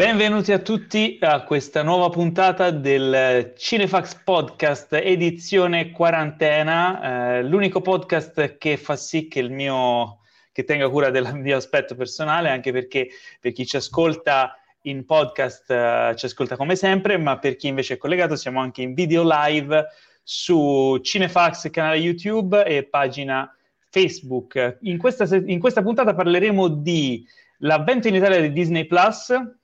Benvenuti a tutti a questa nuova puntata del Cinefax Podcast edizione quarantena, eh, l'unico podcast che fa sì che il mio che tenga cura del mio aspetto personale, anche perché per chi ci ascolta in podcast uh, ci ascolta come sempre, ma per chi invece è collegato siamo anche in video live su Cinefax, canale YouTube e pagina Facebook. In questa, in questa puntata parleremo di l'avvento in Italia di Disney Plus,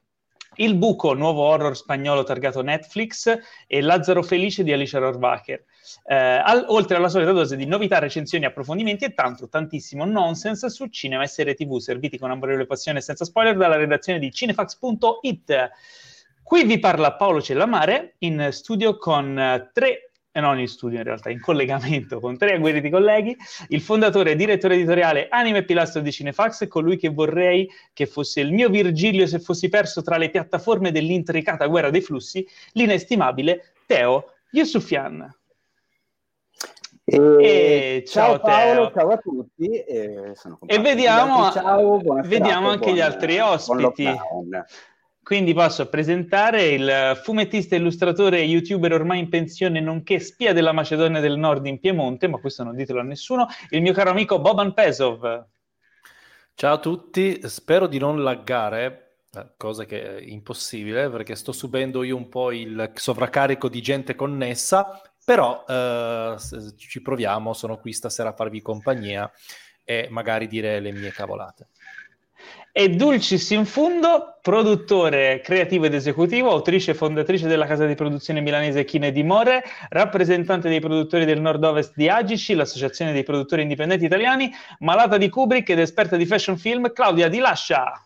il buco, nuovo horror spagnolo targato Netflix e Lazzaro Felice di Alicia Rohrwacher. Eh, al, oltre alla solita dose di novità, recensioni, approfondimenti e tanto, tantissimo nonsense su cinema e serie tv serviti con amorevole passione senza spoiler dalla redazione di cinefax.it. Qui vi parla Paolo Cellamare in studio con uh, tre e non in studio in realtà, in collegamento con tre agguerriti colleghi, il fondatore e direttore editoriale Anime e Pilastro di Cinefax e colui che vorrei che fosse il mio Virgilio se fossi perso tra le piattaforme dell'intricata guerra dei flussi, l'inestimabile Teo Yusufian. E, e ciao, ciao Paolo, ciao a tutti. E, e vediamo, ciao, vediamo anche gli altri ospiti. Quindi passo a presentare il fumettista, illustratore e youtuber ormai in pensione, nonché spia della Macedonia del Nord in Piemonte, ma questo non ditelo a nessuno, il mio caro amico Boban Pesov. Ciao a tutti, spero di non laggare, eh, cosa che è impossibile perché sto subendo io un po' il sovraccarico di gente connessa, però eh, ci proviamo, sono qui stasera a farvi compagnia e magari dire le mie cavolate e Dulcis in Fundo, produttore creativo ed esecutivo, autrice e fondatrice della casa di produzione milanese Chine di More, rappresentante dei produttori del nord-ovest di Agici, l'associazione dei produttori indipendenti italiani, malata di Kubrick ed esperta di fashion film, Claudia Di Lascia.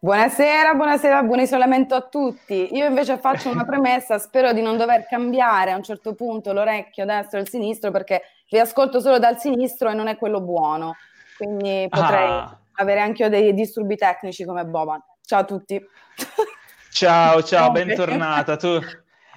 Buonasera, buonasera, buon isolamento a tutti. Io invece faccio una premessa, spero di non dover cambiare a un certo punto l'orecchio destro e il sinistro perché vi ascolto solo dal sinistro e non è quello buono. Quindi potrei... Ah avere anche io dei disturbi tecnici come Boban. Ciao a tutti. Ciao, ciao, bentornata. Tu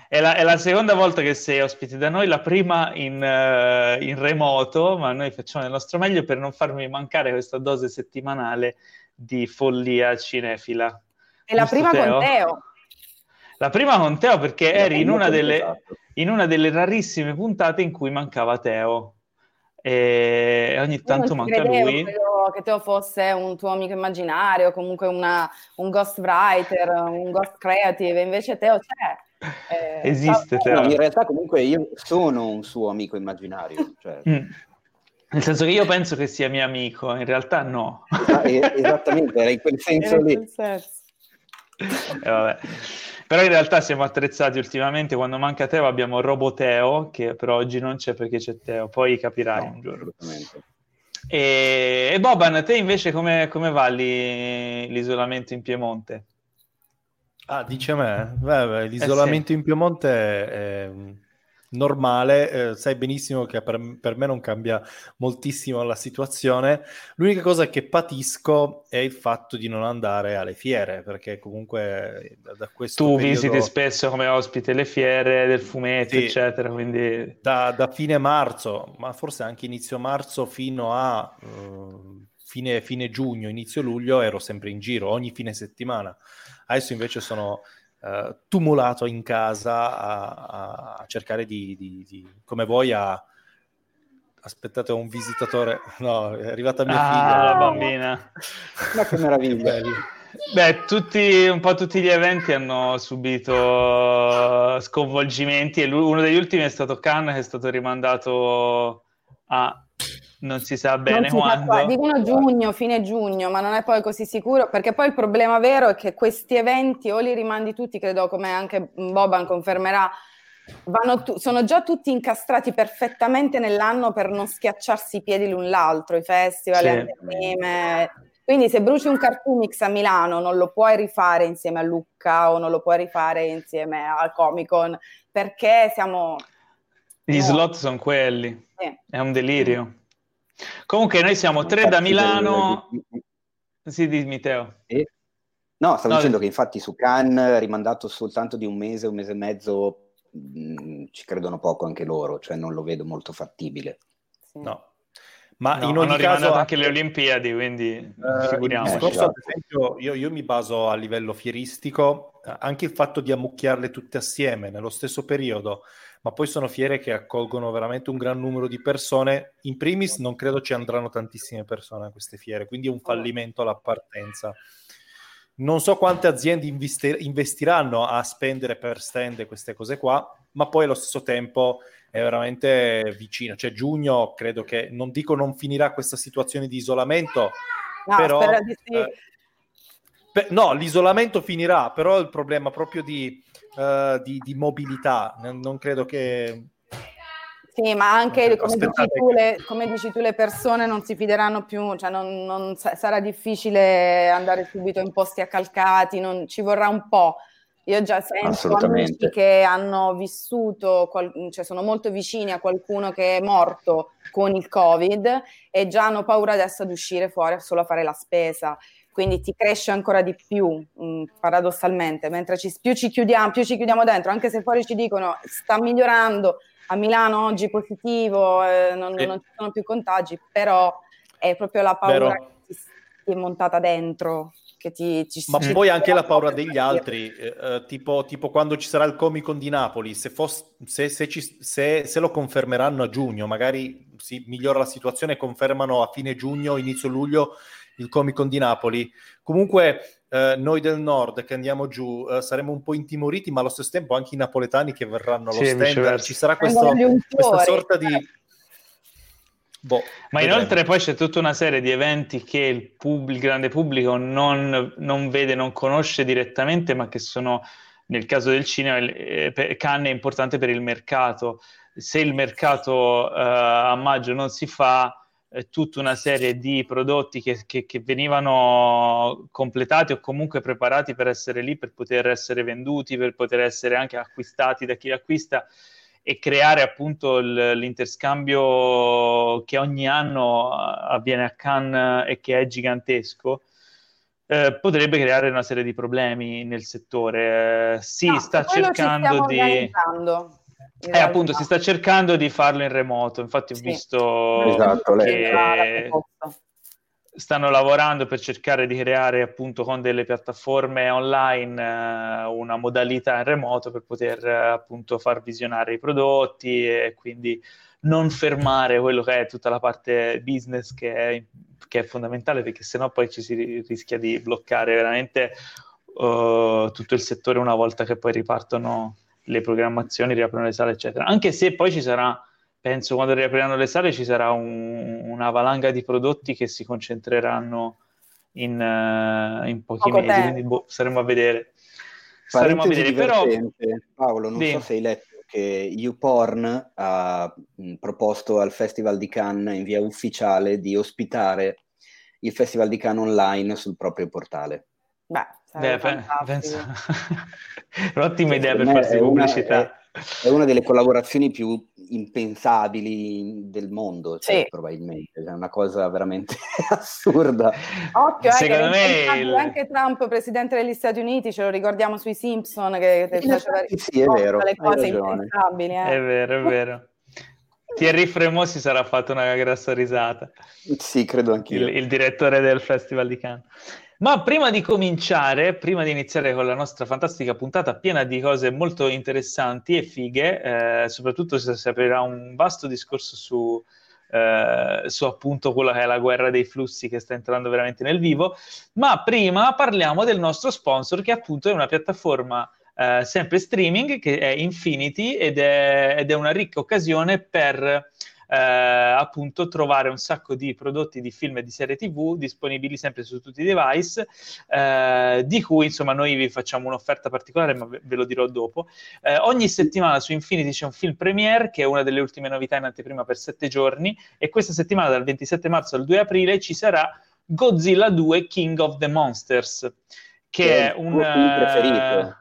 è la, è la, seconda volta che sei ospite da noi, la prima in, uh, in, remoto, ma noi facciamo il nostro meglio per non farmi mancare questa dose settimanale di follia cinefila. E la prima Teo? con Teo. La prima con Teo perché eri in una, delle, esatto. in una delle rarissime puntate in cui mancava Teo e ogni tanto manca lui. Credevo che Teo fosse un tuo amico immaginario, comunque una, un ghostwriter, un ghost creative, invece Teo c'è. Eh, Esiste Teo. No, in realtà comunque io sono un suo amico immaginario. Cioè... Mm. Nel senso che io penso che sia mio amico, in realtà no. esattamente, era in quel senso lì. Eh, vabbè. Però in realtà siamo attrezzati ultimamente, quando manca Teo abbiamo Roboteo, che per oggi non c'è perché c'è Teo, poi capirai no, un giorno. E, e Boban, te invece come, come va lì, l'isolamento in Piemonte? Ah, dice me? Beh, beh, l'isolamento eh sì. in Piemonte è normale, eh, sai benissimo che per, per, me non cambia moltissimo la situazione. L'unica cosa che patisco è il fatto di non andare alle fiere, perché comunque da questo Tu periodo... visiti spesso come ospite le fiere del fumetto, sì, eccetera, quindi... Da, da, fine marzo, ma forse anche inizio marzo fino a... Uh, fine, fine giugno, inizio luglio ero sempre in giro, ogni fine settimana. Adesso invece sono uh, tumulato in casa a, a cercare di, di, di, come voi, a... Aspettate, un visitatore. No, è arrivata mia ah, figlia. la bambina. Ma che meraviglia. Beh, tutti, un po' tutti gli eventi hanno subito sconvolgimenti e uno degli ultimi è stato Cannes che è stato rimandato a non si sa bene si quando. Sa Dicono giugno, fine giugno, ma non è poi così sicuro, perché poi il problema vero è che questi eventi o li rimandi tutti, credo come anche Boban confermerà, tu- sono già tutti incastrati perfettamente nell'anno per non schiacciarsi i piedi l'un l'altro, i festival, sì. le anime. Quindi se bruci un Cartoonix a Milano non lo puoi rifare insieme a Lucca o non lo puoi rifare insieme al Comic Con, perché siamo... Gli no. slot sono quelli, sì. è un delirio. Comunque noi siamo tre da Milano. Sì, dimmi Teo. E... No, stavo no, dicendo che infatti su Cannes, rimandato soltanto di un mese, un mese e mezzo, mh, mm, ci credono poco anche loro, cioè non lo vedo molto fattibile. Sì. No. Ma no, in ogni caso anche le Olimpiadi, quindi uh, figuriamoci. Discorso, ad esempio, io, io, mi baso a livello fieristico anche il fatto di ammucchiarle tutte assieme nello stesso periodo, ma poi sono fiere che accolgono veramente un gran numero di persone. In primis non credo ci andranno tantissime persone a queste fiere, quindi è un fallimento alla partenza. Non so quante aziende investir- investiranno a spendere per stand queste cose qua, ma poi allo stesso tempo è veramente vicino. Cioè giugno credo che, non dico non finirà questa situazione di isolamento, no, però... Sì. eh, per, no, l'isolamento finirà, però il problema proprio di, uh, di, di mobilità, non credo che sì, ma anche come dici, tu, le, come dici, tu, le, persone non si fideranno più, cioè non, non, sarà difficile andare subito in posti accalcati, non, ci vorrà un po'. Io già sento amici che hanno vissuto, cioè sono molto vicini a qualcuno che è morto con il Covid e già hanno paura adesso di uscire fuori solo a fare la spesa quindi ti cresce ancora di più, mh, mm, paradossalmente, mentre ci, più ci chiudiamo, più ci chiudiamo dentro, anche se fuori ci dicono sta migliorando, a Milano oggi positivo, eh, non, eh. non, ci sono più contagi, però è proprio la paura Vero. che ti, è montata dentro. Che ti, ti, Ma ci poi anche la paura degli altri, eh, eh, tipo, tipo, quando ci sarà il Comic Con di Napoli, se, fosse, se, se, ci, se, lo confermeranno a giugno, magari si migliora la situazione, confermano a fine giugno, inizio luglio il Comic Con di Napoli. Comunque eh, noi del nord che andiamo giù eh, saremo un po' intimoriti, ma allo stesso tempo anche i napoletani che verranno allo sì, stand. Ci sarà questo, questa sorta di... Boh, ma vedremo. inoltre poi c'è tutta una serie di eventi che il, pub- il grande pubblico non, non, vede, non conosce direttamente, ma che sono, nel caso del cinema, eh, Cannes è importante per il mercato. Se il mercato eh, a maggio non si fa, eh, tutta una serie di prodotti che, che, che, venivano completati o comunque preparati per essere lì, per poter essere venduti, per poter essere anche acquistati da chi acquista e creare appunto il, l'interscambio che ogni anno avviene a Cannes e che è gigantesco. Eh, potrebbe creare una serie di problemi nel settore. Eh, si no, sta cercando di. Eh, appunto, si sta cercando di farlo in remoto. Infatti, ho sì. visto esatto, che stanno lavorando per cercare di creare appunto con delle piattaforme online eh, una modalità in remoto per poter eh, appunto far visionare i prodotti e quindi non fermare quello che è tutta la parte business che è, che è fondamentale perché sennò poi ci si rischia di bloccare veramente uh, tutto il settore una volta che poi ripartono le programmazioni, riaprono le sale, eccetera. Anche se poi ci sarà, penso, quando riapriranno le sale, ci sarà un, una valanga di prodotti che si concentreranno in, uh, in pochi Poco mesi, quindi boh, saremo a vedere. Saremo a vedere, però... Paolo, non sì. so se hai letto che YouPorn ha mh, proposto al Festival di Cannes in via ufficiale di ospitare il Festival di Cannes online sul proprio portale. Beh, Beh, penso... Un'ottima idea per farsi è pubblicità. Una, è, è, una delle collaborazioni più impensabili del mondo, cioè, sì. probabilmente. È una cosa veramente assurda. Occhio, eh, Secondo me il... anche Trump, presidente degli Stati Uniti, ce lo ricordiamo sui Simpson, che, faceva sì, è vero, le cose impensabili. Eh. È vero, è vero. Thierry Fremont si sarà fatto una grossa risata. Sì, credo anch'io. Il, il direttore del Festival di Cannes. Ma prima di cominciare, prima di iniziare con la nostra fantastica puntata piena di cose molto interessanti e fighe, eh, soprattutto se si aprirà un vasto discorso su, eh, su appunto quella che è la guerra dei flussi che sta entrando veramente nel vivo, ma prima parliamo del nostro sponsor che appunto è una piattaforma eh, sempre streaming che è Infinity ed è, ed è una ricca occasione per eh, appunto trovare un sacco di prodotti di film e di serie tv disponibili sempre su tutti i device, eh, di cui insomma noi vi facciamo un'offerta particolare, ma ve, ve lo dirò dopo. Eh, ogni settimana su Infinity c'è un film premiere, che è una delle ultime novità in anteprima per sette giorni, e questa settimana dal 27 marzo al 2 aprile ci sarà Godzilla 2 King of the Monsters, che, che è un... film preferito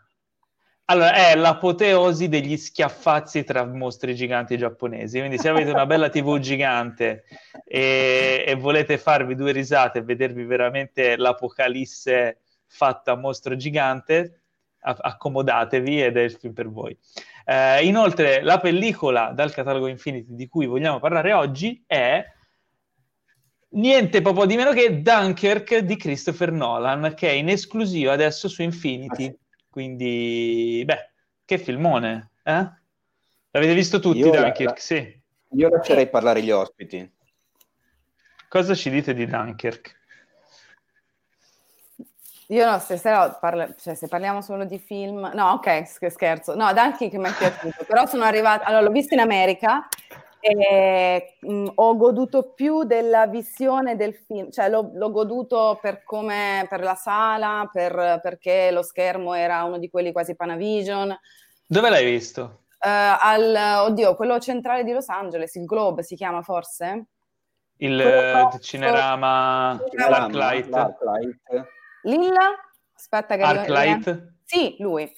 allora, è l'apoteosi degli schiaffazzi tra mostri giganti giapponesi. Quindi, se avete una bella TV gigante e, e volete farvi due risate e vedervi veramente l'apocalisse fatta a mostro gigante, accomodatevi ed è il film per voi. Eh, inoltre, la pellicola dal catalogo Infinity di cui vogliamo parlare oggi è niente po' di meno che Dunkirk di Christopher Nolan, che è in esclusiva adesso su Infinity. Quindi, beh, che filmone, eh? L'avete visto tutti, io Dunkirk? La, sì. Io lascerei parlare gli ospiti. Cosa ci dite di Dunkirk? Io no, stasera parla, cioè, se parliamo solo di film, no, ok, scherzo. No, Dunkirk mi è piaciuto, però sono arrivata, allora l'ho visto in America e mh, ho goduto più della visione del film, cioè l'ho, l'ho goduto per come, per la sala, per, perché lo schermo era uno di quelli quasi Panavision. Dove l'hai visto? Uh, al, oddio, quello centrale di Los Angeles, il Globe si chiama forse? Il uh, Cinerama Arclight. Lilla? Aspetta che... Arclight? Sì, lui.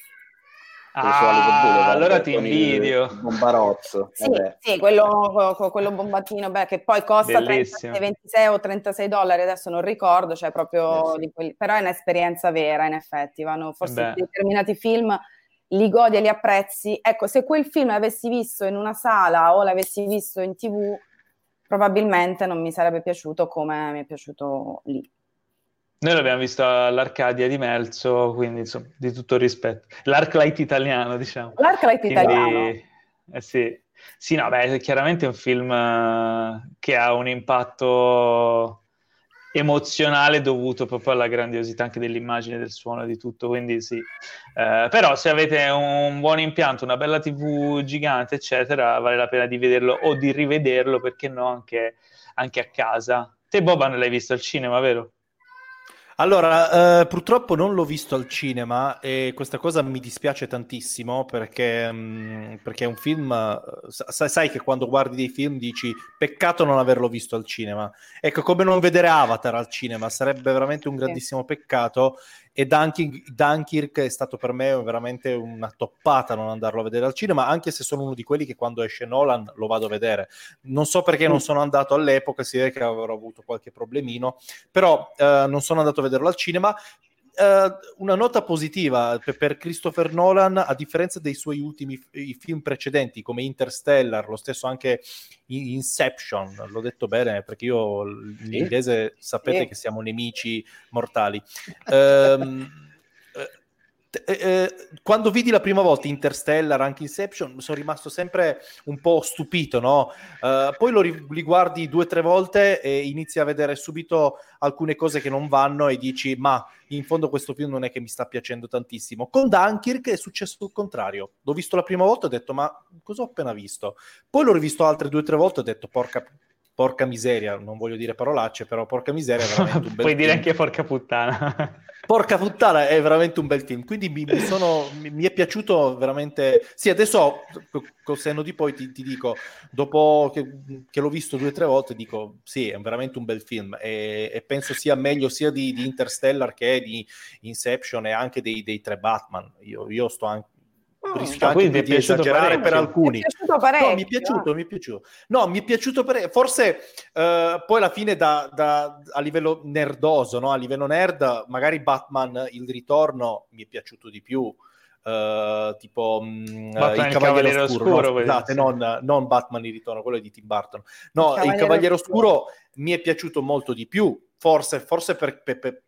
Ah, allora ti invidio. Bombarozzo. Sì, sì quello, quello, bombattino beh, che poi costa 36, 26 o 36 dollari, adesso non ricordo, cioè proprio eh sì. quelli, però è un'esperienza vera in effetti, vanno forse beh. determinati film li godi e li apprezzi. Ecco, se quel film l'avessi visto in una sala o l'avessi visto in tv, probabilmente non mi sarebbe piaciuto come mi è piaciuto lì. Noi l'abbiamo visto all'Arcadia di Melzo, quindi insomma, di tutto rispetto. L'Arclight italiano, diciamo. L'Arclight quindi, italiano? Eh sì. Sì, no, beh, chiaramente è un film eh, che ha un impatto emozionale dovuto proprio alla grandiosità anche dell'immagine, del suono, di tutto, quindi sì. Eh, però se avete un buon impianto, una bella TV gigante, eccetera, vale la pena di vederlo o di rivederlo, perché no, anche, anche a casa. Te Boban l'hai visto al cinema, vero? Allora, eh, purtroppo non l'ho visto al cinema e questa cosa mi dispiace tantissimo perché, mh, mm, perché è un film, sai, sai, che quando guardi dei film dici peccato non averlo visto al cinema. Ecco, come non vedere Avatar al cinema, sarebbe veramente un grandissimo peccato e Dunkirk, Dunkirk, è stato per me veramente una toppata non andarlo a vedere al cinema, anche se sono uno di quelli che quando esce Nolan lo vado a vedere. Non so perché non mm. sono andato all'epoca, si vede che avrò avuto qualche problemino, però eh, non sono andato a vederlo al cinema. Uh, una nota positiva per, Christopher Nolan, a differenza dei suoi ultimi film precedenti come Interstellar, lo stesso anche Inception, l'ho detto bene? Perché io in inglese sapete che siamo nemici mortali. Um, eh, eh, quando vidi la prima volta Interstellar, anche Inception, sono rimasto sempre un po' stupito, no? Uh, poi lo riguardi due o tre volte e inizi a vedere subito alcune cose che non vanno e dici, ma in fondo questo film non è che mi sta piacendo tantissimo. Con Dunkirk è successo il contrario. L'ho visto la prima volta e ho detto, ma cosa ho appena visto? Poi l'ho rivisto altre due o tre volte e ho detto, porca porca miseria, non voglio dire parolacce, però porca miseria è veramente un bel Puoi film. dire anche porca puttana. porca puttana è veramente un bel film, quindi mi, mi, sono, mi, mi è piaciuto veramente... Sì, adesso col senno di poi ti, ti dico, dopo che, che, l'ho visto due o tre volte, dico sì, è veramente un bel film e, e penso sia meglio sia di, di, Interstellar che di Inception e anche dei, dei tre Batman. Io, io sto anche rischio ah, anche di esagerare parecchio. per alcuni. Mi è piaciuto parecchio. No, mi è piaciuto, mi è piaciuto. No, mi è piaciuto parecchio. Forse uh, poi alla fine da, da, a livello nerdoso, no? a livello nerd, magari Batman il ritorno mi è piaciuto di più. Uh, tipo um, il Cavaliere, Cavaliere Oscuro, Oscuro no, scusate, non, non, Batman il ritorno, quello di Tim Burton. No, il Cavaliere, il Cavaliere Oscuro. Oscuro mi è piaciuto molto di più. Forse, forse per, per, per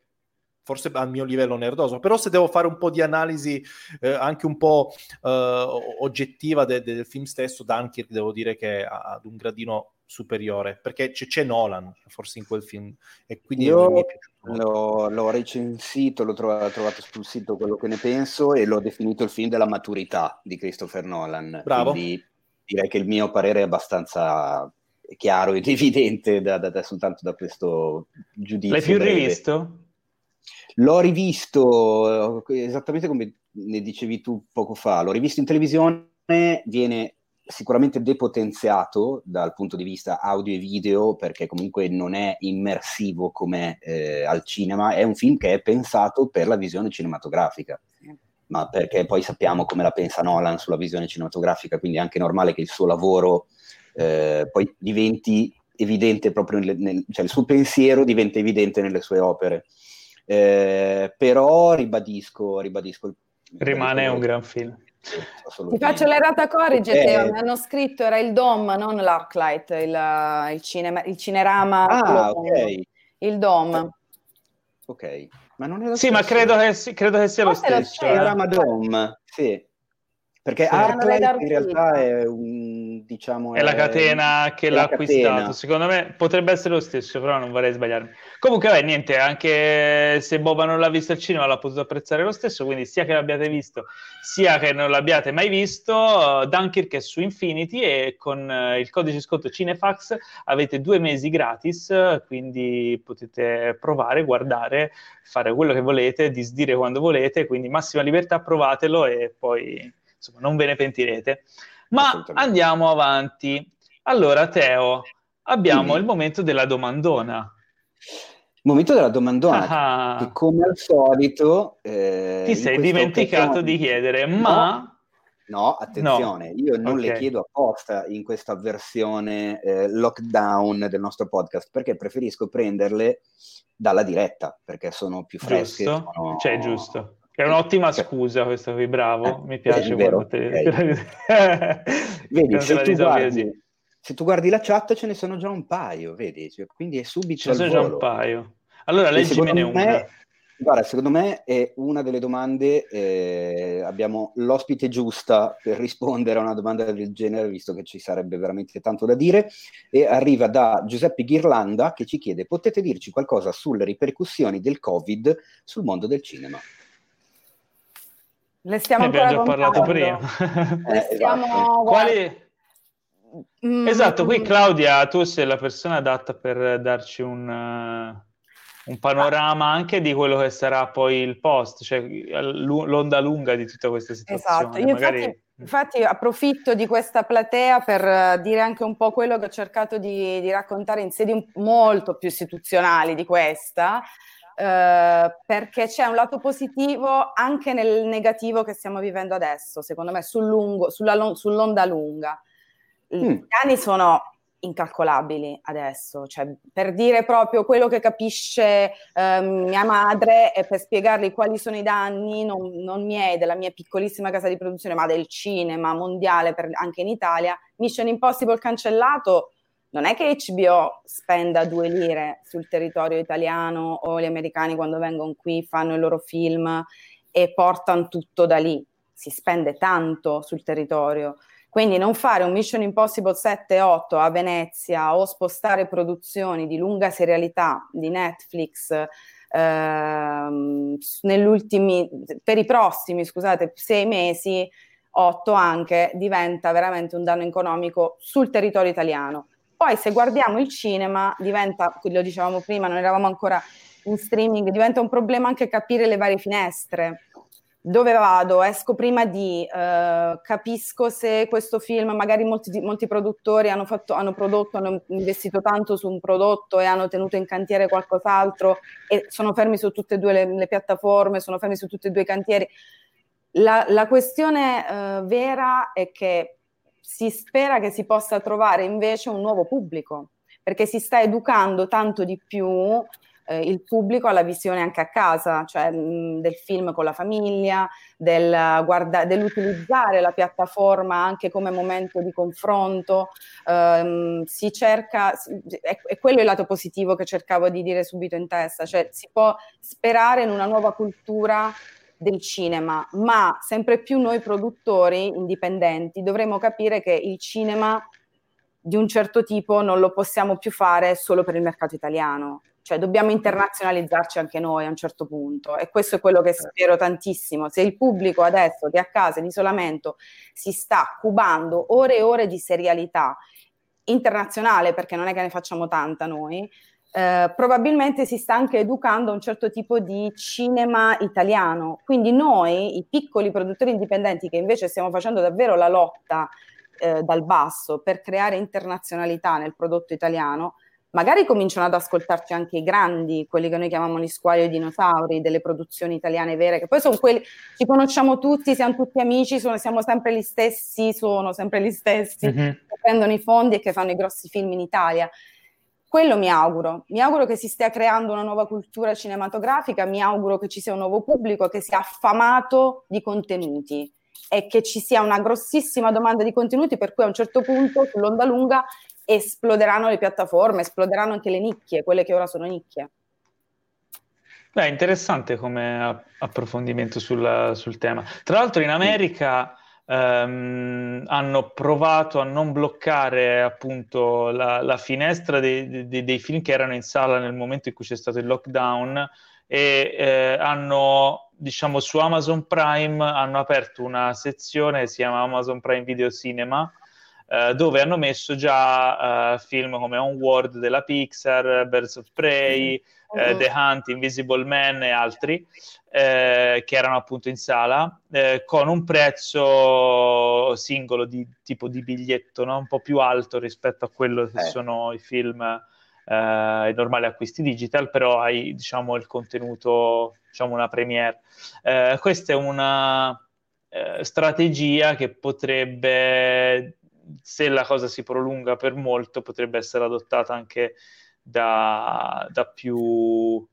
forse al mio livello nerdoso, però se devo fare un po' di analisi eh, anche un po' eh, oggettiva de- del film stesso, Dunkirk devo dire che ha ad un gradino superiore, perché c'è, c'è, Nolan forse in quel film e quindi Io è l'ho, l'ho, recensito, l'ho trovato, trovato, sul sito quello che ne penso e l'ho definito il film della maturità di Christopher Nolan. Bravo. Quindi direi che il mio parere è abbastanza chiaro ed evidente da, da, da soltanto da questo giudizio. L'hai più breve. rivisto? L'ho rivisto eh, esattamente come ne dicevi tu poco fa, l'ho rivisto in televisione, viene sicuramente depotenziato dal punto di vista audio e video perché comunque non è immersivo come eh, al cinema, è un film che è pensato per la visione cinematografica, ma perché poi sappiamo come la pensa Nolan sulla visione cinematografica, quindi è anche normale che il suo lavoro eh, poi diventi evidente proprio nel, nel, cioè il suo pensiero diventa evidente nelle sue opere. Eh, però ribadisco, ribadisco rimane un gran film. Ti faccio l'errata corrige, eh, mi hanno scritto era il DOM, non l'Arclight, il, il, cinema, il cinerama. Ah, ok. Il DOM. Ok, Ma non è lo sì, stesso. ma credo che, credo che sia Forse lo stesso. Eh. Ramadom, sì. Perché sì. Artlight in realtà è un, diciamo... È, la catena che l'ha acquistato. Catena. Secondo me potrebbe essere lo stesso, però non vorrei sbagliarmi. Comunque, beh, niente, anche se Boba non l'ha visto al cinema l'ha potuto apprezzare lo stesso, quindi sia che l'abbiate visto, sia che non l'abbiate mai visto, Dunkirk è su Infinity e con eh, il codice sconto Cinefax avete due mesi gratis, quindi potete provare, guardare, fare quello che volete, disdire quando volete, quindi massima libertà, provatelo e poi insomma, non ve ne pentirete. Ma andiamo avanti. Allora, Teo, abbiamo mm. il momento della domandona. Il momento della domandona, ah. che come al solito... Eh, Ti sei dimenticato di chiedere, ma... No, attenzione, no. io non okay. le chiedo apposta in questa versione eh, lockdown del nostro podcast, perché preferisco prenderle dalla diretta, perché sono più fresche. Giusto, sono... cioè giusto. È un'ottima scusa questa qui, bravo, mi piace. Vero, te... vedi, se tu, guardi, se tu, guardi, la chat ce ne sono già un paio, vedi? Cioè, quindi è subito Ce ne sono già un paio. Allora, leggimene una. Me, guarda, secondo me è una delle domande, eh, abbiamo l'ospite giusta per rispondere a una domanda del genere, visto che ci sarebbe veramente tanto da dire, e arriva da Giuseppe Ghirlanda che ci chiede, potete dirci qualcosa sulle ripercussioni del Covid sul mondo del cinema? Le stiamo ne abbiamo già parlato prima. Eh, stiamo... Esatto. Quali... Mm. Esatto, qui Claudia, tu sei la persona adatta per darci un, uh, un panorama ah. anche di quello che sarà poi il post, cioè l'onda lunga di tutta questa situazione. Esatto, io Magari... infatti, infatti, approfitto di questa platea per dire anche un po' quello che ho cercato di, di raccontare in sedi molto più istituzionali di questa, eh, perché c'è un lato positivo anche nel negativo che stiamo vivendo adesso, secondo me, sul lungo, sulla, sull'onda lunga. Mm. I piani sono incalcolabili adesso, cioè per dire proprio quello che capisce eh, mia madre e per spiegargli quali sono i danni non, non, miei della mia piccolissima casa di produzione, ma del cinema mondiale per, anche in Italia, Mission Impossible cancellato non è che HBO spenda due lire sul territorio italiano o gli americani quando vengono qui fanno i loro film e portano tutto da lì. Si spende tanto sul territorio. Quindi non fare un Mission Impossible 7 e 8 a Venezia o spostare produzioni di lunga serialità di Netflix ehm, per i prossimi, scusate, sei mesi, otto anche, diventa veramente un danno economico sul territorio italiano. Poi se guardiamo il cinema diventa, lo dicevamo prima, non eravamo ancora in streaming, diventa un problema anche capire le varie finestre. Dove vado? Esco prima di, uh, capisco se questo film, magari molti, molti produttori hanno, fatto, hanno prodotto, hanno investito tanto su un prodotto e hanno tenuto in cantiere qualcos'altro e sono fermi su tutte e due le, le piattaforme, sono fermi su tutti e due i cantieri. La, la questione uh, vera è che si spera che si possa trovare invece un nuovo pubblico, perché si sta educando tanto di più eh, il pubblico alla visione anche a casa, cioè mh, del film con la famiglia, del, guarda- dell'utilizzare la piattaforma anche come momento di confronto. Um, si cerca, è, è, quello il lato positivo che cercavo di dire subito in testa, cioè si può sperare in una nuova cultura del cinema, ma sempre più noi produttori indipendenti dovremo capire che il cinema di un certo tipo non lo possiamo più fare solo per il mercato italiano, cioè dobbiamo internazionalizzarci anche noi a un certo punto e questo è quello che certo. spero tantissimo. Se il pubblico adesso che a casa in isolamento si sta cubando ore e ore di serialità internazionale, perché non è che ne facciamo tanta noi, eh, probabilmente si sta anche educando a un certo tipo di cinema italiano. Quindi noi, i piccoli produttori indipendenti, che invece stiamo facendo davvero la lotta eh, dal basso per creare internazionalità nel prodotto italiano, magari cominciano ad ascoltarci anche i grandi, quelli che noi chiamiamo gli squali o i dinosauri, delle produzioni italiane vere, che poi sono quelli, ci conosciamo tutti, siamo tutti amici, sono, siamo sempre gli stessi, sono sempre gli stessi, mm-hmm. che prendono i fondi e che fanno i grossi film in Italia. Quello mi auguro. Mi auguro che si stia creando una nuova cultura cinematografica, mi auguro che ci sia un nuovo pubblico che sia affamato di contenuti e che ci sia una grossissima domanda di contenuti per cui a un certo punto sull'onda lunga esploderanno le piattaforme, esploderanno anche le nicchie, quelle che ora sono nicchie. Beh, interessante come approfondimento sul, sul tema. Tra l'altro in America ehm, hanno provato a non bloccare appunto la, la finestra dei, dei, dei, film che erano in sala nel momento in cui c'è stato il lockdown e eh, hanno, diciamo, su Amazon Prime hanno aperto una sezione che si chiama Amazon Prime Video Cinema eh, dove hanno messo già uh, film come Onward della Pixar, Birds of Prey, mm. uh, The Hunt, Invisible Man e altri, che erano appunto in sala, con un prezzo singolo di tipo di biglietto no? un po' più alto rispetto a quello che eh. sono i film eh, i normali acquisti digital, però hai diciamo il contenuto, diciamo una premiere. Eh, questa è una eh, strategia che potrebbe se la cosa si prolunga per molto, potrebbe essere adottata anche da, da più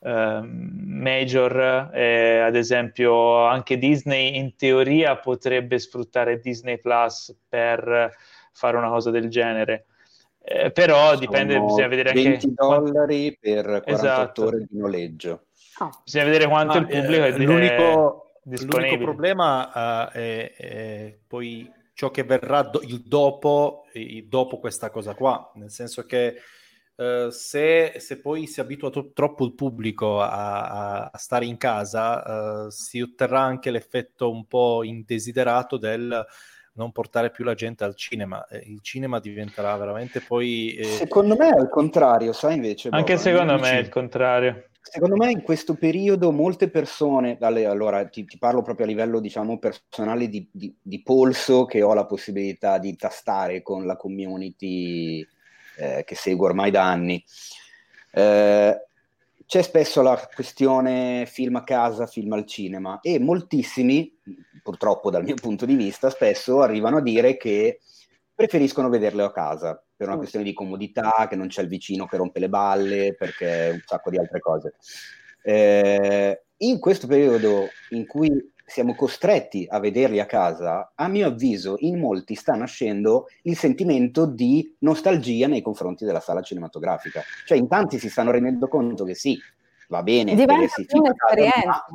eh, major, eh, ad esempio anche Disney in teoria potrebbe sfruttare Disney Plus per fare una cosa del genere. Eh, però Sono dipende, bisogna vedere 20 anche... 20 dollari per 48 esatto. ore di noleggio. Oh. Bisogna vedere quanto ah, il pubblico eh, è, l'unico, l'unico problema uh, è, è, poi ciò che verrà do- il dopo, il dopo questa cosa qua, nel senso che uh, se, se, poi si abitua to- troppo il pubblico a, a, stare in casa, uh, si otterrà anche l'effetto un po' indesiderato del non portare più la gente al cinema. Il cinema diventerà veramente poi... Eh... Secondo me è al contrario, sai invece... Anche Boba, secondo me è il contrario. Secondo me in questo periodo molte persone, allora ti, ti parlo proprio a livello diciamo personale di, di, di, polso che ho la possibilità di tastare con la community eh, che seguo ormai da anni. Eh, c'è spesso la questione film a casa, film al cinema e moltissimi, purtroppo dal mio punto di vista, spesso arrivano a dire che preferiscono vederle a casa per una questione di comodità, che non c'è il vicino che rompe le balle, perché un sacco di altre cose. Eh, in questo periodo in cui siamo costretti a vederli a casa, a mio avviso in molti sta nascendo il sentimento di nostalgia nei confronti della sala cinematografica. Cioè in tanti si stanno rendendo conto che sì, va bene, più un'esperienza.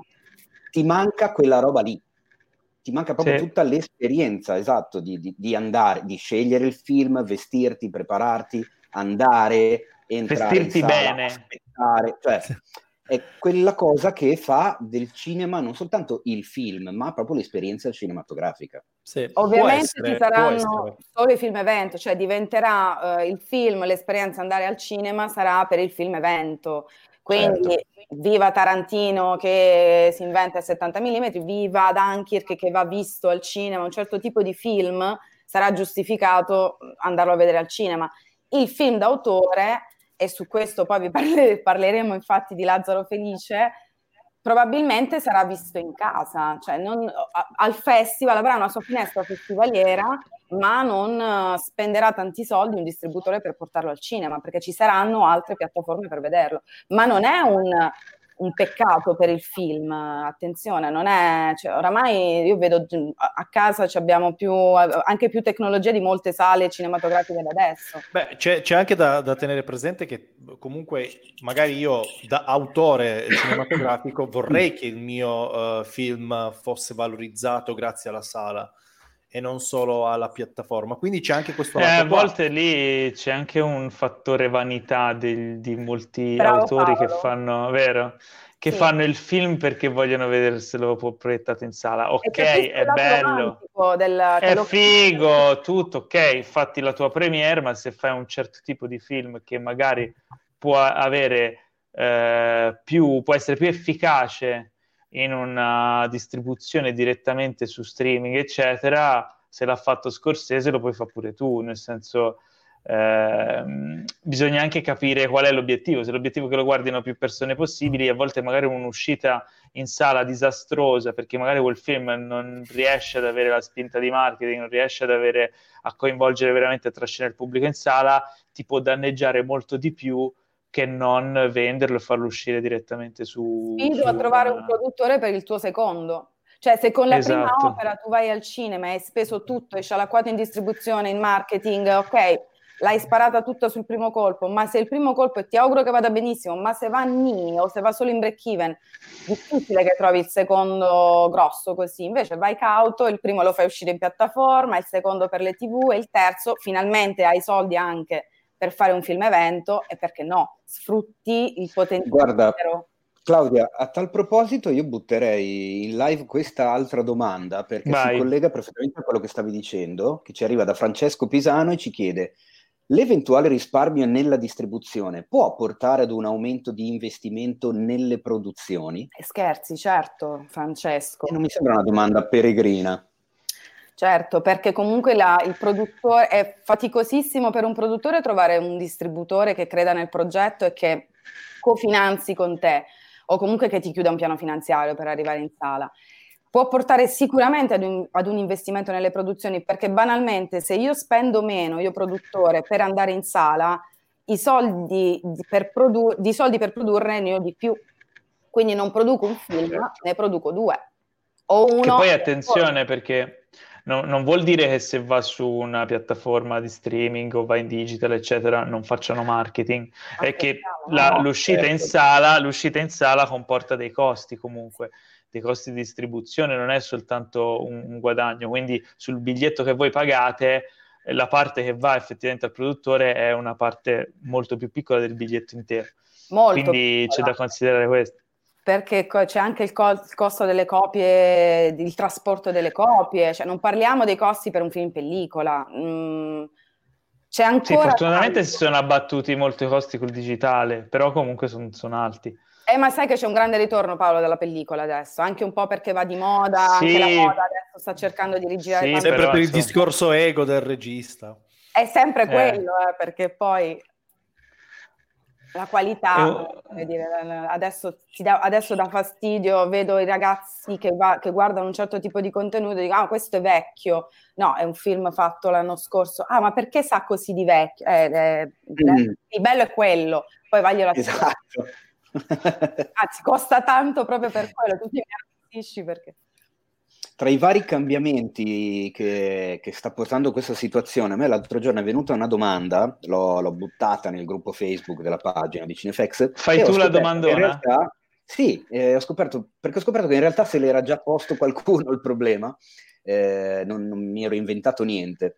Ti manca quella roba lì ti manca proprio sì. tutta l'esperienza, esatto, di, di, di, andare, di scegliere il film, vestirti, prepararti, andare, entrare Vestirti in sala, bene. aspettare, cioè è quella cosa che fa del cinema non soltanto il film, ma proprio l'esperienza cinematografica. Sì. Ovviamente essere, ci saranno solo i film evento, cioè diventerà uh, il film, l'esperienza andare al cinema sarà per il film evento. Quindi certo. viva Tarantino che si inventa il 70 mm, viva Dunkirk che va visto al cinema, un certo tipo di film sarà giustificato andarlo a vedere al cinema. Il film d'autore, e su questo poi vi parle- parleremo infatti di Lazzaro Felice, probabilmente sarà visto in casa, cioè non, al festival avrà una sua finestra festivaliera ma non eh, spenderà tanti soldi un distributore per portarlo al cinema, perché ci saranno altre piattaforme per vederlo. Ma non è un, un peccato per il film, attenzione, non è, cioè, oramai io vedo a casa abbiamo più, anche più tecnologia di molte sale cinematografiche da adesso. Beh, c'è, c'è anche da, da, tenere presente che comunque magari io da autore cinematografico vorrei che il mio uh, film fosse valorizzato grazie alla sala e non solo alla piattaforma. Quindi c'è anche questo eh, A volte lì c'è anche un fattore vanità di, di molti Bravo, autori Paolo. che fanno, vero? Che sì. fanno il film perché vogliono vederselo proiettato in sala. Ok, è bello, del... è figo, tutto ok, fatti la tua premiere, ma se fai un certo tipo di film che magari può avere eh, più, può essere più efficace in una distribuzione direttamente su streaming, eccetera, se l'ha fatto Scorsese lo puoi fare pure tu, nel senso ehm, bisogna anche capire qual è l'obiettivo, se l'obiettivo è che lo guardino più persone possibili, a volte magari un'uscita in sala disastrosa perché magari quel film non riesce ad avere la spinta di marketing, non riesce ad avere, a coinvolgere veramente a trascinare il pubblico in sala, ti può danneggiare molto di più che non venderlo e farlo uscire direttamente su... Sfido su a trovare una... un produttore per il tuo secondo. Cioè, se con la esatto. prima opera tu vai al cinema e hai speso tutto, hai scialacquato in distribuzione, in marketing, ok, l'hai sparata tutta sul primo colpo, ma se il primo colpo e ti auguro che vada benissimo, ma se va ni o se va solo in break even, difficile che trovi il secondo grosso così, invece vai cauto, il primo lo fai uscire in piattaforma, il secondo per le tv e il terzo finalmente hai soldi anche per fare un film evento e perché no, sfrutti il potenziale. Guarda, Claudia, a tal proposito io butterei in live questa altra domanda perché Vai. si collega perfettamente a quello che stavi dicendo, che ci arriva da Francesco Pisano e ci chiede L'eventuale risparmio nella distribuzione può portare ad un aumento di investimento nelle produzioni? Scherzi, certo, Francesco. E non mi sembra una domanda peregrina. Certo, perché comunque la, il produttore è faticosissimo per un produttore trovare un distributore che creda nel progetto e che cofinanzi con te o comunque che ti chiuda un piano finanziario per arrivare in sala. Può portare sicuramente ad un, ad un, investimento nelle produzioni perché banalmente se io spendo meno, io produttore, per andare in sala, i soldi per, produ- di soldi per produrre ne ho di più. Quindi non produco un film, certo. ne produco due. O uno. Che poi attenzione perché no, non vuol dire che se va su una piattaforma di streaming o va in digital, eccetera, non facciano marketing. È che la, no, l'uscita, certo. in sala, l'uscita in sala comporta dei costi comunque dei costi di distribuzione, non è soltanto un, un, guadagno. Quindi sul biglietto che voi pagate, la parte che va effettivamente al produttore è una parte molto più piccola del biglietto intero. Molto Quindi piccola. c'è da considerare questo perché c'è anche il, co- il, costo delle copie, il trasporto delle copie, cioè non parliamo dei costi per un film in pellicola. Mm, c'è ancora... Sì, fortunatamente tanto. si sono abbattuti molto i costi col digitale, però comunque sono son alti. Eh, ma sai che c'è un grande ritorno, Paolo, dalla pellicola adesso, anche un po' perché va di moda, sì. anche la moda adesso sta cercando di rigirare. Sì, sempre per il discorso ego del regista. È sempre eh. quello, eh, perché poi la qualità, eh, dire, adesso, da, adesso dà fastidio, vedo i ragazzi che, va, che, guardano un certo tipo di contenuto e dicono, ah, questo è vecchio, no, è un film fatto l'anno scorso, ah, ma perché sa così di vecchio? Eh, eh, mm. Il bello è quello, poi vaglio la Esatto. Anzi, costa tanto proprio per quello, tu ti capisci perché tra i vari cambiamenti che, che, sta portando questa situazione, a me l'altro giorno è venuta una domanda, l'ho, l'ho buttata nel gruppo Facebook della pagina di Cinefex. Fai tu la domandona? In realtà, sì, eh, ho scoperto, perché ho scoperto che in realtà se l'era già posto qualcuno il problema, eh, non, non, mi ero inventato niente.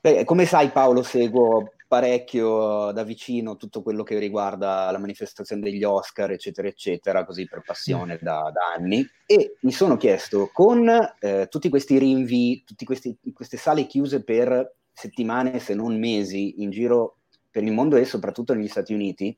Beh, come sai Paolo, seguo parecchio da vicino tutto quello che riguarda la manifestazione degli Oscar, eccetera, eccetera, così per passione mm. da, da anni. E mi sono chiesto, con eh, tutti questi rinvii, tutte queste sale chiuse per settimane, se non mesi, in giro per il mondo e soprattutto negli Stati Uniti,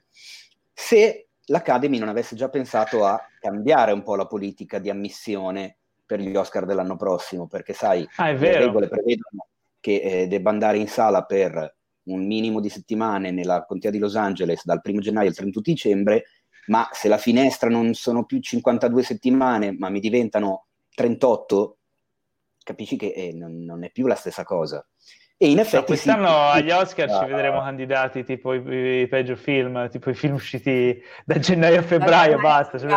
se l'Academy non avesse già pensato a cambiare un po' la politica di ammissione per gli Oscar dell'anno prossimo, perché sai, ah, le regole prevedono che eh, debba andare in sala per un minimo di settimane nella contea di Los Angeles dal 1 gennaio al 31 dicembre, ma se la finestra non sono più 52 settimane, ma mi diventano 38, capisci che eh, non, non, è più la stessa cosa. E in effetti... No, quest'anno sì, agli Oscar ci vedremo candidati tipo i, i, peggio film, tipo i film usciti da gennaio a febbraio, basta. Cioè,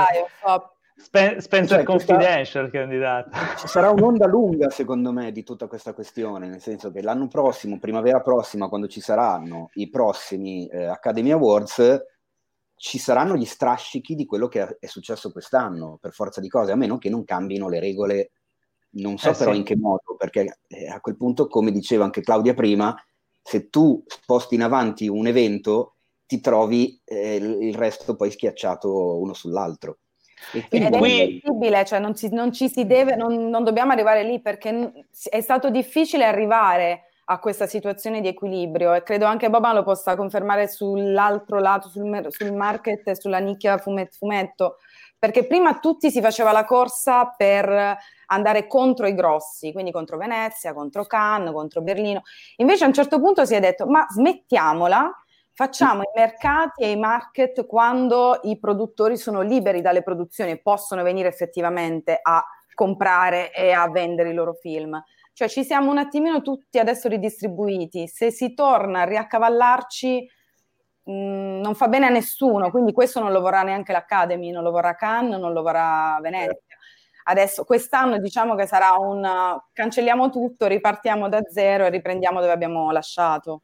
Spen- Spencer cioè, Confidential questa... candidato. Ci sarà un'onda lunga, secondo me, di tutta questa questione, nel senso che l'anno prossimo, primavera prossima, quando ci saranno i prossimi eh, Academy Awards, ci saranno gli strascichi di quello che è successo quest'anno, per forza di cose, a meno che non cambino le regole, non so eh, però sì. in che modo, perché eh, a quel punto, come diceva anche Claudia prima, se tu sposti in avanti un evento, ti trovi eh, il resto poi schiacciato uno sull'altro. Ed è qui... possibile, cioè non, ci, non ci si deve, non, non, dobbiamo arrivare lì perché è stato difficile arrivare a questa situazione di equilibrio e credo anche Boban lo possa confermare sull'altro lato, sul, sul market e sulla nicchia fumet, fumetto, perché prima tutti si faceva la corsa per andare contro i grossi, quindi contro Venezia, contro Cannes, contro Berlino. Invece a un certo punto si è detto ma smettiamola Facciamo i mercati e i market quando i produttori sono liberi dalle produzioni e possono venire effettivamente a comprare e a vendere i loro film. Cioè ci siamo un attimino tutti adesso ridistribuiti. Se si torna a riaccavallarci mh, mm, non fa bene a nessuno, quindi questo non lo vorrà neanche l'Academy, non lo vorrà Cannes, non lo vorrà Venezia. Adesso quest'anno diciamo che sarà un cancelliamo tutto, ripartiamo da zero e riprendiamo dove abbiamo lasciato.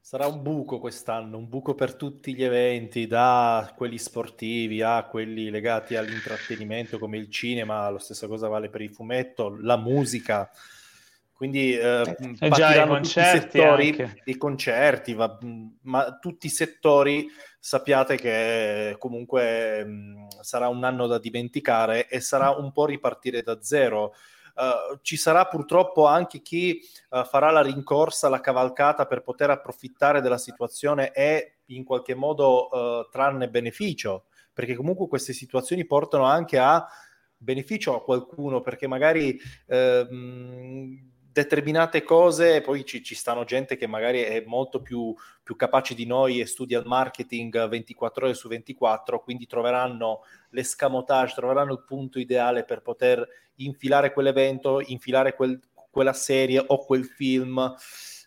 Sarà un buco quest'anno, un buco per tutti gli eventi, da quelli sportivi a quelli legati all'intrattenimento come il cinema, la stessa cosa vale per il fumetto, la musica. Quindi eh, eh già i concerti, i, settori, i concerti, va, ma tutti i settori sappiate che comunque mh, sarà un anno da dimenticare e sarà un po' ripartire da zero. Uh, ci sarà purtroppo anche chi uh, farà la rincorsa, la cavalcata per poter approfittare della situazione e in qualche modo uh, trarne beneficio, perché comunque queste situazioni portano anche a beneficio a qualcuno, perché magari ehm, determinate cose, poi ci, ci, stanno gente che magari è molto più, più, capace di noi e studia il marketing 24 ore su 24, quindi troveranno l'escamotage, troveranno il punto ideale per poter infilare quell'evento, infilare quel, quella serie o quel film.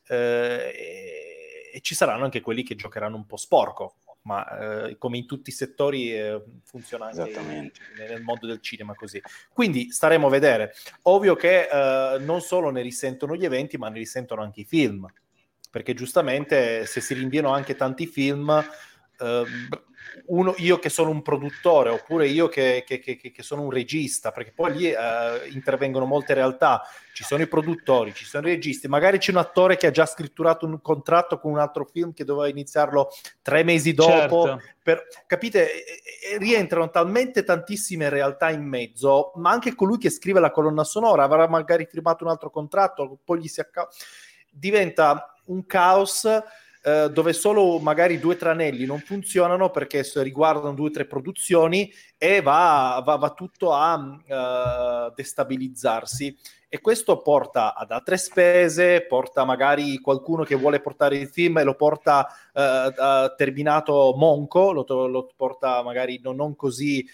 Eh, e, e ci saranno anche quelli che giocheranno un po' sporco, ma eh, come in tutti i settori eh, funziona anche in, nel mondo del cinema così. Quindi staremo a vedere. Ovvio che eh, non solo ne risentono gli eventi, ma ne risentono anche i film, perché giustamente se si rinviano anche tanti film, ehm, uno, io che sono un produttore oppure io che, che, che, che sono un regista, perché poi lì eh, intervengono molte realtà, ci sono i produttori, ci sono i registi, magari c'è un attore che ha già scritturato un contratto con un altro film che doveva iniziarlo tre mesi dopo, certo. per, capite? rientrano talmente tantissime realtà in mezzo, ma anche colui che scrive la colonna sonora avrà magari firmato un altro contratto, poi gli si accade, diventa un caos eh, dove solo magari due tranelli non funzionano perché riguardano due o tre produzioni e va, va, va tutto a uh, destabilizzarsi. E questo porta ad altre spese, porta magari qualcuno che vuole portare il film e lo porta uh, terminato monco, lo, lo, porta magari non, non così,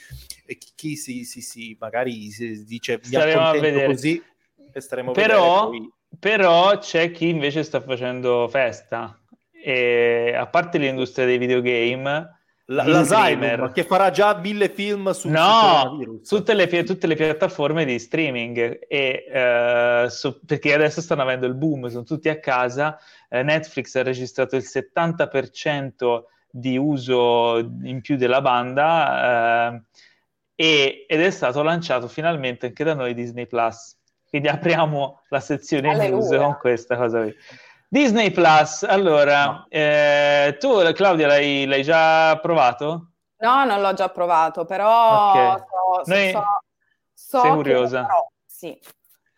chi, chi si, si, si, magari si dice mi accontento così e staremo però, però c'è chi invece sta facendo festa e a parte l'industria dei videogame, la, l'Alzheimer che farà già mille film su no, tutte le, tutte le piattaforme di streaming. E, uh, so, perché adesso stanno avendo il boom, sono tutti a casa. Uh, Netflix ha registrato il 70% di uso in più della banda uh, e, ed è stato lanciato finalmente anche da noi Disney Plus. Quindi apriamo la sezione Alleluia. news con questa cosa qui Disney Plus, allora, no. eh, tu Claudia l'hai, l'hai, già provato? No, non l'ho già provato, però okay. so, Noi... so, so sei curiosa? Però, sì.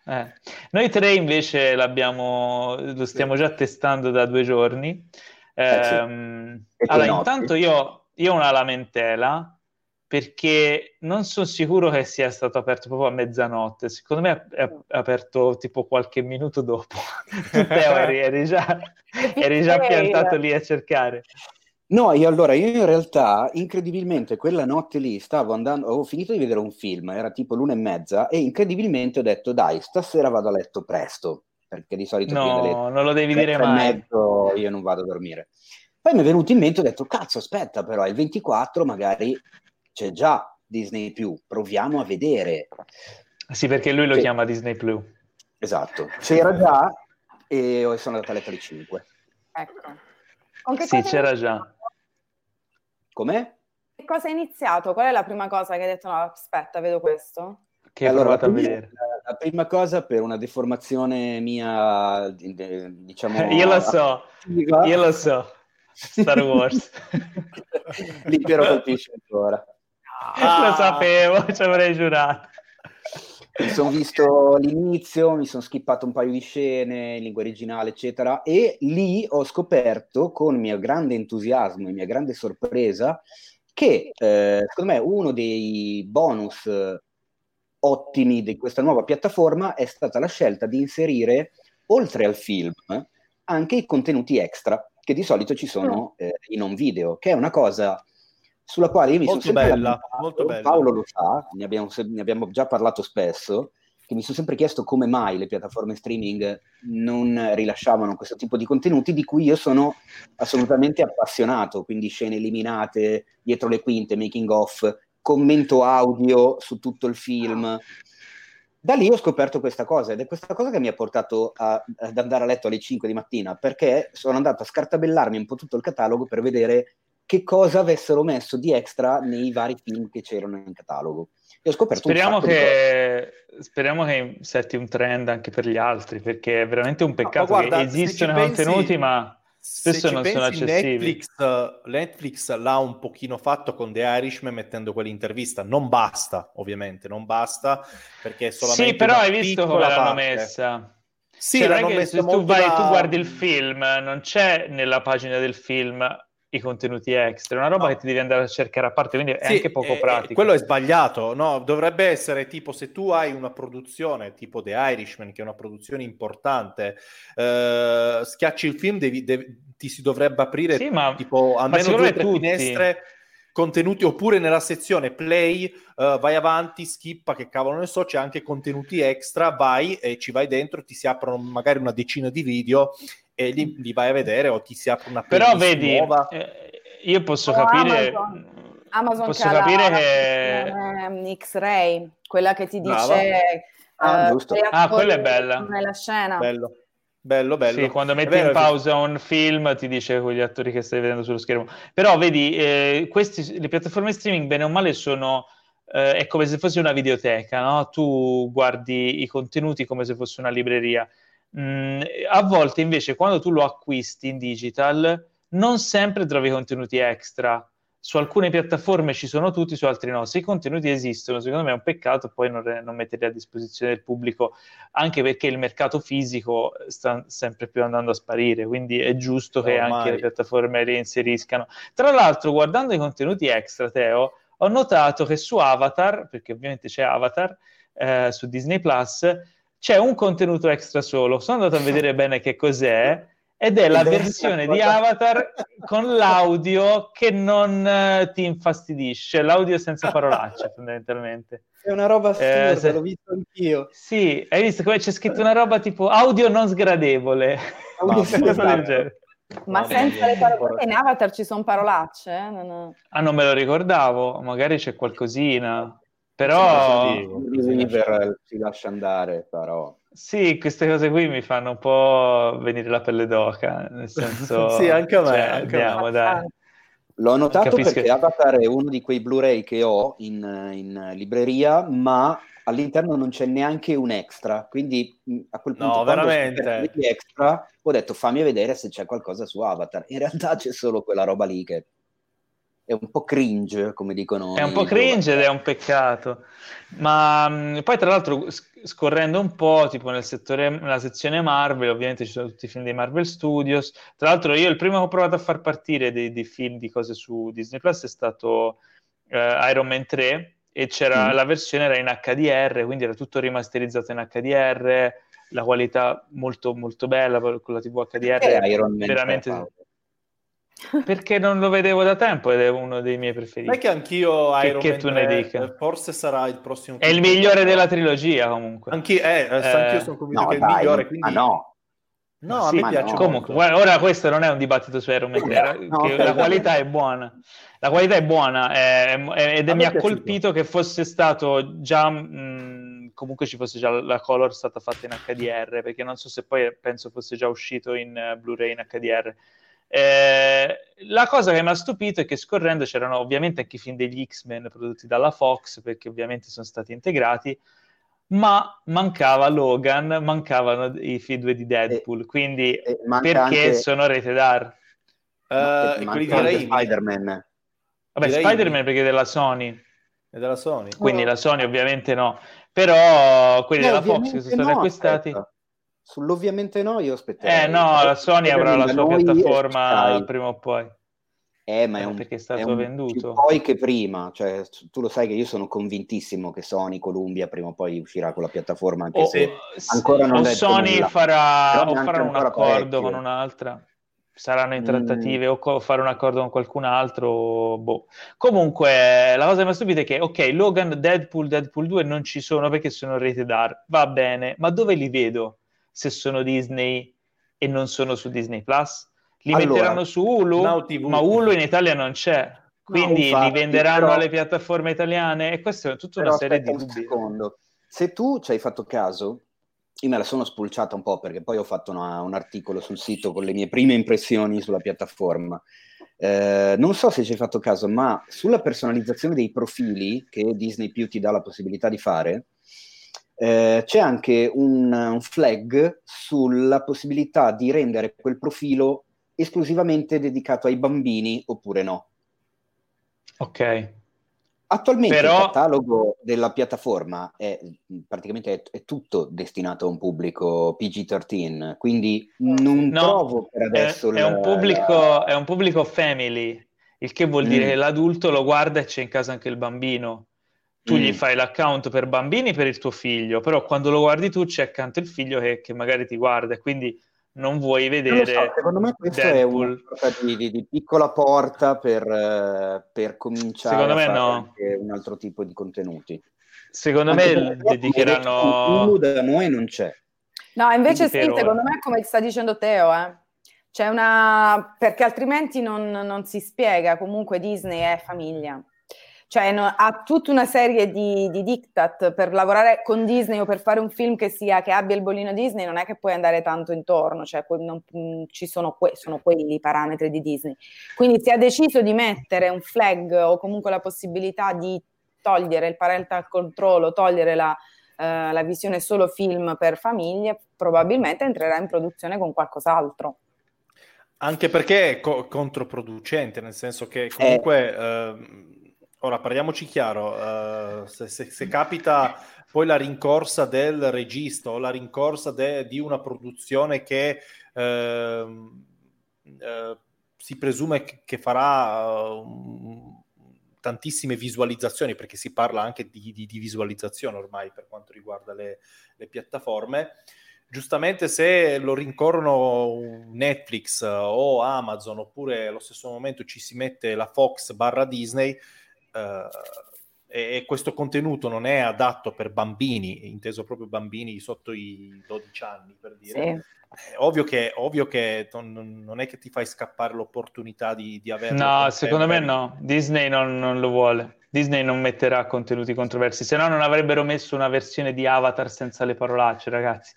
Eh. Noi tre invece l'abbiamo, lo stiamo già testando da due giorni. Eh, sì. Ehm, allora, intanto io, io ho una lamentela perché non sono sicuro che sia stato aperto proprio a mezzanotte. Secondo me è, aperto tipo qualche minuto dopo. Teo eri, eri, già, eri già piantato lì a cercare. No, io allora, io in realtà, incredibilmente, quella notte lì stavo andando, avevo finito di vedere un film, era tipo l'una e mezza, e incredibilmente ho detto, dai, stasera vado a letto presto, perché di solito... No, non lo devi dire mai. Mezzo, io non vado a dormire. Poi mi è venuto in mente, ho detto, cazzo, aspetta però, il 24 magari c'è già Disney Plus, proviamo a vedere. Sì, perché lui lo c'è... chiama Disney Plus. Esatto, c'era già e sono andato a letto alle 5. Ecco. sì, c'era già. Com'è? Che cosa hai iniziato? Qual è la prima cosa che hai detto? No, aspetta, vedo questo. Che allora, la prima, la, la prima, cosa per una deformazione mia, diciamo... io lo so, io lo so. Star Wars. L'impero colpisce ancora. Ah, lo sapevo, ci avrei giurato. Mi sono visto l'inizio, mi sono skippato un paio di scene in lingua originale, eccetera, e lì ho scoperto con mio grande entusiasmo e mia grande sorpresa che eh, secondo me uno dei bonus ottimi di questa nuova piattaforma è stata la scelta di inserire, oltre al film, anche i contenuti extra che di solito ci sono eh, in un video, che è una cosa sulla quale io mi molto sono sempre bella, molto bella. Paolo lo sa, ne abbiamo, ne abbiamo già parlato spesso, che mi sono sempre chiesto come mai le piattaforme streaming non rilasciavano questo tipo di contenuti di cui io sono assolutamente appassionato, quindi scene eliminate, dietro le quinte, making off, commento audio su tutto il film. da lì ho scoperto questa cosa ed è questa cosa che mi ha portato a, ad andare a letto alle 5 di mattina perché sono andato a scartabellarmi un po' tutto il catalogo per vedere che cosa avessero messo di extra nei vari film che c'erano in catalogo. E ho scoperto speriamo che, speriamo che setti un trend anche per gli altri perché è veramente un peccato no, guarda, che esistono contenuti pensi... ma spesso non sono accessibili. Netflix, Netflix, l'ha un pochino fatto con The Irishman mettendo quell'intervista. Non basta, ovviamente, non basta perché è solamente. Sì, però hai visto come l'hanno parte. messa. Sì, cioè, l'hanno messa se tu, vai, da... tu guardi il film, non c'è nella pagina del film i contenuti extra, è una roba no. che ti devi andare a cercare a parte, quindi è sì, anche poco eh, pratico. Quello è sbagliato, no? Dovrebbe essere tipo se tu hai una produzione tipo The Irishman, che è una produzione importante, eh, schiacci il film, devi, devi, ti si dovrebbe aprire sì, ma, tipo almeno due o tre finestre contenuti oppure nella sezione play uh, vai avanti, skippa che cavolo ne so, c'è anche contenuti extra, vai e ci vai dentro, ti si aprono magari una decina di video e li, li vai a vedere o ti si apre una Però vedi, nuova. Eh, io posso oh, capire... Amazon. Amazon posso capire che... X-Ray, quella che ti dice... Ah, uh, ah, quella è bella. Nella scena. Bello. Bello, bello. Sì, quando metti in pausa un film ti dice con gli attori che stai vedendo sullo schermo. Però vedi, eh, questi, le piattaforme streaming, bene o male, sono... Eh, è come se fosse una videoteca, no? Tu guardi i contenuti come se fosse una libreria. Mm, a volte invece quando tu lo acquisti in digital non sempre trovi contenuti extra. Su alcune piattaforme ci sono tutti, su altre no. Se i contenuti esistono, secondo me è un peccato poi non, non metterli a disposizione del pubblico, anche perché il mercato fisico sta sempre più andando a sparire, quindi è giusto che Ormai. anche le piattaforme li inseriscano. Tra l'altro, guardando i contenuti extra, Teo, ho notato che su Avatar, perché ovviamente c'è Avatar, eh, su Disney Plus, c'è un contenuto extra solo. Sono andato a vedere bene che cos'è ed è la versione di Avatar con l'audio che non uh, ti infastidisce, l'audio senza parolacce fondamentalmente. È una roba assurda, eh, se... l'ho visto anch'io. Sì, hai visto come c'è scritto una roba tipo audio non sgradevole. Audio Ma senza le parolacce in Avatar ci sono parolacce? Eh? Non... Ah, non me lo ricordavo, magari c'è qualcosina. Però River si lascia andare, però. Sì, queste cose qui mi fanno un po' venire la pelle d'oca, nel senso... sì, anche a me. Cioè, andiamo, me. dai. L'ho notato Capisco perché. Avatar è uno di quei Blu-ray che ho in, in, libreria, ma all'interno non c'è neanche un extra, quindi a quel punto no, veramente. extra ho detto fammi vedere se c'è qualcosa su Avatar. In realtà c'è solo quella roba lì che è un po' cringe, come dicono. È un po' cringe ed è un peccato. Ma poi, tra l'altro, scorrendo un po', tipo nel settore, nella sezione Marvel, ovviamente ci sono tutti i film dei Marvel Studios. Tra l'altro, io il primo che ho provato a far partire dei, dei film di cose su Disney Plus è stato eh, Iron Man 3 e c'era mm. la versione era in HDR, quindi era tutto rimasterizzato in HDR, la qualità molto molto bella con la TV HDR. Veramente 3, perché non lo vedevo da tempo ed è uno dei miei preferiti. Non è che anch'io Iron che, che tu ne dica. forse sarà il prossimo. È il migliore della trilogia comunque. Anch'io, eh, eh, anch'io sono convinto no, che è il migliore, quindi... Ah, no. No, a me piace no. Comunque, ora questo non è un dibattito su Iron Man 3, no, la qualità è buona. La qualità è buona è, è, ed è, mi ha colpito che fosse stato già mh, comunque ci fosse già la color stata fatta in HDR, perché non so se poi penso fosse già uscito in uh, Blu-ray in HDR eh, la cosa che mi ha stupito è che scorrendo c'erano ovviamente anche i film degli X-Men prodotti dalla Fox, perché ovviamente sono stati integrati, ma mancava Logan, mancavano i film di Deadpool, quindi e perché anche... sono rated R? Uh, quelli di Spider-Man. Vabbè, direi Spider-Man perché è della Sony. È della Sony. Quindi oh. la Sony ovviamente no. Però quelli no, della Fox che sono stati no, acquistati... Aspetta. Sull'ovviamente no, io aspetterei. Eh no, la Sony avrà la sua piattaforma prima o poi. Eh, ma è un, perché è stato è venduto. poi che prima, cioè, tu lo sai che io sono convintissimo che Sony, Columbia prima o poi uscirà con la piattaforma, anche o, se ancora non o Sony nulla. farà, o farà un accordo parecchio. con un'altra, saranno in trattative mm. o co- fare un accordo con qualcun altro. Boh. Comunque, la cosa che mi ha stupito è che, ok, Logan, Deadpool, Deadpool 2 non ci sono perché sono rated R, va bene, ma dove li vedo? Se sono Disney e non sono su Disney Plus? Li allora, metteranno su Hulu, ma Hulu in Italia non c'è. Quindi no, infatti, li venderanno però... alle piattaforme italiane e questa è tutta però una serie di dubbi. secondo. se tu ci hai fatto caso, io me la sono spulciata un po' perché poi ho fatto una, un articolo sul sito con le mie prime impressioni sulla piattaforma. Eh, non so se ci hai fatto caso, ma sulla personalizzazione dei profili che Disney più ti dà la possibilità di fare, eh, c'è anche un, un, flag sulla possibilità di rendere quel profilo esclusivamente dedicato ai bambini oppure no. Ok. Attualmente Però... il catalogo della piattaforma è praticamente è, è, tutto destinato a un pubblico PG-13, quindi non no, trovo per adesso... È, la, è, un pubblico, la... è, un pubblico, family, il che vuol mm. dire che l'adulto lo guarda e c'è in casa anche il bambino. Tu mm. gli fai l'account per bambini per il tuo figlio, però quando lo guardi tu c'è accanto il figlio che, che magari ti guarda e quindi non vuoi vedere. So, secondo me questo Deadpool. è una sorta di, di, di, piccola porta per, uh, per cominciare secondo a fare no. un altro tipo di contenuti. Secondo anche me dedicheranno. da noi non c'è. No, invece sì, secondo me, come sta dicendo Teo, eh. C'è una... perché altrimenti non, non si spiega. Comunque Disney è famiglia cioè no, ha tutta una serie di, di, diktat per lavorare con Disney o per fare un film che, sia, che abbia il bollino Disney, non è che puoi andare tanto intorno, cioè non, mm, ci sono, que- sono quelli i parametri di Disney. Quindi si è deciso di mettere un flag o comunque la possibilità di togliere il parental control, togliere la, uh, la visione solo film per famiglie, probabilmente entrerà in produzione con qualcos'altro. Anche perché è co- controproducente, nel senso che comunque... Eh. Uh, Ora parliamoci chiaro, uh, se, se, se, capita poi la rincorsa del regista o la rincorsa de, di una produzione che uh, uh, si presume che, farà um, tantissime visualizzazioni, perché si parla anche di, di, di visualizzazione ormai per quanto riguarda le, le piattaforme, giustamente se lo rincorrono Netflix o Amazon oppure allo stesso momento ci si mette la Fox barra Disney, e questo contenuto non è adatto per bambini, inteso proprio bambini sotto i 12 anni, per dire. Sì. È ovvio che, ovvio che non, non, è che ti fai scappare l'opportunità di, di averlo. No, secondo me no. Disney non, non, lo vuole. Disney non metterà contenuti controversi, se no non avrebbero messo una versione di Avatar senza le parolacce, ragazzi.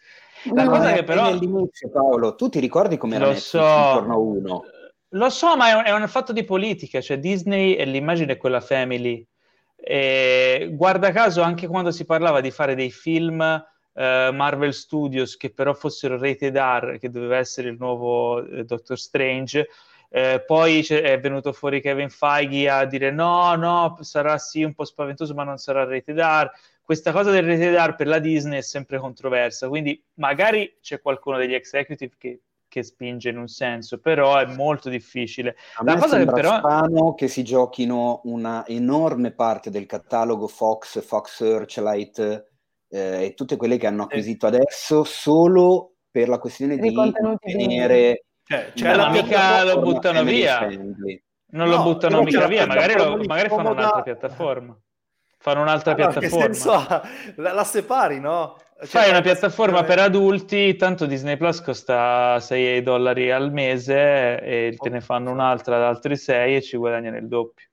La no, cosa che però... All'inizio, Paolo, tu ti ricordi come era so... il giorno 1? Lo so, ma è un, è un, fatto di politica, cioè Disney e l'immagine è quella family. E, guarda caso, anche quando si parlava di fare dei film eh, Marvel Studios che però fossero rated R, che doveva essere il nuovo eh, Doctor Strange, eh, poi è venuto fuori Kevin Feige a dire no, no, sarà sì un po' spaventoso, ma non sarà rated R. Questa cosa del rated R per la Disney è sempre controversa, quindi magari c'è qualcuno degli executive che che spinge in un senso, però è molto difficile. A La cosa che però strano che si giochino una enorme parte del catalogo Fox, Fox Searchlight eh, e tutte quelle che hanno acquisito adesso solo per la questione di tenere cioè, cioè la mica lo buttano via. Friendly. Non no, lo buttano mica via, magari, lo, magari fanno un'altra piattaforma. Fanno un'altra allora, piattaforma. Che senso ha? La, la separi, no? Cioè, Fai una piattaforma per adulti, tanto Disney Plus costa 6 dollari al mese e te ne fanno un'altra ad altri 6 e ci guadagnano il doppio.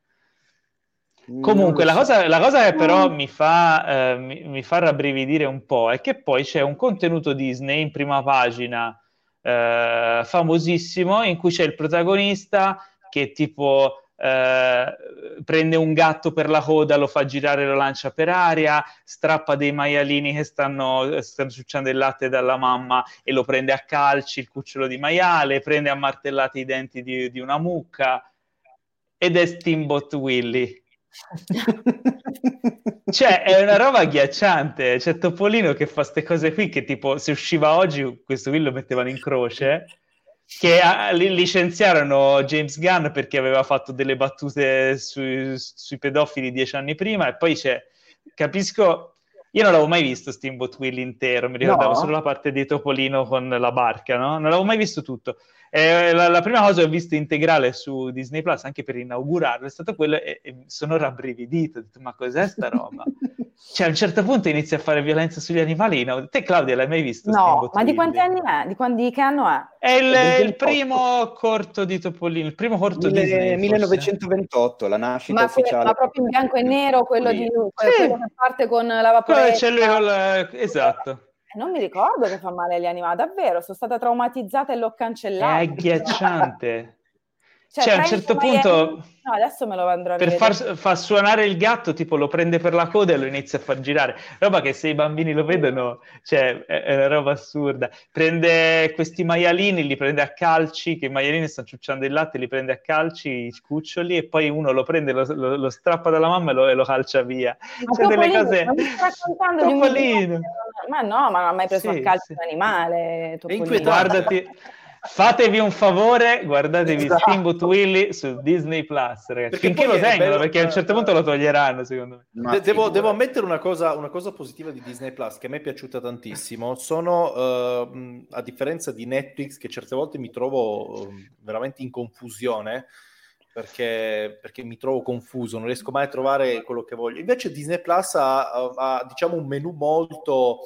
Comunque, la cosa, la cosa, che però mi fa, eh, mi, mi fa, rabbrividire un po' è che poi c'è un contenuto Disney in prima pagina eh, famosissimo in cui c'è il protagonista che tipo eh, prende un gatto per la coda, lo fa girare, lo lancia per aria, strappa dei maialini che stanno, stanno succiando il latte dalla mamma e lo prende a calci, il cucciolo di maiale, prende a martellate i denti di, di una mucca ed è Steamboat Willy. cioè è una roba agghiacciante c'è Topolino che fa queste cose qui che tipo se usciva oggi questo qui lo mettevano in croce che a, licenziarono James Gunn perché aveva fatto delle battute sui, sui pedofili dieci anni prima e poi c'è, capisco, io non l'avevo mai visto Steamboat Will intero, mi ricordavo no. solo la parte di Topolino con la barca, no? Non l'avevo mai visto tutto. Eh, la, la, prima cosa che ho visto integrale su Disney Plus, anche per inaugurarlo, è stato quello e, e sono rabbrividito, ho detto, ma cos'è sta roba? Cioè, a un certo punto inizia a fare violenza sugli animali. No? Te, Claudia, l'hai mai visto? No, ma di quanti anni è? Di, quando, di che anno è? È il, il primo corto di Topolino, il primo corto Mille, Disney. 1928, la nascita ma ufficiale. Ma proprio in bianco e nero, quello, di, quello che parte con la vaporetta. C'è lui. Esatto. Non mi ricordo che fa male agli animali, davvero, sono stata traumatizzata e l'ho cancellato. È agghiacciante. Cioè, cioè a un certo punto... No, adesso me lo andrò a Per far, far, suonare il gatto, tipo lo prende per la coda e lo inizia a far girare. Roba che se i bambini lo vedono, cioè, è, è una roba assurda. Prende questi maialini, li prende a calci, che i maialini stanno ciucciando il latte, li prende a calci, i cuccioli, e poi uno lo prende, lo, lo, lo strappa dalla mamma e lo, e lo calcia via. Ma cioè, delle cose... Ma no, ma non ha mai preso sì, a calcio sì. un animale. Topolino. Guardati... Fatevi un favore, guardatevi esatto. Steamboat Willy su Disney Plus, ragazzi. Perché Finché lo tengono, bello, perché a un certo punto lo toglieranno, secondo me. De- devo, devo, ammettere una cosa, una cosa, positiva di Disney Plus che a me è piaciuta tantissimo. Sono, uh, a differenza di Netflix, che certe volte mi trovo uh, veramente in confusione. Perché, perché, mi trovo confuso, non riesco mai a trovare quello che voglio. Invece Disney Plus ha, ha, ha diciamo un menu molto...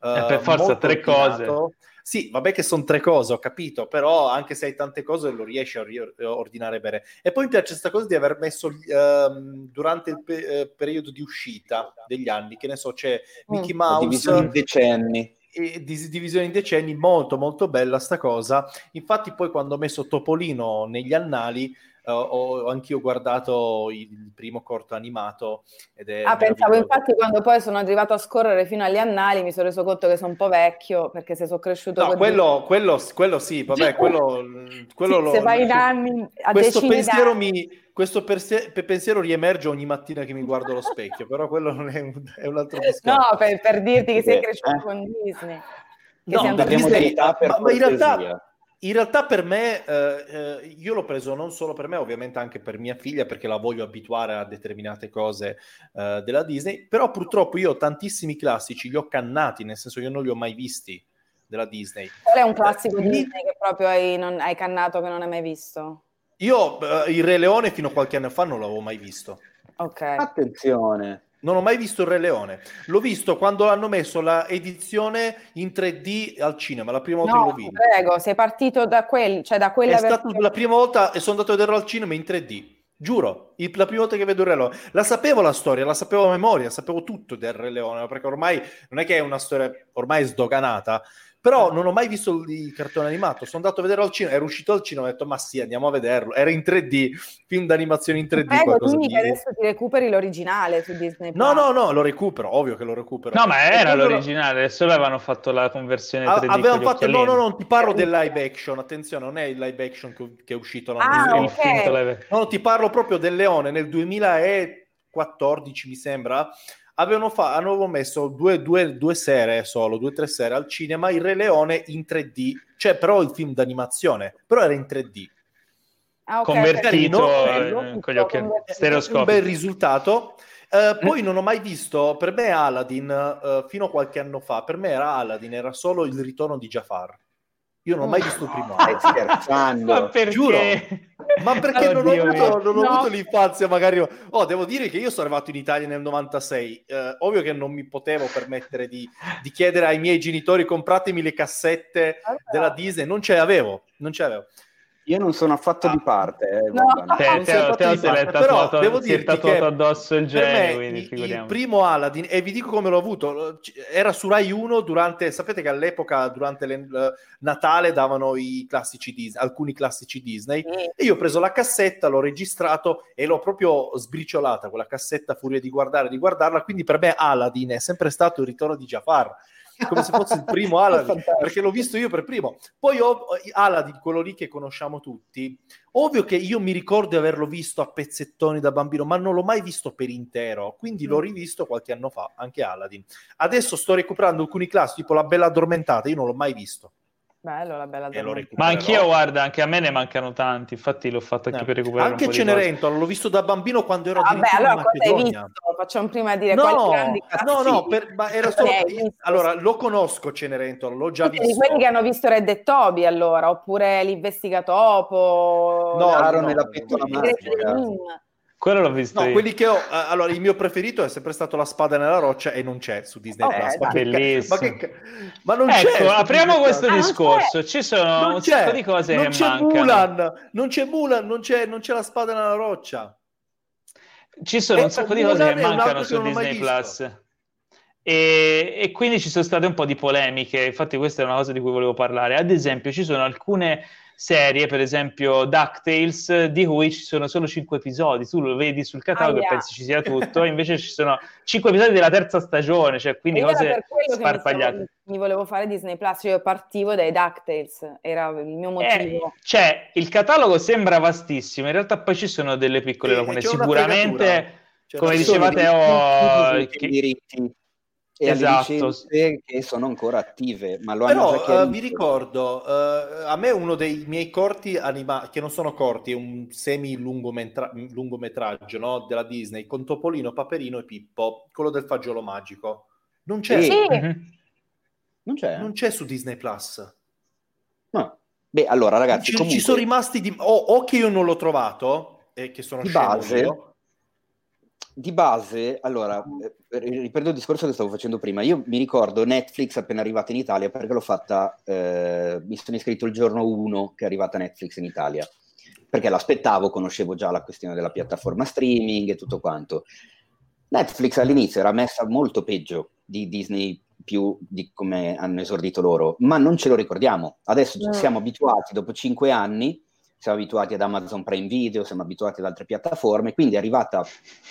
Uh, eh, per forza tre ordinato. cose sì, vabbè che sono tre cose, ho capito, però anche se hai tante cose lo riesci a ordinare bene. E poi mi piace questa cosa di aver messo uh, durante il pe- uh, periodo di uscita degli anni, che ne so, c'è mm. Mickey Mouse... Divisione in decenni. E, divisione in decenni, molto molto bella sta cosa. Infatti poi quando ho messo Topolino negli annali Uh, ho anch'io guardato il primo corto animato ed è ah pensavo infatti quando poi sono arrivato a scorrere fino agli annali mi sono reso conto che sono un po' vecchio perché se sono cresciuto no quello, quello, quello, sì vabbè quello, quello sì, lo, se vai in anni a questo pensiero mi questo perse- pensiero riemerge ogni mattina che mi guardo allo specchio però quello non è un, è un altro discorso. no per, per dirti che sei cresciuto eh. con Disney che no, Disney, ma, ma in realtà in realtà per me, eh, eh, io l'ho preso non solo per me, ovviamente anche per mia figlia, perché la voglio abituare a determinate cose eh, della Disney, però purtroppo io ho tantissimi classici, li ho cannati, nel senso che io non li ho mai visti della Disney. Qual è un classico eh, Disney che proprio hai, non, hai, cannato, che non hai mai visto? Io eh, il Re Leone fino a qualche anno fa non l'avevo mai visto. Ok. Attenzione. Non ho mai visto il Re Leone. L'ho visto quando hanno messo la edizione in 3D al cinema, la prima volta no, che l'ho visto. prego, sei partito da, quel, cioè da quella È stata la prima volta e sono andato a vederlo al cinema in 3D. Giuro, il, la prima volta che vedo il Re Leone. La sapevo la storia, la sapevo a memoria, sapevo tutto del Re Leone, perché ormai non è che è una storia ormai sdoganata, però non ho mai visto il cartone animato. Sono andato a vederlo al cinema, ero uscito al cinema e ho detto: Ma sì, andiamo a vederlo. Era in 3D, film d'animazione in 3D. Prego, quindi di... adesso ti recuperi l'originale su Disney. No, no, no, lo recupero, ovvio che lo recupero. No, ma era l'originale, lo... solo avevano fatto la conversione 3D. A- avevano fatto, no, no, no, ti parlo del live action. Attenzione, non è il live action che, che è uscito l'anno ah, okay. No, ti parlo proprio del Leone nel 2014, mi sembra avevano, fa- avevano messo due, due, due serie solo, due o tre serie al cinema, Il Re Leone in 3D, cioè però il film d'animazione, però era in 3D. Ah, okay, convertito okay. con gli occhi stereoscopici. Un bel risultato. Uh, poi non ho mai visto, per me Aladdin, uh, fino a qualche anno fa, per me era Aladdin, era solo il ritorno di Jafar. Io non ho mai visto il primo Stai scherzando? Ma perché? Giuro. Ma perché oh, non, ho avuto, non ho no. avuto, l'infanzia magari... Oh, devo dire che io sono arrivato in Italia nel 96. Eh, ovvio che non mi potevo permettere di, di, chiedere ai miei genitori compratemi le cassette allora. della Disney. Non ce le avevo, non ce le avevo. Io non sono affatto ah. di parte, eh, no. te, te, te, te l'hai tatuato, devo è tatuato addosso il genio, quindi il primo Aladdin, e vi dico come l'ho avuto, era su Rai 1 durante, sapete che all'epoca durante le, uh, Natale davano i classici Disney, alcuni classici Disney, mm. e io ho preso la cassetta, l'ho registrato e l'ho proprio sbriciolata, quella cassetta furia di guardare, di guardarla, quindi per me Aladdin è sempre stato il ritorno di Jafar, come se fosse il primo Aladdin, perché l'ho visto io per primo. Poi Aladdin, quello lì che conosciamo tutti. Ovvio che io mi ricordo di averlo visto a pezzettoni da bambino, ma non l'ho mai visto per intero, quindi l'ho mm. rivisto qualche anno fa, anche Aladdin. Adesso sto recuperando alcuni classici, tipo La Bella Addormentata, io non l'ho mai visto. Bello, la bella Ma anch'io, guarda, anche a me ne mancano tanti. Infatti, l'ho fatto anche eh. per recuperare. Anche Cenerentola, l'ho visto da bambino quando ero ah, Vabbè, allora cosa hai visto? Facciamo prima dire no, no, no, per, ma era solo... allora lo conosco Cenerentola, l'ho già visto. quelli che hanno visto Red e Toby, allora, oppure l'investigatopo. No, no, nella piccola Quello l'ho visto. No, io. quelli che ho. Allora, il mio preferito è sempre stato La spada nella roccia e non c'è su Disney oh, Plus. Ma, bellissimo. Ma, che, ma non ecco, c'è. apriamo questo ah, discorso. Ci sono non un c'è. sacco di cose non che c'è mancano. Mulan, non c'è Mulan, non c'è, non c'è La spada nella roccia. Ci sono e un sacco di cose che mancano su Disney Plus. E, e, quindi ci sono state un po' di polemiche. Infatti, questa è una cosa di cui volevo parlare. Ad esempio, ci sono alcune serie, per esempio DuckTales, di cui ci sono solo 5 episodi. Tu lo vedi sul catalogo ah, yeah. e pensi ci sia tutto, invece ci sono 5 episodi della terza stagione, cioè quindi cose sparpagliate. Mi, mi, volevo fare Disney Plus, io partivo dai DuckTales, era il mio eh, motivo. Eh, cioè, il catalogo sembra vastissimo, in realtà poi ci sono delle piccole lacune. Sicuramente, come dicevate, ho... Che... diritti e esatto. licenze che sono ancora attive. Ma lo Però hanno uh, vi ricordo, uh, a me uno dei miei corti animati, che non sono corti, è un semi-lungometraggio no? della Disney, con Topolino, Paperino e Pippo, quello del fagiolo magico. Non c'è. Sì. Mm-hmm. Non c'è. Non c'è su Disney Plus. No. Beh, allora ragazzi, ci, comunque... ci sono rimasti di... o, o, che io non l'ho trovato e che sono di base. Io di base, allora, eh, riprendo il discorso che stavo facendo prima. Io mi ricordo Netflix appena arrivata in Italia, perché l'ho fatta, eh, mi sono iscritto il giorno 1 che è arrivata Netflix in Italia, perché l'aspettavo, conoscevo già la questione della piattaforma streaming e tutto quanto. Netflix all'inizio era messa molto peggio di Disney più di come hanno esordito loro, ma non ce lo ricordiamo. Adesso no. siamo abituati, dopo cinque anni, siamo abituati ad Amazon Prime Video, siamo abituati ad altre piattaforme, quindi è arrivata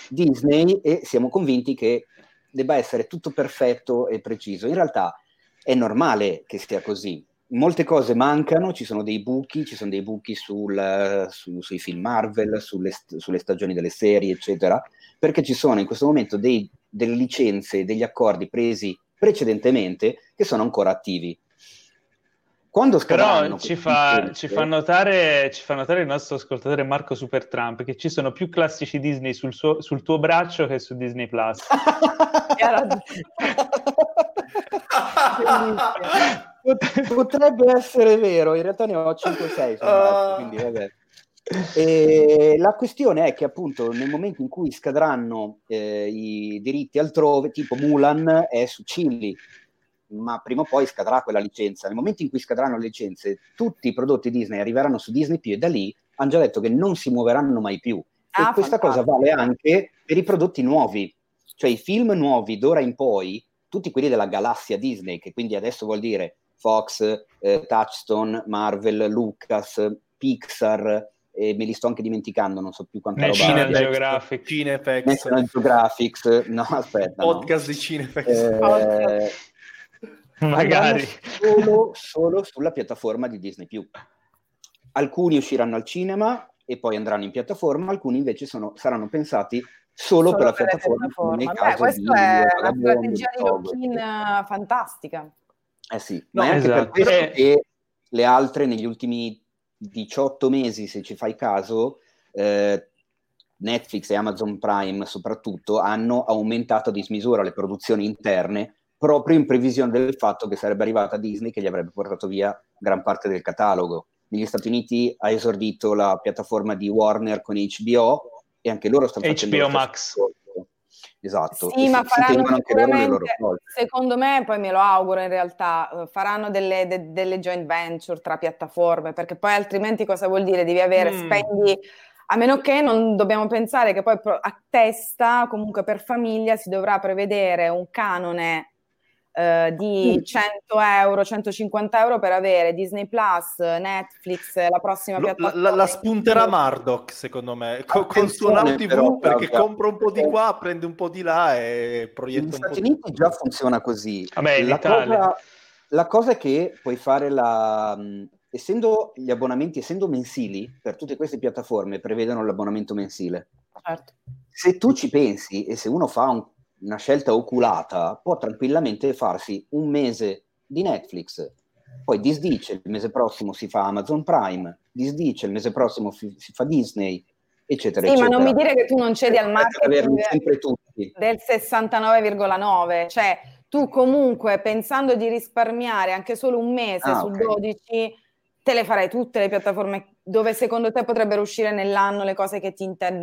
Disney e siamo convinti che debba essere tutto perfetto e preciso. In realtà è normale che sia così. Molte cose mancano, ci sono dei buchi, ci sono dei buchi sul, su, sui film Marvel, sulle, sulle, stagioni delle serie, eccetera, perché ci sono in questo momento dei, delle licenze, degli accordi presi precedentemente che sono ancora attivi. Quando Però ci fa, ci, fa notare, ci fa, notare, il nostro ascoltatore Marco Super Trump che ci sono più classici Disney sul, suo, sul tuo braccio che su Disney Plus. Potrebbe essere vero, in realtà ne ho 5-6, uh... quindi vabbè. E la questione è che appunto nel momento in cui scadranno eh, i diritti altrove, tipo Mulan è su Chili, ma prima o poi scadrà quella licenza. Nel momento in cui scadranno le licenze, tutti i prodotti Disney arriveranno su Disney più e da lì hanno già detto che non si muoveranno mai più. Ah, e questa fantastico. cosa vale anche per i prodotti nuovi, cioè i film nuovi d'ora in poi, tutti quelli della galassia Disney, che quindi adesso vuol dire Fox, eh, Touchstone, Marvel, Lucas, Pixar, e me li sto anche dimenticando, non so più quanta National roba. Geographic, Cinefx, National Geographic, no aspetta, podcast no. di Cinefx. Eh, Magari. Solo, solo, sulla piattaforma di Disney+. Alcuni usciranno al cinema e poi andranno in piattaforma, alcuni invece sono, saranno pensati solo, solo per la per piattaforma. piattaforma. Beh, questa è una strategia di lock-in fantastica. Eh sì, no, ma è anche esatto. per questo che le altre negli ultimi 18 mesi, se ci fai caso, eh, Netflix e Amazon Prime soprattutto hanno aumentato a dismisura le produzioni interne proprio in previsione del fatto che sarebbe arrivata Disney che gli avrebbe portato via gran parte del catalogo. Negli Stati Uniti ha esordito la piattaforma di Warner con HBO e anche loro stanno facendo HBO Max. Esatto. Sì, e ma si, faranno sicuramente, secondo me, poi me lo auguro in realtà, eh, faranno delle, de, delle, joint venture tra piattaforme, perché poi altrimenti cosa vuol dire? Devi avere mm. spendi a meno che non dobbiamo pensare che poi a testa, comunque per famiglia, si dovrà prevedere un canone eh, di 100 euro, 150 euro per avere Disney Plus, Netflix, la prossima piattaforma. La, la, spunterà Murdoch, secondo me, con, con suo Now TV, però, perché però, compra un po' di qua, prende un po' di là e proietta un Stati po' Uniti già funziona così. Vabbè, la, cosa, la cosa è che puoi fare la... Essendo gli abbonamenti, essendo mensili, per tutte queste piattaforme prevedono l'abbonamento mensile. Certo. Se tu ci pensi e se uno fa un una scelta oculata, può tranquillamente farsi un mese di Netflix, poi disdice, il mese prossimo si fa Amazon Prime, disdice, il mese prossimo fi- si fa Disney, eccetera. Sì, eccetera. ma non mi dire che tu non cedi al marketing del 69,9, cioè tu comunque pensando di risparmiare anche solo un mese ah, su okay. 12 te le farei tutte le piattaforme dove secondo te potrebbero uscire nell'anno le cose che ti inter...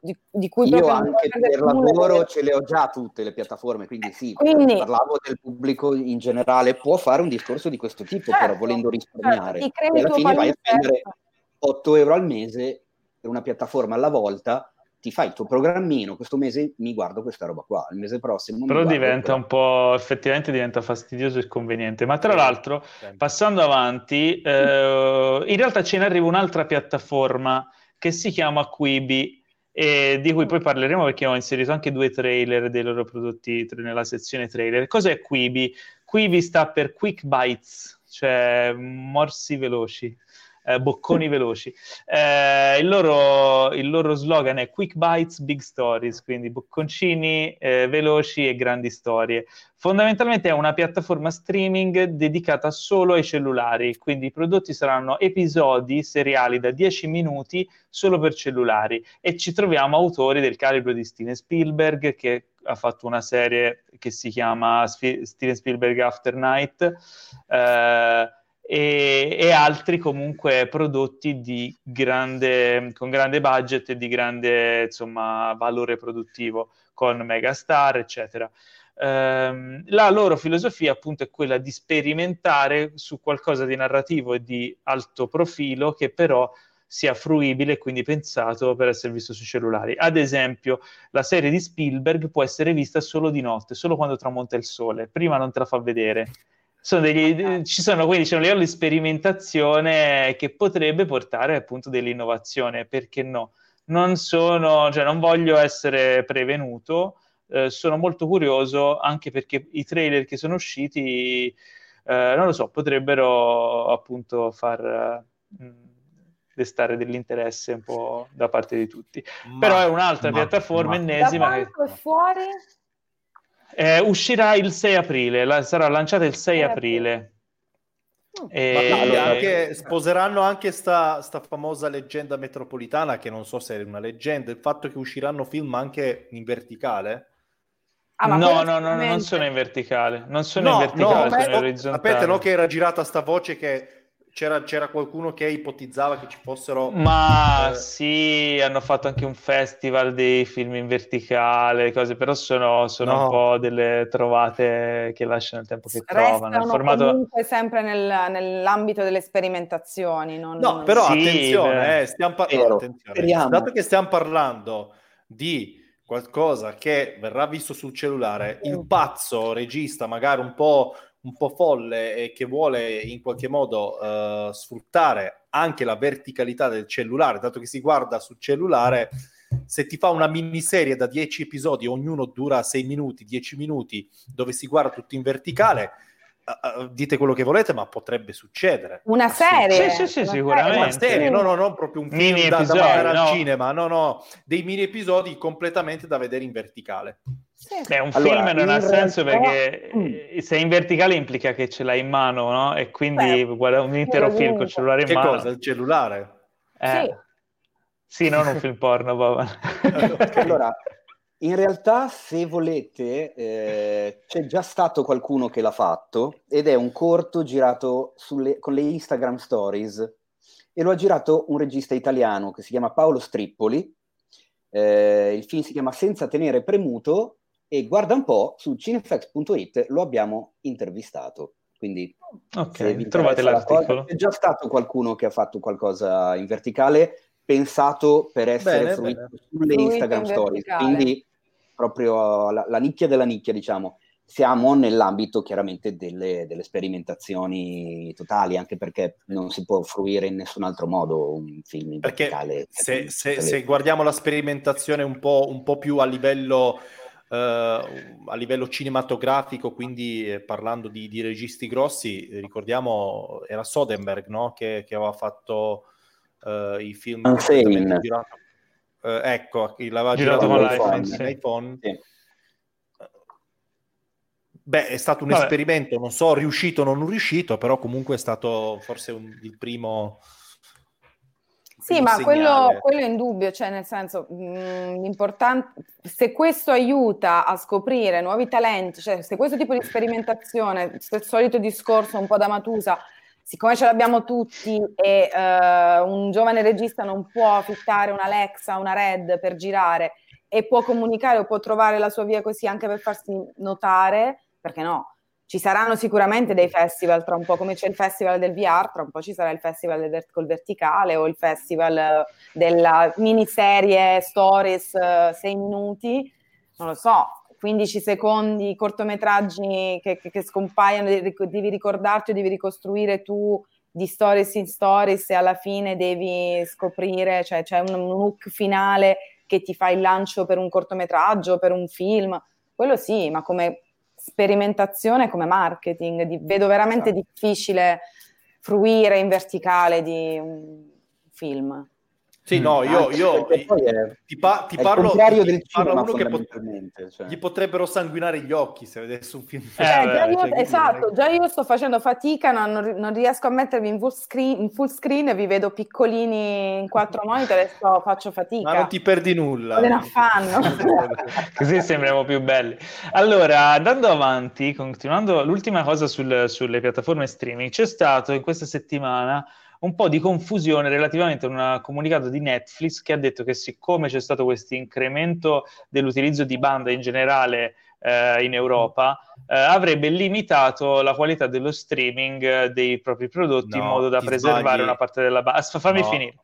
di, di cui io anche per lavoro ce le ho già tutte le piattaforme quindi sì quindi, parlavo del pubblico in generale può fare un discorso di questo tipo certo, però volendo risparmiare. certo, e alla fine vai a spendere 8 euro al mese per una piattaforma alla volta ti fai il tuo programmino, questo mese mi guardo questa roba qua, il mese prossimo... Però diventa un po', effettivamente diventa fastidioso e sconveniente. Ma tra l'altro, passando avanti, eh, in realtà ce ne arriva un'altra piattaforma che si chiama Quibi, e di cui poi parleremo perché ho inserito anche due trailer dei loro prodotti nella sezione trailer. Cos'è Quibi? Quibi sta per Quick Bites, cioè morsi veloci eh, bocconi veloci. Eh, il, loro, il, loro, slogan è Quick Bites, Big Stories, quindi bocconcini eh, veloci e grandi storie. Fondamentalmente è una piattaforma streaming dedicata solo ai cellulari, quindi i prodotti saranno episodi seriali da 10 minuti solo per cellulari e ci troviamo autori del calibro di Steven Spielberg che ha fatto una serie che si chiama Steven Spielberg After Night. Eh, e, e, altri comunque prodotti grande, con grande budget e di grande insomma, valore produttivo con Megastar, eccetera. Um, la loro filosofia appunto è quella di sperimentare su qualcosa di narrativo e di alto profilo che però sia fruibile e quindi pensato per essere visto sui cellulari. Ad esempio, la serie di Spielberg può essere vista solo di notte, solo quando tramonta il sole, prima non te la fa vedere sono degli, ci sono quindi c'è un livello di sperimentazione che potrebbe portare appunto dell'innovazione, perché no? Non sono, cioè non voglio essere prevenuto, eh, sono molto curioso anche perché i trailer che sono usciti, eh, non lo so, potrebbero appunto far mh, destare dell'interesse un po' da parte di tutti. Ma, Però è un'altra ma, piattaforma ma. ennesima. Da che... è fuori? Eh, uscirà il 6 aprile, la, sarà lanciata il 6 aprile. E... Ma anche, sposeranno anche sta, sta, famosa leggenda metropolitana, che non so se è una leggenda, il fatto che usciranno film anche in verticale. Ah, no, no, no, non sono in verticale, non sono no, in verticale, no, sono in orizzontale. Aspetta, no che era girata sta voce che c'era, c'era, qualcuno che ipotizzava che ci fossero... Ma eh... sì, hanno fatto anche un festival dei film in verticale, cose, però sono, sono no. un po' delle trovate che lasciano il tempo che Restano trovano. Il formato... comunque sempre nel, nell'ambito delle sperimentazioni. Non, no, non... però sì, attenzione, eh, stiamo par- no, attenzione. dato che stiamo parlando di qualcosa che verrà visto sul cellulare, il pazzo regista magari un po' un po' folle e che vuole in qualche modo uh, sfruttare anche la verticalità del cellulare, dato che si guarda sul cellulare, se ti fa una miniserie da 10 episodi, ognuno dura 6 minuti, 10 minuti, dove si guarda tutto in verticale, Uh, dite quello che volete, ma potrebbe succedere. Una serie? Sì, sì, sì, sicuramente. Una serie, no, no, non proprio un film mini da, episodi, da no. al cinema, no, no, dei mini episodi completamente da vedere in verticale. Sì. Beh, un allora, film non ha senso perché mm. se è in verticale implica che ce l'hai in mano, no? E quindi Beh, guarda un intero film con il cellulare in che mano. Che cosa? Il cellulare? Eh. Sì. sì, non un film porno, Boba. allora, in realtà, se volete, eh, c'è già stato qualcuno che l'ha fatto ed è un corto girato sulle, con le Instagram Stories e lo ha girato un regista italiano che si chiama Paolo Strippoli. Eh, il film si chiama Senza tenere premuto e guarda un po' su cinefax.it lo abbiamo intervistato. Quindi ok, trovate l'articolo. Cosa, c'è già stato qualcuno che ha fatto qualcosa in verticale pensato per essere bene, fruito bene. sulle Fruito Instagram in Stories. Quindi proprio la, la, nicchia della nicchia, diciamo. Siamo nell'ambito chiaramente delle, delle, sperimentazioni totali, anche perché non si può fruire in nessun altro modo un film in perché verticale. Se, se, se, guardiamo la sperimentazione un po', un po più a livello a livello cinematografico, quindi eh, parlando di, di, registi grossi, ricordiamo era Soderbergh no? che, che, aveva fatto uh, i film girato, uh, ecco, l'aveva girato, girato con l'iPhone, l'iPhone. iPhone. Sì. Beh, è stato un Vabbè. esperimento, non so riuscito o non riuscito, però comunque è stato forse un, il primo sì, ma quello, quello, è indubbio, cioè nel senso, mh, mm, se questo aiuta a scoprire nuovi talenti, cioè se questo tipo di sperimentazione, il solito discorso un po' da Matusa, siccome ce l'abbiamo tutti e uh, un giovane regista non può fittare una Alexa, una Red per girare e può comunicare o può trovare la sua via così anche per farsi notare, perché no? Ci saranno sicuramente dei festival tra un po', come c'è il festival del VR, tra un po' ci sarà il festival del col verticale o il festival della miniserie Stories 6 uh, minuti, non lo so, 15 secondi, cortometraggi che, che, che scompaiono, devi ricordarti o devi ricostruire tu di stories in stories e alla fine devi scoprire, cioè c'è un, hook finale che ti fa il lancio per un cortometraggio, per un film, quello sì, ma come sperimentazione, come marketing, di, vedo veramente esatto. difficile fruire in verticale di un film. Sì, no, io, io è, ti, pa- ti parlo, ti, del ti parlo uno che pot- cioè. gli potrebbero sanguinare gli occhi se vedesse un film. Eh, eh, già io, cioè, esatto, già io sto facendo fatica, non, non, riesco a mettervi in full, screen, in full screen e vi vedo piccolini in quattro monitor e sto, faccio fatica. Ma non ti perdi nulla. Non affanno. Così sembriamo più belli. Allora, andando avanti, continuando, l'ultima cosa sul, sulle piattaforme streaming, c'è stato in questa settimana un po' di confusione relativamente a un comunicato di Netflix che ha detto che siccome c'è stato questo incremento dell'utilizzo di banda in generale eh, in Europa, eh, avrebbe limitato la qualità dello streaming dei propri prodotti no, in modo da preservare sbagli. una parte della banda. Fammi no. finire.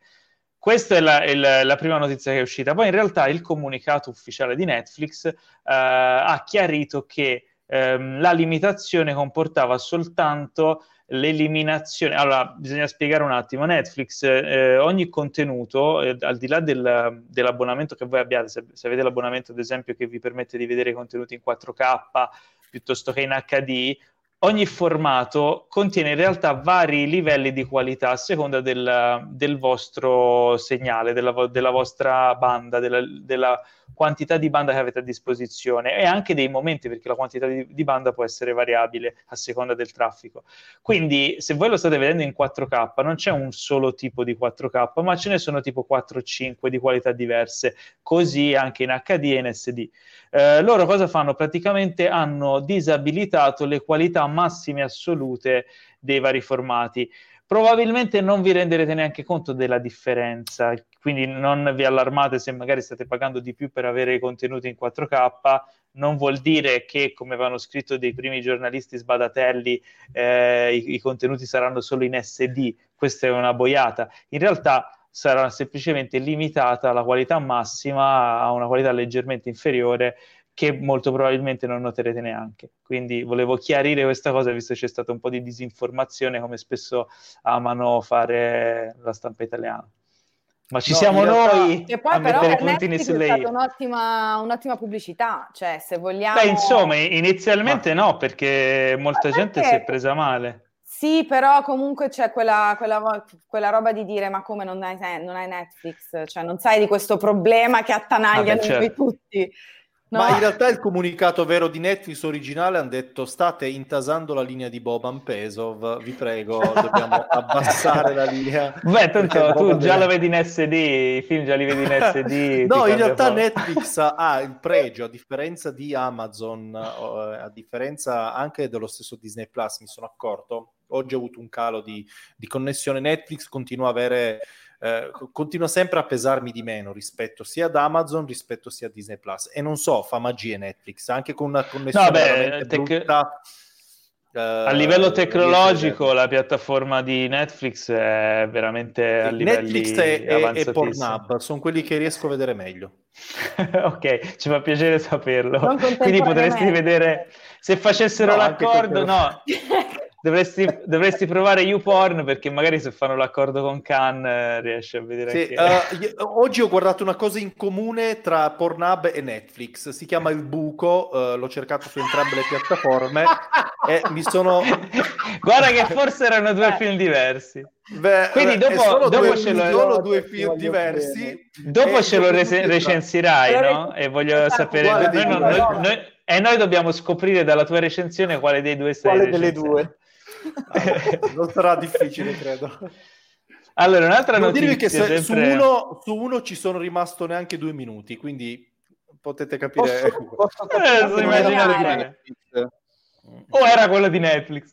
Questa è la, è la, prima notizia che è uscita. Poi in realtà il comunicato ufficiale di Netflix eh, ha chiarito che ehm, la limitazione comportava soltanto l'eliminazione. Allora, bisogna spiegare un attimo. Netflix, eh, ogni contenuto, eh, al di là del, dell'abbonamento che voi abbiate, se, se, avete l'abbonamento, ad esempio, che vi permette di vedere i contenuti in 4K piuttosto che in HD, ogni formato contiene in realtà vari livelli di qualità a seconda del, del vostro segnale, della, della vostra banda, della, della, quantità di banda che avete a disposizione e anche dei momenti, perché la quantità di, di, banda può essere variabile a seconda del traffico. Quindi, se voi lo state vedendo in 4K, non c'è un solo tipo di 4K, ma ce ne sono tipo 4-5 di qualità diverse, così anche in HD e in SD. Eh, loro cosa fanno? Praticamente hanno disabilitato le qualità massime assolute dei vari formati. Probabilmente non vi renderete neanche conto della differenza, quindi non vi allarmate se magari state pagando di più per avere i contenuti in 4K, non vuol dire che, come avevano scritto dei primi giornalisti sbadatelli, eh, i, i contenuti saranno solo in SD, questa è una boiata. In realtà sarà semplicemente limitata la qualità massima a una qualità leggermente inferiore che molto probabilmente non noterete neanche. Quindi volevo chiarire questa cosa, visto che c'è stata un po' di disinformazione, come spesso amano fare la stampa italiana. Ma ci no, siamo noi e poi però per Netflix è stata un'ottima, un'ottima, pubblicità, cioè se vogliamo... Beh, insomma, inizialmente ah. no, perché molta Ma gente perché... si è presa male. Sì, però comunque c'è quella, quella, quella, roba di dire ma come non hai, non hai, Netflix? Cioè non sai di questo problema che attanagliano ah, certo. tutti. No. Ma in realtà il comunicato vero di Netflix originale hanno detto state intasando la linea di Boban Pesov, vi prego, dobbiamo abbassare la linea. Beh, tanto tu già lo vedi in SD, i film già li vedi in SD. no, in realtà po'. Netflix ha il pregio, a differenza di Amazon, a differenza anche dello stesso Disney Plus, mi sono accorto, oggi ho avuto un calo di, di connessione, Netflix continua a avere eh, continua sempre a pesarmi di meno rispetto sia ad Amazon rispetto sia a Disney Plus. E non so, fa magie Netflix anche con una connessione no, beh, tec- brutta, uh, a livello tecnologico la piattaforma di Netflix è veramente a livelli Netflix e, e Pornhub sono quelli che riesco a vedere meglio. Ok, ci fa piacere saperlo. Quindi potresti vedere se facessero no, l'accordo no Dovresti, dovresti, provare YouPorn perché magari se fanno l'accordo con Khan eh, riesci a vedere sì, anche... uh, oggi ho guardato una cosa in comune tra Pornhub e Netflix. Si chiama Il Buco uh, l'ho cercato su entrambe le piattaforme e mi sono guarda che forse erano due film diversi. Beh, quindi dopo, dopo due, ce lo sono due film diversi dopo ce lo re- recensirai no? e voglio sapere noi, noi, noi, e noi dobbiamo scoprire dalla tua recensione quale dei due sei quale delle due non sarà difficile, credo. Allora, un'altra Devo notizia. che se, sempre... su, uno, su, uno, ci sono rimasto neanche due minuti, quindi potete capire. Posso, posso capire eh, immaginare o era quello di Netflix.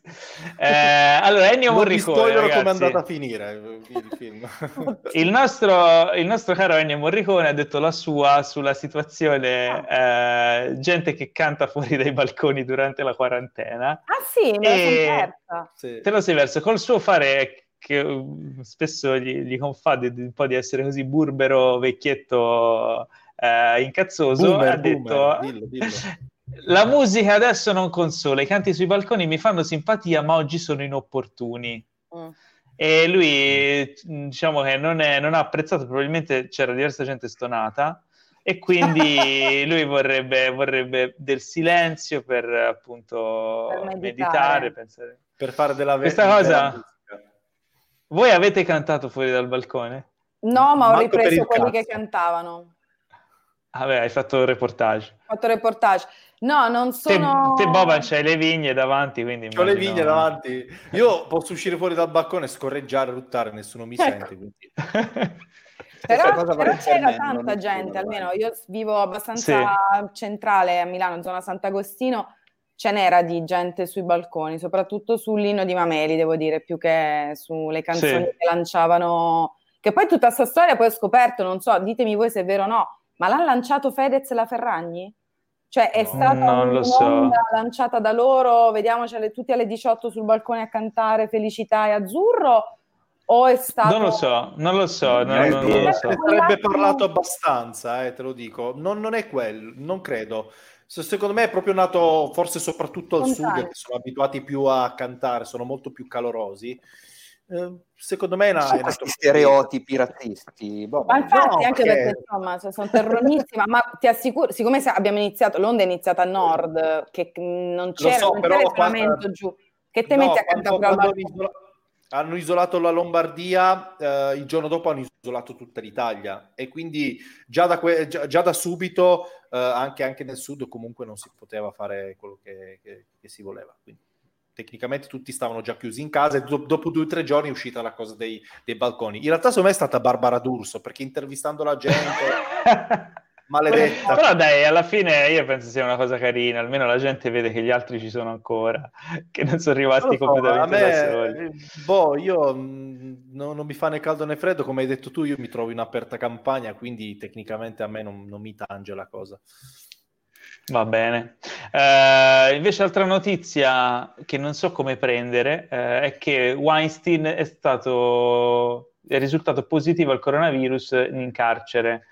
Eh, allora, Ennio Morricone. Non come è andata a finire il film. il, nostro, il nostro caro Ennio Morricone ha detto la sua sulla situazione eh, gente che canta fuori dai balconi durante la quarantena. Ah sì, me e... lo sì. Te lo sei verso. Col suo fare che uh, spesso gli, gli confà un po' di essere così burbero, vecchietto, eh, incazzoso, boomer, ha detto... dillo, dillo. La musica adesso non consola, i canti sui balconi mi fanno simpatia, ma oggi sono inopportuni. Mm. E lui, diciamo che non, è, non, ha apprezzato, probabilmente c'era diversa gente stonata, e quindi lui vorrebbe, vorrebbe, del silenzio per appunto per meditare, meditare per fare della Questa cosa... Voi avete cantato fuori dal balcone? No, ma ho Manco ripreso quelli cazzo. che cantavano. Vabbè, hai fatto il reportage. Ho fatto il reportage. No, non sono... Te, te Boban, c'hai le vigne davanti, quindi... Ho le vigne davanti. Io posso uscire fuori dal balcone, scorreggiare, ruttare, nessuno mi ecco. sente. Quindi... però, però c'era tanta gente, almeno io vivo abbastanza sì. centrale a Milano, zona Sant'Agostino, ce n'era di gente sui balconi, soprattutto sull'inno di Mameli, devo dire, più che sulle canzoni sì. che lanciavano... Che poi tutta questa storia poi ho scoperto, non so, ditemi voi se è vero o no, ma l'ha lanciato Fedez e la Ferragni? Cioè è stata non so. lanciata da loro, vediamocele tutti alle 18 sul balcone a cantare Felicità e Azzurro, o è stato... Non lo so, non lo so, non, non, non lo so. Ne sarebbe parlato abbastanza, eh, te lo dico. Non, non è quello, non credo. Secondo me è proprio nato forse soprattutto al sud, che sono abituati più a cantare, sono molto più calorosi. Ehm, secondo me è una, è questi stereotipi razzisti. Boh, ma infatti, no, anche perché, perché insomma, cioè, sono terronissima, ma ti assicuro, siccome abbiamo iniziato, l'onda è iniziata a nord, che non c'era, so, non c'era quando, giù, che te no, metti a cantare quando, isola- hanno isolato la Lombardia, eh, il giorno dopo hanno isolato tutta l'Italia e quindi già da, que- già, già da subito, eh, anche, anche, nel sud, comunque non si poteva fare quello che, che, che si voleva. Quindi tecnicamente tutti stavano già chiusi in casa e do- dopo due o tre giorni è uscita la cosa dei, dei, balconi. In realtà secondo me è stata Barbara D'Urso perché intervistando la gente... maledetta. Però dai, alla fine io penso sia una cosa carina, almeno la gente vede che gli altri ci sono ancora, che non sono rimasti so, completamente me, da soli. Boh, io mm, no, non mi fa né caldo né freddo, come hai detto tu, io mi trovo in aperta campagna, quindi tecnicamente a me non, non mi tange la cosa. Va bene. Uh, invece altra notizia che non so come prendere uh, è che Weinstein è stato è risultato positivo al coronavirus in carcere.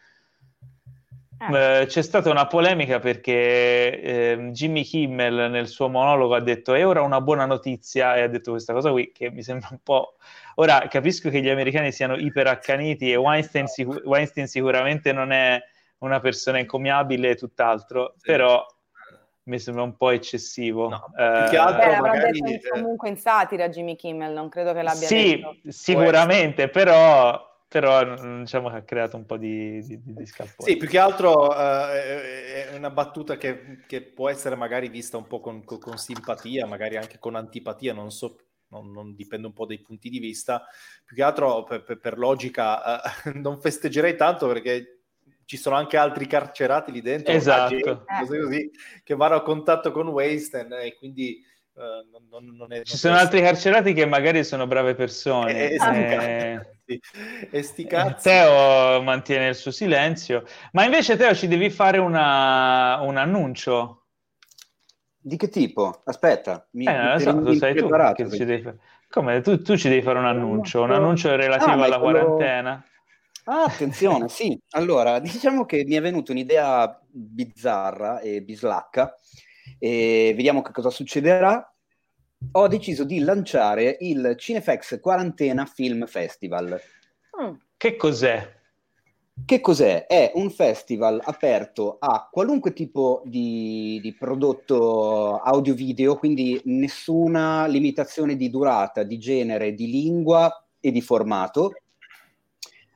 Uh, c'è stata una polemica perché ehm, Jimmy Kimmel nel suo monologo ha detto è ora una buona notizia e ha detto questa cosa qui che mi sembra un po'... Ora capisco che gli americani siano iperaccaniti e Weinstein, sic- Weinstein sicuramente non è una persona incommiabile e tutt'altro, sì. però mi sembra un po' eccessivo. No, eh, più che altro magari... detto comunque in satira Jimmy Kimmel, non credo che l'abbia sì, detto. Sì, sicuramente, però, però diciamo che ha creato un po' di, di, di scalpore. Sì, più che altro eh, è una battuta che, che, può essere magari vista un po' con, con, con simpatia, magari anche con antipatia, non so non, non, dipende un po' dai punti di vista. Più che altro per, per, per logica eh, non festeggerei tanto perché ci sono anche altri carcerati lì dentro, esatto. Agenti, così, che vanno a contatto con Weinstein e quindi uh, non, non, non, è... Non ci sono altri carcerati che magari sono brave persone. Eh, esatto. eh. E sti cazzi. Teo mantiene il suo silenzio, ma invece Teo ci devi fare una, un annuncio. Di che tipo? Aspetta, mi, eh, mi so, tu sai tu che ci devi fare. Come? Tu, tu, ci devi fare un annuncio, un annuncio relativo ah, alla quello... quarantena. Ah, attenzione, sì. Allora, diciamo che mi è venuta un'idea bizzarra e bislacca e vediamo che cosa succederà. Ho deciso di lanciare il Cinefex Quarantena Film Festival. Mm. Che cos'è? Che cos'è? È un festival aperto a qualunque tipo di, di prodotto audio-video, quindi nessuna limitazione di durata, di genere, di lingua e di formato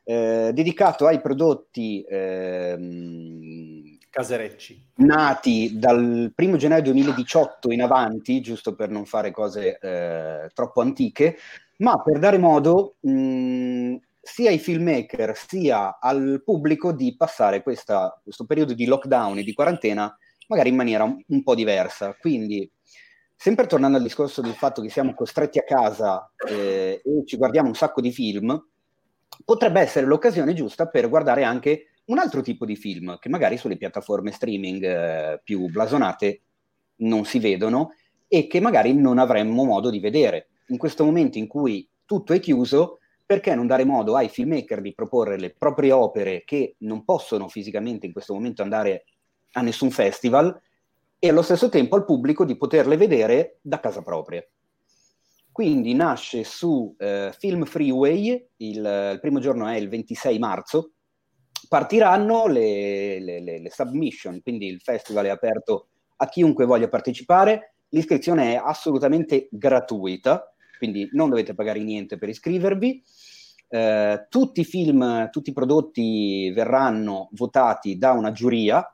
eh, dedicato ai prodotti ehm, caserecci nati dal 1 gennaio 2018 in avanti, giusto per non fare cose eh, troppo antiche, ma per dare modo mh, sia ai filmmaker sia al pubblico di passare questa, questo periodo di lockdown e di quarantena magari in maniera un, un po' diversa. Quindi sempre tornando al discorso del fatto che siamo costretti a casa eh, e ci guardiamo un sacco di film, potrebbe essere l'occasione giusta per guardare anche un altro tipo di film che magari sulle piattaforme streaming eh, più blasonate non si vedono e che magari non avremmo modo di vedere. In questo momento in cui tutto è chiuso, perché non dare modo ai filmmaker di proporre le proprie opere che non possono fisicamente in questo momento andare a nessun festival e allo stesso tempo al pubblico di poterle vedere da casa propria. Quindi nasce su eh, Film Freeway, il, il, primo giorno è il 26 marzo, partiranno le, le, le, le submission, quindi il festival è aperto a chiunque voglia partecipare, l'iscrizione è assolutamente gratuita, quindi non dovete pagare niente per iscrivervi. Eh, tutti i film, tutti i prodotti verranno votati da una giuria,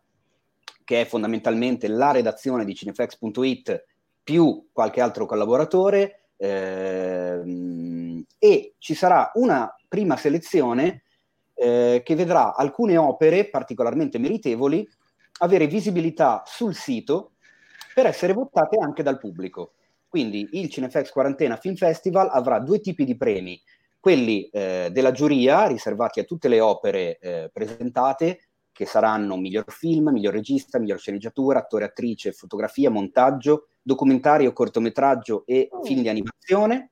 che è fondamentalmente la redazione di cineflex.it più qualche altro collaboratore, eh, e ci sarà una prima selezione eh, che vedrà alcune opere particolarmente meritevoli avere visibilità sul sito per essere votate anche dal pubblico. Quindi il Cinefex Quarantena Film Festival avrà due tipi di premi, quelli eh, della giuria riservati a tutte le opere eh, presentate, che saranno miglior film, miglior regista, miglior sceneggiatura, attore, attrice, fotografia, montaggio, documentario, cortometraggio e mm. film di animazione,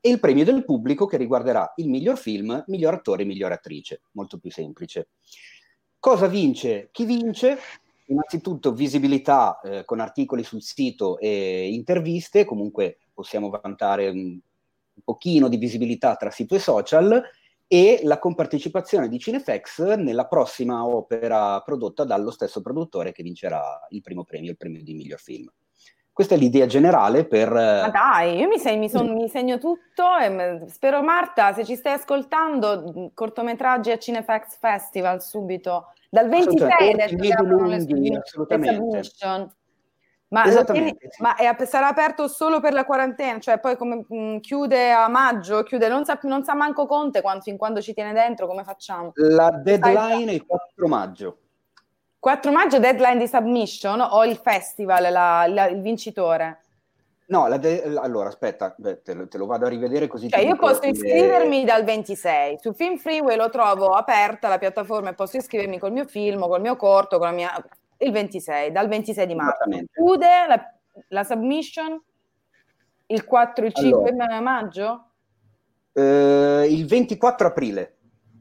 e il premio del pubblico che riguarderà il miglior film, miglior attore e miglior attrice, molto più semplice. Cosa vince? Chi vince? innanzitutto visibilità eh, con articoli sul sito e interviste, comunque possiamo vantare un, un pochino di visibilità tra sito e social e la compartecipazione di Cinefex nella prossima opera prodotta dallo stesso produttore che vincerà il primo premio, il premio di miglior film. Questa è l'idea generale per... Ma dai, io mi, sei, mi, son, mi segno tutto e spero Marta, se ci stai ascoltando, cortometraggi a Cinefex Festival subito dal 26 del lunghi, assolutamente. Ma, tieni, ma è, sarà aperto solo per la quarantena, cioè poi come mh, mm, chiude a maggio, chiude, non sa, non sa manco Conte quando, fin quando ci tiene dentro, come facciamo? La deadline è il 4 maggio. 4 maggio deadline di submission o il festival, la, la, il vincitore? No, de- allora aspetta, te, te, lo vado a rivedere così. Cioè, io posso iscrivermi dal 26. Su Film Freeway lo trovo aperta la piattaforma e posso iscrivermi col mio film, col mio corto, con la mia... il 26, dal 26 di marzo. Chiude la, la, submission il 4, il 5 allora, maggio? Eh, il 24 aprile.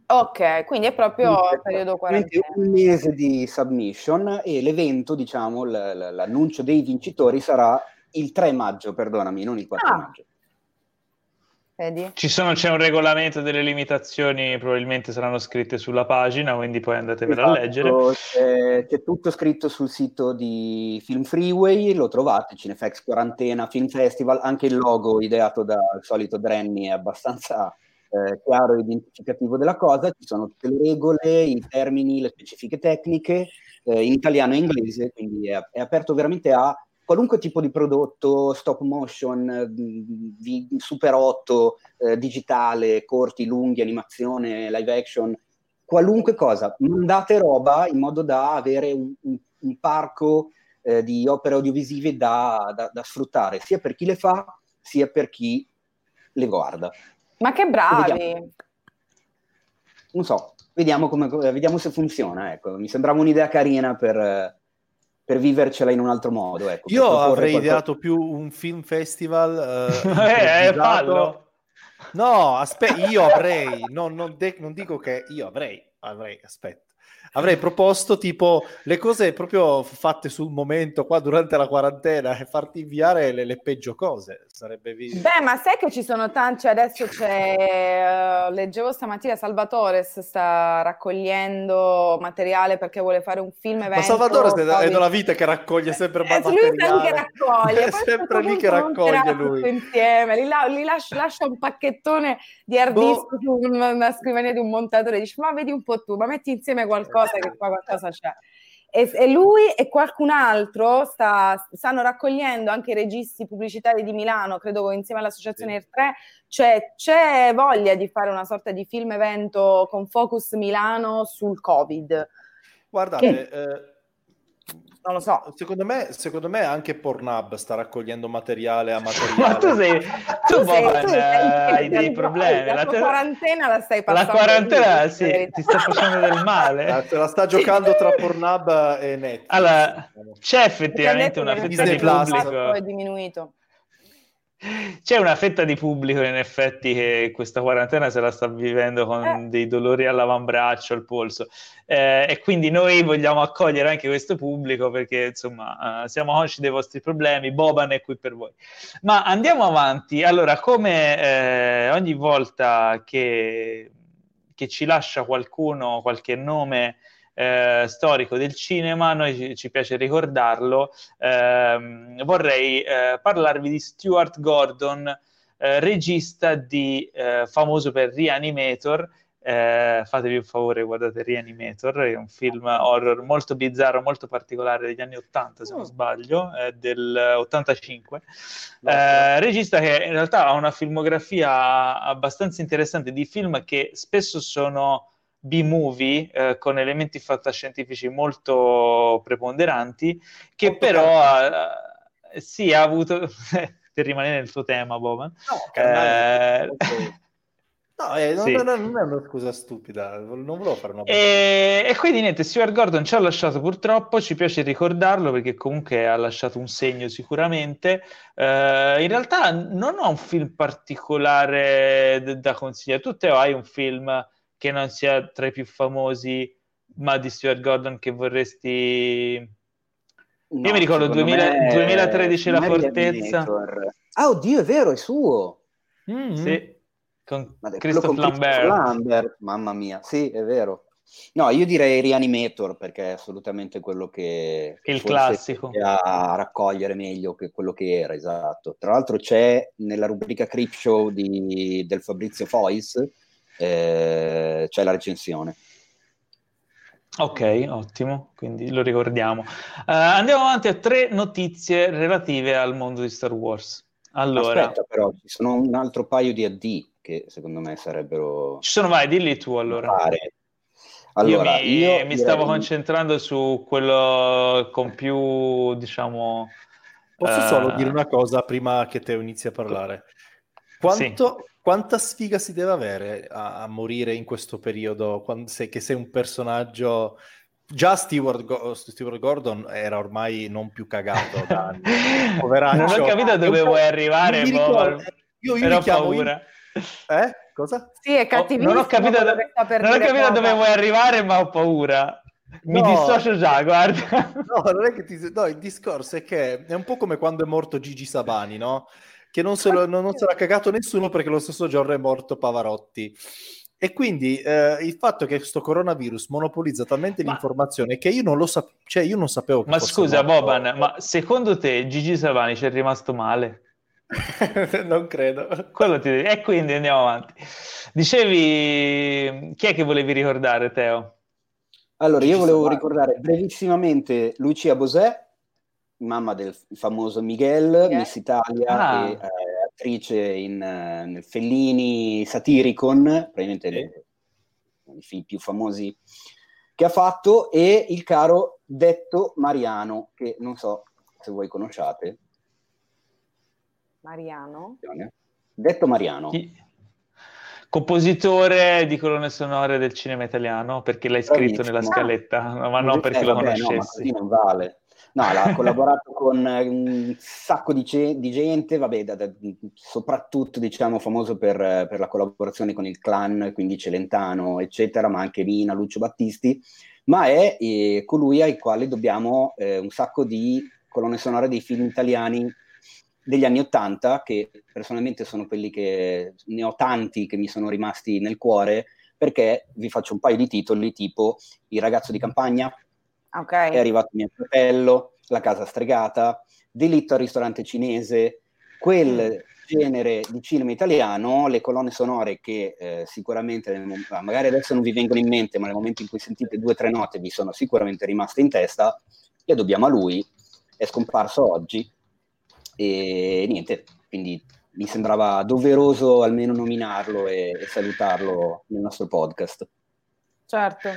Ok, quindi è proprio il periodo 40. Un mese di submission e l'evento, diciamo, l- l- l'annuncio dei vincitori sarà il 3 maggio, perdonami, non il 4 ah. maggio. Vedi? Ci sono, c'è un regolamento delle limitazioni, probabilmente saranno scritte sulla pagina, quindi poi andatevela esatto, a leggere. C'è, c'è, tutto scritto sul sito di Film Freeway, lo trovate, Cinefex Quarantena, Film Festival, anche il logo ideato dal solito Drenny è abbastanza eh, chiaro e identificativo della cosa, ci sono tutte le regole, i termini, le specifiche tecniche, eh, in italiano e inglese, quindi è, è aperto veramente a qualunque tipo di prodotto, stop motion, di super 8, eh, digitale, corti, lunghi, animazione, live action, qualunque cosa, mandate roba in modo da avere un, un, un parco eh, di opere audiovisive da, da, da, sfruttare, sia per chi le fa, sia per chi le guarda. Ma che bravi! Non so, vediamo, come, vediamo se funziona. Ecco. Mi sembrava un'idea carina per per vivercela in un altro modo. Ecco, Io avrei qualcosa... ideato più un film festival. Eh, eh, fallo. No, aspetta, io avrei, no, non, de- non dico che io avrei, avrei, aspetta avrei proposto tipo le cose proprio fatte sul momento qua durante la quarantena e farti inviare le, le peggio cose sarebbe visto. Beh, ma sai che ci sono tanti, cioè adesso c'è, uh, leggevo stamattina Salvatore sta raccogliendo materiale perché vuole fare un film evento. Ma Salvatore è da una vita che raccoglie sempre eh, materiale. Lui anche raccoglie. è sempre lì che raccoglie lui. Insieme, li, la, li lascia, lascia, un pacchettone di hard boh. disk su una scrivania di un montatore e dice ma vedi un po' tu, ma metti insieme qualcosa qualcosa che qua qualcosa c'è. E, e, lui e qualcun altro sta, stanno raccogliendo anche i registi pubblicitari di Milano, credo insieme all'associazione sì. R3, cioè c'è voglia di fare una sorta di film evento con focus Milano sul Covid. Guardate, che... eh, non lo so. Secondo me, secondo me anche Pornhub sta raccogliendo materiale a materiale. Ma tu sei, tu, tu sei, Boban, tu sei, hai dei problemi. La, la tua quarantena la stai passando. La quarantena, sì, ti sta facendo del male. Ah, se la sta giocando tra Pornhub e Netflix. Allora, c'è effettivamente una fetta di pubblico. È diminuito. C'è una fetta di pubblico in effetti che questa quarantena se la sta vivendo con eh. dei dolori all'avambraccio, al polso eh, e quindi noi vogliamo accogliere anche questo pubblico perché insomma uh, siamo consci dei vostri problemi, Boban è qui per voi. Ma andiamo avanti, allora come eh, ogni volta che, che ci lascia qualcuno qualche nome eh, storico del cinema, noi ci, ci piace ricordarlo. Eh, vorrei eh, parlarvi di Stuart Gordon, eh, regista di, eh, famoso per Reanimator. Eh, fatevi un favore, guardate Reanimator, è un film horror molto bizzarro, molto particolare degli anni 80, se non mm. sbaglio, è del 85. regista che in realtà ha una filmografia abbastanza interessante di film che spesso sono B-movie eh, con elementi fantascientifici molto preponderanti, che molto però ha, sì, ha avuto... per rimanere nel tuo tema, Boban. No, eh... No, eh, non, sì. non, è una scusa stupida, non volevo fare una e, e quindi niente, Stuart Gordon ci ha lasciato purtroppo, ci piace ricordarlo perché comunque ha lasciato un segno sicuramente. Uh, in realtà non ho un film particolare d- da consigliare, tu Teo hai un film che non sia tra i più famosi, ma di Stuart Gordon che vorresti... No, Io mi ricordo 2000, me... 2013 La Fortezza. Ah, oddio, è vero, è suo. Mm-hmm. Sì, con Christopher Lambert. Lambert. Mamma mia, sì, è vero. No, io direi Reanimator perché è assolutamente quello che... Il classico. A raccogliere meglio che quello che era, esatto. Tra l'altro c'è nella rubrica Creep Show di, del Fabrizio Fois eh, c'è la recensione. Ok, ottimo, quindi lo ricordiamo. Uh, andiamo avanti a tre notizie relative al mondo di Star Wars. Allora, Aspetta, però, ci sono un altro paio di AD che secondo me sarebbero. Ci sono, vai, dilli tu allora. Allora, io mi, io mi stavo direi... concentrando su quello con più, diciamo. Posso uh... solo dire una cosa prima che te inizi a parlare? Quanto, sì quanta sfiga si deve avere a, a morire in questo periodo, quando sei, che sei un personaggio... Già Stewart, Go- Stewart, Gordon era ormai non più cagato da anni. non ho capito dove vuoi arrivare, io, ricordo, io, io mi chiamo paura. Eh? Cosa? Sì, è cattivissimo. Oh, non ho capito, dove, non ho capito dove vuoi arrivare, ma ho paura. Mi no, dissocio già, guarda. No, non è che ti... No, il discorso è che è un po' come quando è morto Gigi Sabani, no? Che non se, lo, non, non se l'ha cagato nessuno perché lo stesso giorno è morto Pavarotti. E quindi eh, il fatto che questo coronavirus monopolizza talmente ma... l'informazione che io non lo sapevo, cioè io non sapevo Ma scusa, morto. Boban, ma secondo te Gigi Savani ci è rimasto male? non credo. Quello ti devi... E quindi andiamo avanti. Dicevi, chi è che volevi ricordare, Teo? Allora, io volevo ricordare brevissimamente Lucia Bosè, mamma del famoso Miguel, yeah. Miss Italia ah. e eh, attrice in, uh, nel Fellini Satiricon, probabilmente sì. i film più famosi che ha fatto, e il caro Detto Mariano, che non so se voi conosciate. Mariano? Detto Mariano. Chi? Compositore di colonne sonore del cinema italiano, perché l'hai scritto Bravissimo. nella scaletta, ma non perché eh, lo vabbè, conoscessi. No, non vale. No, ha collaborato con un sacco di, ce- di gente, vabbè, da, da, soprattutto diciamo famoso per, per, la collaborazione con il clan, quindi Celentano, eccetera, ma anche Mina, Lucio Battisti, ma è eh, colui al quale dobbiamo eh, un sacco di colonne sonore dei film italiani degli anni Ottanta, che personalmente sono quelli che ne ho tanti che mi sono rimasti nel cuore, perché vi faccio un paio di titoli tipo Il ragazzo di campagna, Okay. È arrivato mio fratello, La casa stregata, Delitto al ristorante cinese, quel mm. genere di cinema italiano, le colonne sonore che eh, sicuramente, magari adesso non vi vengono in mente, ma nel momento in cui sentite due o tre note vi sono sicuramente rimaste in testa, le dobbiamo a lui, è scomparso oggi e niente, quindi mi sembrava doveroso almeno nominarlo e, e salutarlo nel nostro podcast. Certo.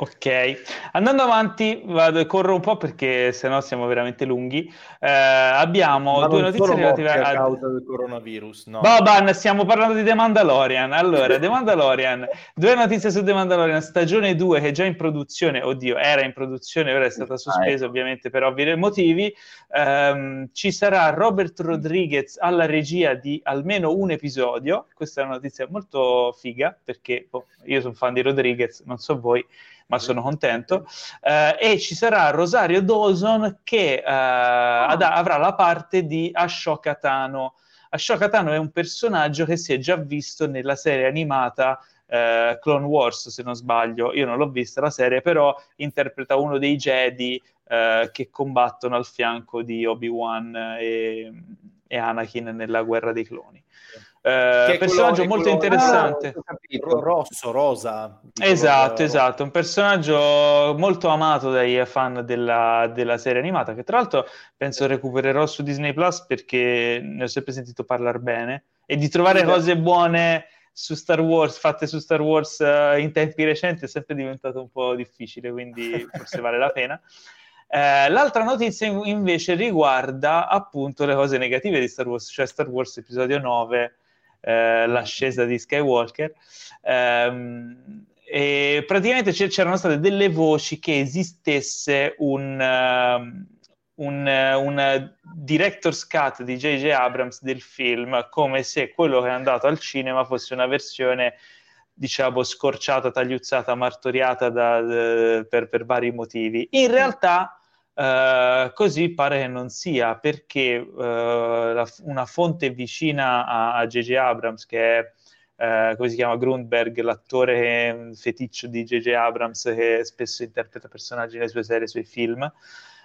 Ok, andando avanti, vado, corro un po' perché sennò siamo veramente lunghi. Eh, abbiamo due notizie relative a causa del coronavirus. No. Boban, stiamo parlando di The Mandalorian. Allora, The Mandalorian, due notizie su The Mandalorian, stagione 2 che è già in produzione, oddio, era in produzione, ora è stata sospesa ovviamente per ovvi motivi. Um, ci sarà Robert Rodriguez alla regia di almeno un episodio. Questa è una notizia molto figa perché boh, io sono fan di Rodriguez, non so voi ma sono contento. Eh, e ci sarà Rosario Dawson che eh, ad- avrà la parte di Ashoka Tano. Ashoka Tano è un personaggio che si è già visto nella serie animata eh, Clone Wars, se non sbaglio. Io non l'ho vista la serie, però interpreta uno dei Jedi eh, che combattono al fianco di Obi-Wan e, e Anakin nella guerra dei cloni. Eh, personaggio molto interessante. Ah, rosso, rosa. Esatto, esatto. Un personaggio molto amato dai fan della, della, serie animata, che tra l'altro penso recupererò su Disney Plus perché ne ho sempre sentito parlare bene. E di trovare cose buone su Star Wars, fatte su Star Wars uh, in tempi recenti, è sempre diventato un po' difficile, quindi forse vale la pena. Eh, l'altra notizia invece riguarda appunto le cose negative di Star Wars, cioè Star Wars episodio 9 eh, l'ascesa di Skywalker. Ehm, e praticamente c'erano state delle voci che esistesse un, uh, un, uh, un director's cut di J.J. Abrams del film, come se quello che è andato al cinema fosse una versione diciamo scorciata, tagliuzzata, martoriata da, da, per, per, vari motivi. In realtà Uh, così pare che non sia perché uh, la, una fonte vicina a J.J. Abrams, che è uh, come si chiama Grundberg, l'attore feticcio di J.J. Abrams che spesso interpreta personaggi nelle sue serie, nei suoi film,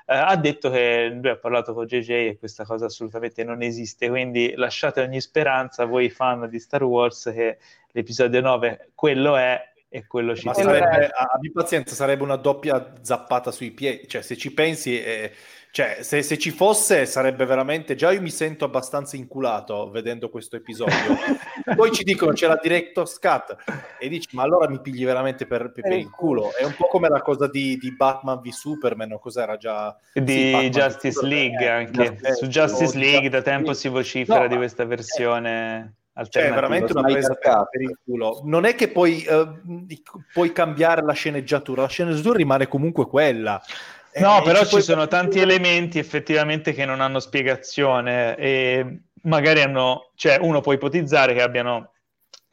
ha detto che lui ha parlato con JJ e questa cosa assolutamente non esiste, quindi lasciate ogni speranza voi fan di Star Wars che l'episodio 9 quello è e quello ci Ma sarebbe, abbi pazienza, sarebbe una doppia zappata sui piedi, cioè se ci pensi, eh, cioè, se, se, ci fosse sarebbe veramente, già io mi sento abbastanza inculato vedendo questo episodio, poi ci dicono c'è la director's cut e dici ma allora mi pigli veramente per, per, per il culo, è un po' come la cosa di, di Batman v Superman o cos'era già? Di sì, Justice League anche, eh, su Justice League da tempo si vocifera no, di questa versione cioè, veramente una presa per, il culo. Non è che puoi, uh, puoi cambiare la sceneggiatura, la sceneggiatura rimane comunque quella. No, eh, però ci, ci sono tanti elementi effettivamente che non hanno spiegazione e magari hanno, cioè uno può ipotizzare che abbiano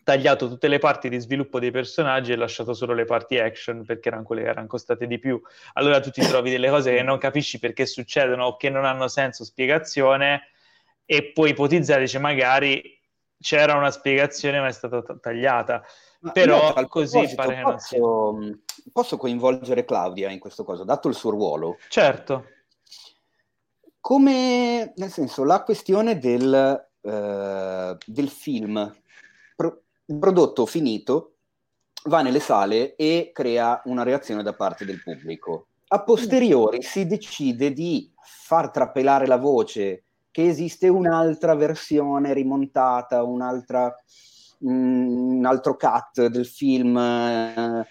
tagliato tutte le parti di sviluppo dei personaggi e lasciato solo le parti action perché erano quelle che erano costate di più. Allora tu ti trovi delle cose che non capisci perché succedono o che non hanno senso spiegazione e puoi ipotizzare, dice magari c'era una spiegazione ma è stata t- tagliata. Ma Però così pare che non sia. Posso coinvolgere Claudia in questo caso, dato il suo ruolo? Certo. Come, nel senso, la questione del, uh, del film, pro- prodotto finito, va nelle sale e crea una reazione da parte del pubblico. A posteriori si decide di far trapelare la voce che esiste un'altra versione rimontata, un'altra, mm, un altro cut del film.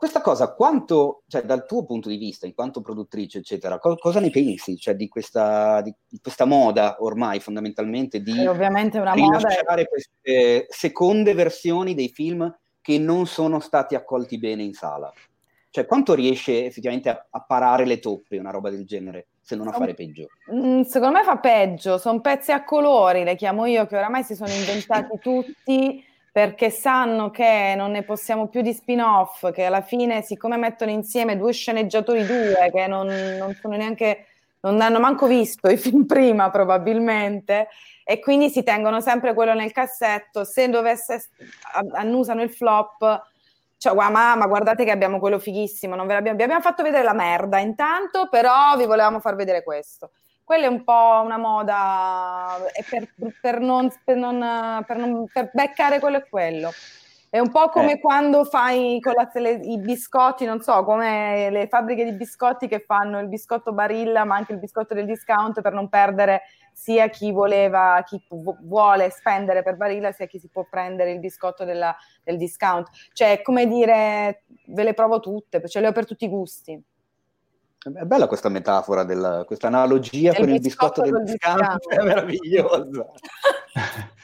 Questa cosa, quanto, cioè, dal tuo punto di vista, in quanto produttrice, eccetera, co- cosa ne pensi cioè, di, questa, di, questa, moda ormai fondamentalmente di ovviamente una rilasciare queste seconde versioni dei film che non sono stati accolti bene in sala? Cioè, quanto riesce effettivamente a, a parare le toppe una roba del genere? Se non a fare peggio? Mm, secondo me fa peggio, sono pezzi a colori, le chiamo io, che oramai si sono inventati tutti perché sanno che non ne possiamo più di spin-off, che alla fine, siccome mettono insieme due sceneggiatori, due, che non, non sono neanche, non hanno manco visto i film prima probabilmente, e quindi si tengono sempre quello nel cassetto, se dovesse, annusano il flop, cioè, wow, mamma, guardate che abbiamo quello fighissimo, non ve l'abbiamo, vi abbiamo fatto vedere la merda intanto, però vi volevamo far vedere questo. Quella è un po' una moda per, per, non, per, non, per, non, beccare quello e quello. È un po' come eh. quando fai le, i biscotti, non so, come le fabbriche di biscotti che fanno il biscotto Barilla, ma anche il biscotto del discount per non perdere sia chi voleva, chi vuole spendere per Barilla, sia chi si può prendere il biscotto della, del discount. Cioè, come dire, ve le provo tutte, ce le ho per tutti i gusti. È bella questa metafora, della, questa analogia con il biscotto, del discount, discount. è meravigliosa.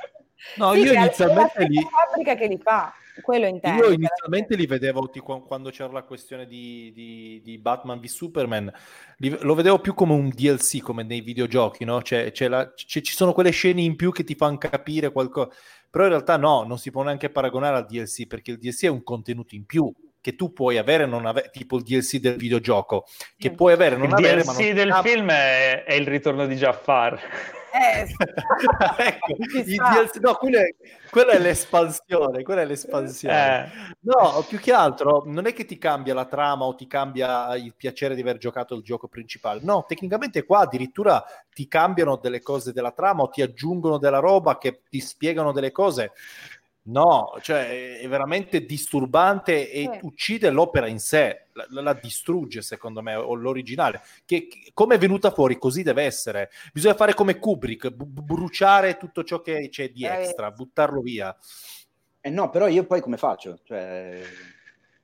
No, sì, io inizialmente li... fabbrica che li fa, quello intendo. Io inizialmente li vedevo quando c'era la questione di, di, di Batman v Superman, li, lo vedevo più come un DLC, come nei videogiochi, no? Cioè, la, ci sono quelle scene in più che ti fanno capire qualcosa, però in realtà no, non si può neanche paragonare al DLC, perché il DLC è un contenuto in più, che tu puoi avere e non avere, tipo il DLC del videogioco, che puoi avere non il avere. Il DLC del cap- film è, è, il ritorno di Jafar. Eh, ecco, DLC, no, quella è, quella è, l'espansione, quella è l'espansione. Eh. No, più che altro non è che ti cambia la trama o ti cambia il piacere di aver giocato il gioco principale. No, tecnicamente qua addirittura ti cambiano delle cose della trama o ti aggiungono della roba che ti spiegano delle cose No, cioè è veramente disturbante e eh. uccide l'opera in sé, la, la, distrugge secondo me, o l'originale. Che, che, come è venuta fuori, così deve essere. Bisogna fare come Kubrick, b- bruciare tutto ciò che c'è di eh. extra, buttarlo via. Eh no, però io poi come faccio? Cioè,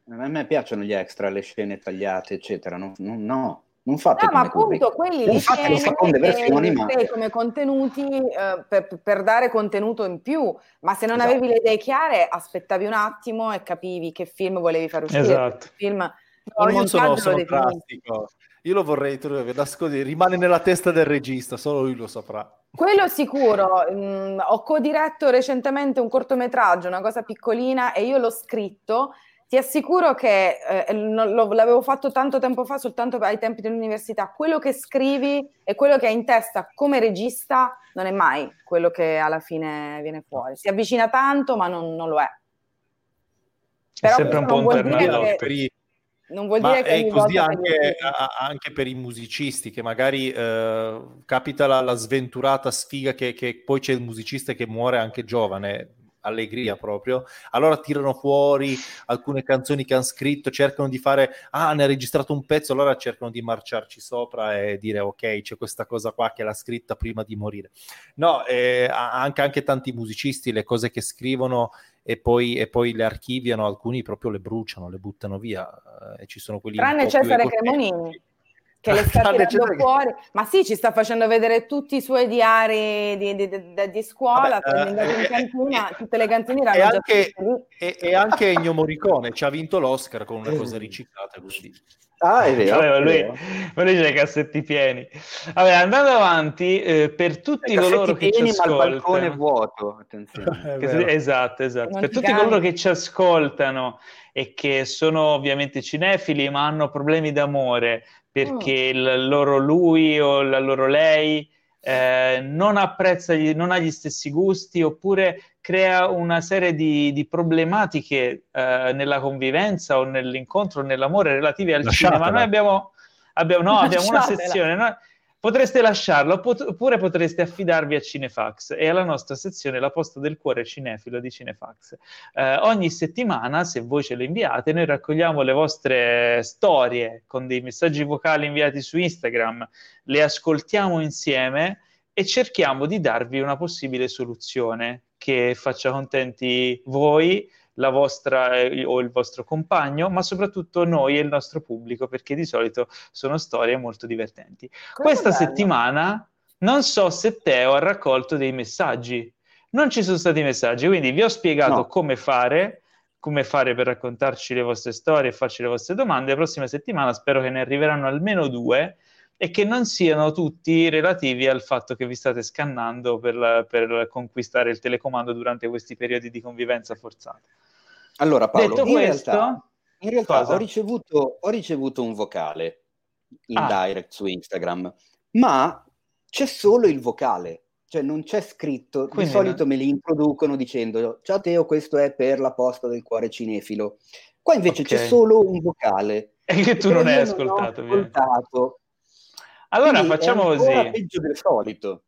a me piacciono gli extra, le scene tagliate, eccetera. No, no, no. Non fate no, ma appunto quelli li fate seconde versioni, ma... come contenuti eh, per, per, dare contenuto in più, ma se non esatto. avevi le idee chiare aspettavi un attimo e capivi che film volevi far uscire. Esatto. Film, no, io sono, sono prastico, io lo vorrei nascondere, rimane nella testa del regista, solo lui lo saprà. Quello sicuro, mm, ho codiretto recentemente un cortometraggio, una cosa piccolina e io l'ho scritto ti assicuro che eh, lo, l'avevo fatto tanto tempo fa, soltanto ai tempi dell'università. Quello che scrivi e quello che hai in testa come regista non è mai quello che alla fine viene fuori. Si avvicina tanto, ma non, non lo è. Però è sempre un po' un terno per i... Non vuol dire che è così anche, anche, per i musicisti, che magari eh, capita la, la, sventurata sfiga che, che poi c'è il musicista che muore anche giovane allegria proprio, allora tirano fuori alcune canzoni che hanno scritto, cercano di fare, ah, ne ha registrato un pezzo, allora cercano di marciarci sopra e dire, ok, c'è questa cosa qua che l'ha scritta prima di morire. No, eh, anche, anche tanti musicisti, le cose che scrivono e poi, e poi, le archiviano, alcuni proprio le bruciano, le buttano via. Eh, ci sono quelli Tranne Cesare Cremonini che le sta tirando fuori, ma sì, ci sta facendo vedere tutti i suoi diari di, di, di, di scuola, Vabbè, uh, in cantina, eh, tutte le cantine erano e anche, e, e, anche Ennio Morricone ci ha vinto l'Oscar con una cosa riciclata, quindi. Ah, è vero. Vabbè, lui, ma lui c'ha i cassetti pieni. Vabbè, andando avanti, eh, per tutti coloro che ci ascoltano... ma il balcone vuoto, attenzione. esatto, esatto. per tutti coloro che ci ascoltano e che sono ovviamente cinefili ma hanno problemi d'amore perché oh. il loro lui o la loro lei eh, non apprezza, gli, non ha gli stessi gusti oppure crea una serie di, di problematiche eh, nella convivenza o nell'incontro o nell'amore relative al Lasciatela. cinema. Noi abbiamo, abbiamo, no, abbiamo una sezione. No? Potreste lasciarlo oppure potreste affidarvi a Cinefax e alla nostra sezione La posta del cuore cinefilo di Cinefax. Eh, ogni settimana, se voi ce le inviate, noi raccogliamo le vostre storie con dei messaggi vocali inviati su Instagram, le ascoltiamo insieme e cerchiamo di darvi una possibile soluzione che faccia contenti voi la vostra eh, o il vostro compagno, ma soprattutto noi e il nostro pubblico, perché di solito sono storie molto divertenti. Come Questa bello. settimana non so se Teo ha raccolto dei messaggi. Non ci sono stati messaggi, quindi vi ho spiegato no. come fare, come fare per raccontarci le vostre storie e farci le vostre domande. La prossima settimana spero che ne arriveranno almeno due e che non siano tutti relativi al fatto che vi state scannando per, per conquistare il telecomando durante questi periodi di convivenza forzata. Allora Paolo, Detto in questo, realtà, in realtà ho, ricevuto, ho, ricevuto, un vocale in ah. direct su Instagram, ma c'è solo il vocale, cioè non c'è scritto. Quindi, di solito me li introducono dicendo ciao Teo, questo è per la posta del cuore cinefilo. Qua invece okay. c'è solo un vocale. E che tu non hai ascoltato. ascoltato allora Quindi facciamo così. peggio del solito.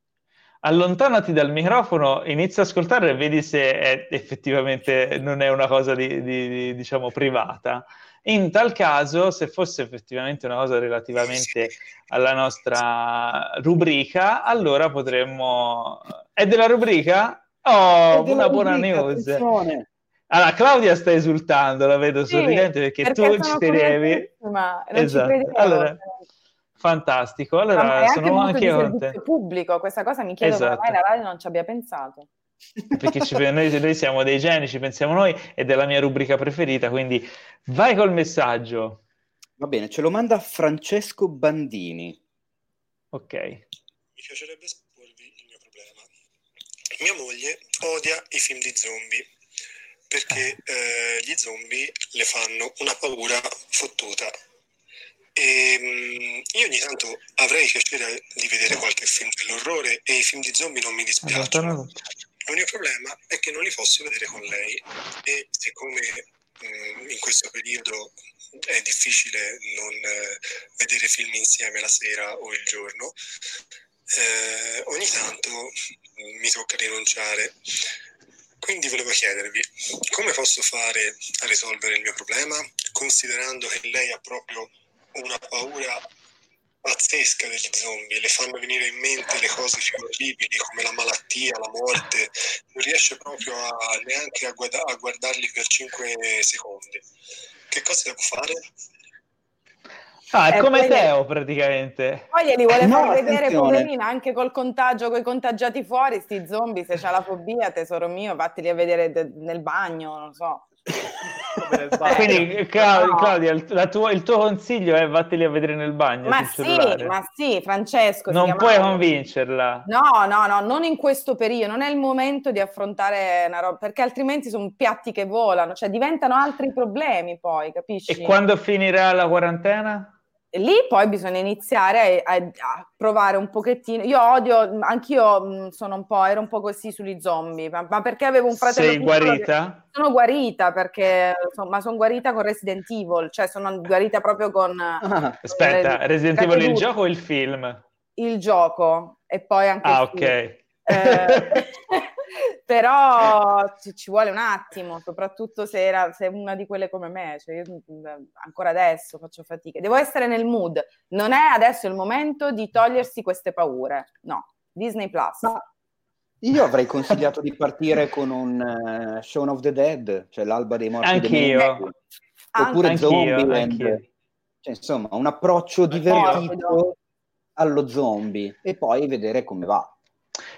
allontanati dal microfono, inizia a ascoltare e vedi se è, effettivamente non è una cosa di, di, di, diciamo privata. In tal caso, se fosse effettivamente una cosa relativamente alla nostra rubrica, allora potremmo... È della rubrica? Oh, una buona news! Attenzione. Allora, Claudia sta esultando, la vedo sì, sorridente perché, perché tu ci tenevi. Ma non esatto. ci allora, fantastico. Allora, sono anche io pubblico, questa cosa mi chiedo esatto. come mai la radio non ci abbia pensato. Perché ci, noi, noi, siamo dei geni, ci pensiamo noi, ed è la mia rubrica preferita, quindi vai col messaggio. Va bene, ce lo manda Francesco Bandini. Ok. Mi piacerebbe esporvi il mio problema. Mia moglie odia i film di zombie perché eh, gli zombie le fanno una paura fottuta. E, um, io ogni tanto avrei piacere di vedere qualche film dell'orrore e i film di zombie non mi dispiacciono. L'unico problema è che non li posso vedere con lei e siccome um, in questo periodo è difficile non uh, vedere film insieme la sera o il giorno, eh, ogni tanto mi tocca rinunciare. Quindi volevo chiedervi come posso fare a risolvere il mio problema, considerando che lei ha proprio una paura pazzesca degli zombie, le fanno venire in mente le cose più orribili come la malattia, la morte, non riesce proprio a, neanche a, guarda- a guardarli per 5 secondi. Che cosa devo fare? Ah, è eh, come Teo praticamente. Poi glieli vuole no, far vedere poverina anche col contagio, con i contagiati fuori, sti zombie, se c'ha la fobia, tesoro mio, vatteli a vedere de- nel bagno, non so. Quindi Claudia, il, tuo, il, tuo, consiglio è vatteli a vedere nel bagno. Ma sì, ma sì, Francesco. Non puoi convincerla. No, no, no, non in questo periodo, non è il momento di affrontare una roba, perché altrimenti sono piatti che volano, cioè diventano altri problemi poi, capisci? E quando finirà la quarantena? Lì poi bisogna iniziare a, a, provare un pochettino. Io odio, anch'io sono un po', ero un po' così sugli zombie, ma, ma perché avevo un fratello. Sei guarita? Sono guarita perché, insomma, sono guarita con Resident Evil, cioè sono guarita proprio con. Ah, aspetta, eh, Resident Evil il gioco o il film? Il gioco e poi anche. Ah, ok. Eh, però ci, ci, vuole un attimo, soprattutto se, era, se è una di quelle come me, cioè io ancora adesso faccio fatica, devo essere nel mood, non è adesso il momento di togliersi queste paure, no, Disney Plus. No. Io avrei consigliato di partire con un uh, Shaun of the Dead, cioè l'alba dei morti. Anch'io. Oppure anch'io, Zombie. Anch'io. Cioè, insomma, un approccio divertito allo zombie e poi vedere come va.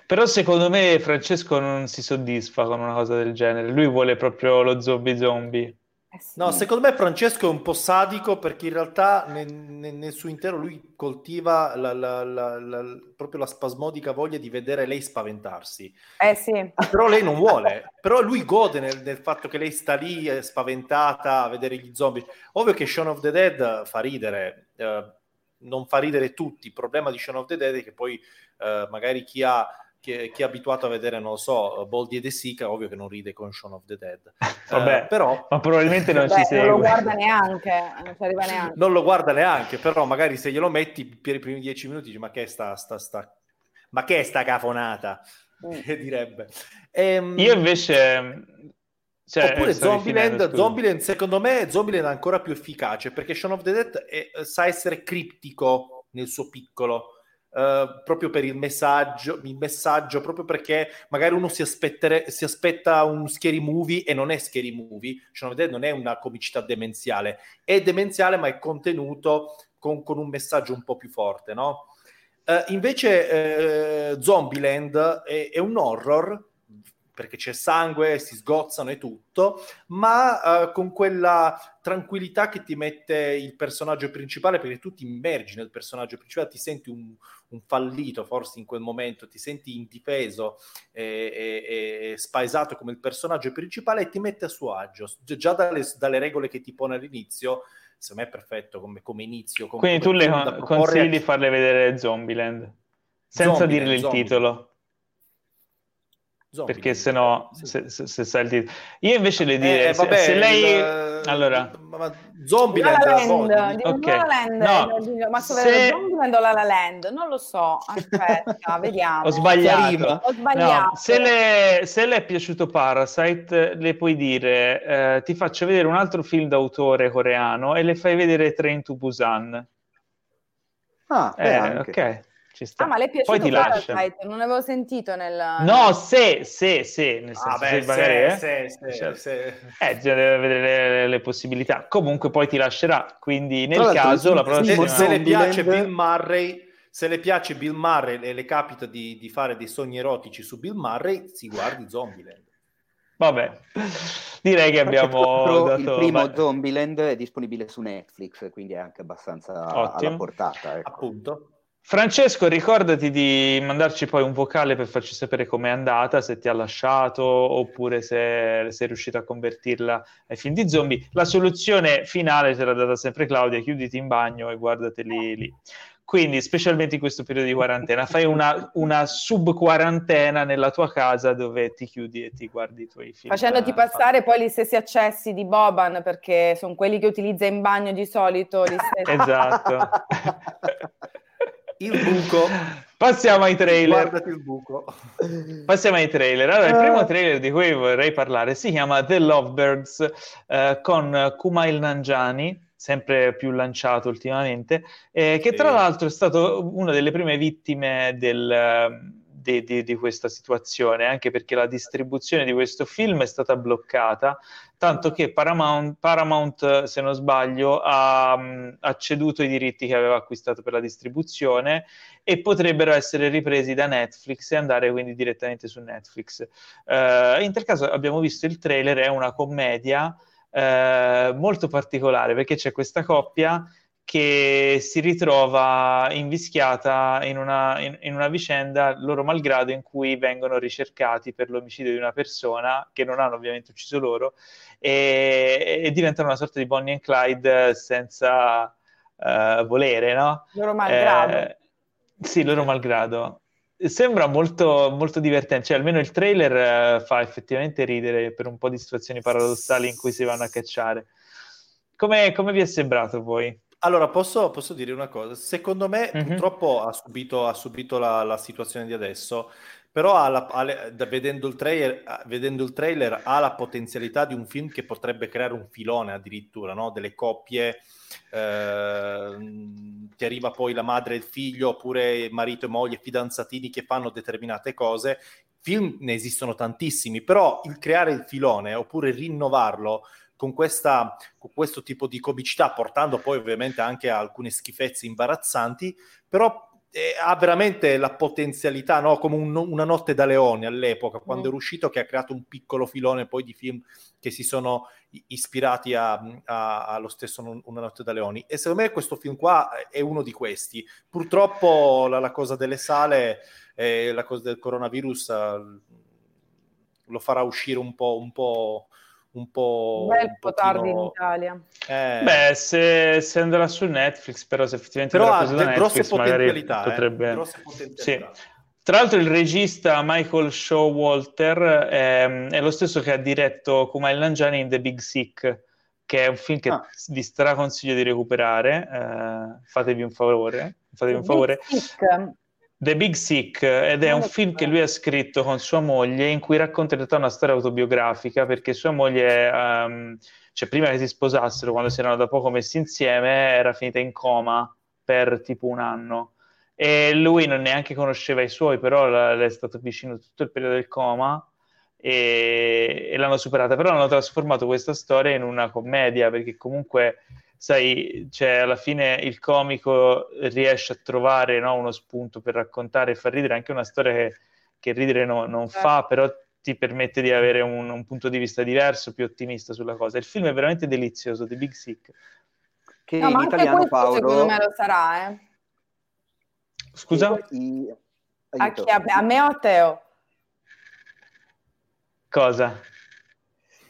Però secondo me Francesco non si soddisfa con una cosa del genere, lui vuole proprio lo zombie zombie. Eh sì. No, secondo me Francesco è un po' sadico perché in realtà nel, nel suo intero lui coltiva la, la, la, proprio la spasmodica voglia di vedere lei spaventarsi. Eh sì. Però lei non vuole, però lui gode nel, nel fatto che lei sta lì spaventata a vedere gli zombie. Ovvio che Shaun of the Dead fa ridere, eh, non fa ridere tutti, il problema di Shaun of the Dead è che poi eh, magari chi ha chi, chi, è abituato a vedere, non lo so, Boldi e De Sica, ovvio che non ride con Shaun of the Dead. Vabbè, eh, però... Ma probabilmente non Beh, ci segue. Non lo guarda neanche, non ci arriva neanche. Non lo guarda neanche, però magari se glielo metti per i primi dieci minuti dici, ma che è sta, sta, sta... Ma che è sta cafonata? Mm. direbbe. Ehm... Io invece... Cioè, Oppure Zombieland, Zombieland, secondo me Zombieland è ancora più efficace perché Shaun of the Dead è, sa essere criptico nel suo piccolo Uh, proprio per il messaggio, il messaggio, proprio perché magari uno si, si aspetta un scary movie e non è scary movie, cioè non è una comicità demenziale, è demenziale ma è contenuto con, con un messaggio un po' più forte, no? Uh, invece uh, Zombieland è, è un horror perché c'è sangue, si sgozzano e tutto, ma uh, con quella tranquillità che ti mette il personaggio principale, perché tu ti immergi nel personaggio principale, ti senti un, un fallito forse in quel momento, ti senti indifeso e, e, e, spaesato come il personaggio principale e ti mette a suo agio. Già dalle, dalle regole che ti pone all'inizio, secondo me è perfetto come, come inizio. Come, Quindi tu le con- consigli di farle vedere Zombieland, senza Zombieland, dirle il Zombieland. titolo. Zombie perché se no, se, se, se sai il titolo. Io invece le dire, eh, vabbè, se, lei... Il, allora... Ma, Zombie La Land, okay. La Land, no. ma se... Zombieland o La La Land? Non lo so, aspetta, vediamo. Ho sbagliato. Ho sbagliato. No, se, le, se, le, è piaciuto Parasite, le puoi dire, eh, ti faccio vedere un altro film d'autore coreano e le fai vedere Train to Busan. Ah, eh, ok. Ci sta. Ah, ma lei è piaciuto Poi ti Parasite? Non avevo sentito nel... No, se, se, se, nel senso, ah, beh, se, magari, eh, se, se, cioè, se. Eh, deve vedere le, le, possibilità. Comunque poi ti lascerà, quindi nel caso la prossima... Se, se le piace Bill Murray... Se le piace Bill Murray e le capita di, di fare dei sogni erotici su Bill Murray, si guardi Zombieland. Vabbè, direi che abbiamo dato... Il primo Vai. Zombieland è disponibile su Netflix, quindi è anche abbastanza Ottimo. alla portata. Ecco. Appunto. Francesco, ricordati di mandarci poi un vocale per farci sapere com'è andata, se ti ha lasciato oppure se sei riuscito a convertirla ai film di zombie. La soluzione finale te l'ha data sempre Claudia, chiuditi in bagno e guardateli lì. Quindi, specialmente in questo periodo di quarantena, fai una, una sub-quarantena nella tua casa dove ti chiudi e ti guardi i tuoi film. Facendoti passare poi gli stessi accessi di Boban, perché sono quelli che utilizza in bagno di solito. esatto. Il buco. Passiamo ai trailer. Guardati il buco. Passiamo ai trailer. Allora, il primo trailer di cui vorrei parlare si chiama The Lovebirds eh, con Kumail Nanjani, sempre più lanciato ultimamente, eh, che tra l'altro è stato una delle prime vittime del di, di, di, questa situazione, anche perché la distribuzione di questo film è stata bloccata, tanto che Paramount, Paramount se non sbaglio, ha, ha, ceduto i diritti che aveva acquistato per la distribuzione e potrebbero essere ripresi da Netflix e andare quindi direttamente su Netflix. Uh, in tal caso abbiamo visto il trailer, è una commedia uh, molto particolare perché c'è questa coppia che si ritrova invischiata in una, in, in una, vicenda, loro malgrado, in cui vengono ricercati per l'omicidio di una persona che non hanno ovviamente ucciso loro e, e diventano una sorta di Bonnie and Clyde senza uh, volere, no? Loro malgrado. Eh, sì, loro malgrado. Sembra molto, molto divertente, cioè almeno il trailer uh, fa effettivamente ridere per un po' di situazioni paradossali in cui si vanno a cacciare. Come, come vi è sembrato voi? Allora, posso, posso, dire una cosa? Secondo me, mm-hmm. purtroppo ha subito, ha subito la, la, situazione di adesso, però ha la, ha le, da, vedendo, il trailer, vedendo, il trailer, ha la potenzialità di un film che potrebbe creare un filone addirittura, no? delle coppie, eh, ti arriva poi la madre e il figlio, oppure marito e moglie, fidanzatini che fanno determinate cose. Film ne esistono tantissimi, però il creare il filone oppure rinnovarlo con, questa, con questo tipo di comicità, portando poi ovviamente anche a alcune schifezze imbarazzanti, però eh, ha veramente la potenzialità, no? come un, una notte da leone all'epoca, quando mm. è uscito, che ha creato un piccolo filone poi di film che si sono ispirati allo stesso Una notte da leoni. E secondo me questo film qua è uno di questi. Purtroppo la, la cosa delle sale, eh, la cosa del coronavirus eh, lo farà uscire un po', un po' un po'... Un bel po' tardi in Italia. Eh... Beh, se, se, andrà su Netflix, però se effettivamente però ha de- grosse potenzialità, eh, potrebbe... eh, grosse potenzialità. Sì. Tra l'altro il regista Michael Showalter è, ehm, è lo stesso che ha diretto Kumail Nanjiani in The Big Sick, che è un film che ah. vi straconsiglio di recuperare. Eh, fatevi un favore. Fatevi un favore. Sick. The Big Sick ed è un film che lui ha scritto con sua moglie in cui racconta in realtà una storia autobiografica perché sua moglie, um, cioè prima che si sposassero, quando si erano da poco messi insieme, era finita in coma per tipo un anno. E lui non neanche conosceva i suoi, però le è stato vicino tutto il periodo del coma e, e l'hanno superata, però hanno trasformato questa storia in una commedia perché comunque sai, cioè, alla fine il comico riesce a trovare no, uno spunto per raccontare e far ridere anche una storia che, che ridere no, non fa, certo. però ti permette di avere un, un, punto di vista diverso, più ottimista sulla cosa. Il film è veramente delizioso, The Big Sick. Che no, in italiano, questo, Paolo... secondo me lo sarà, eh. Scusa? I... A, chi, a, me o a Teo? Cosa?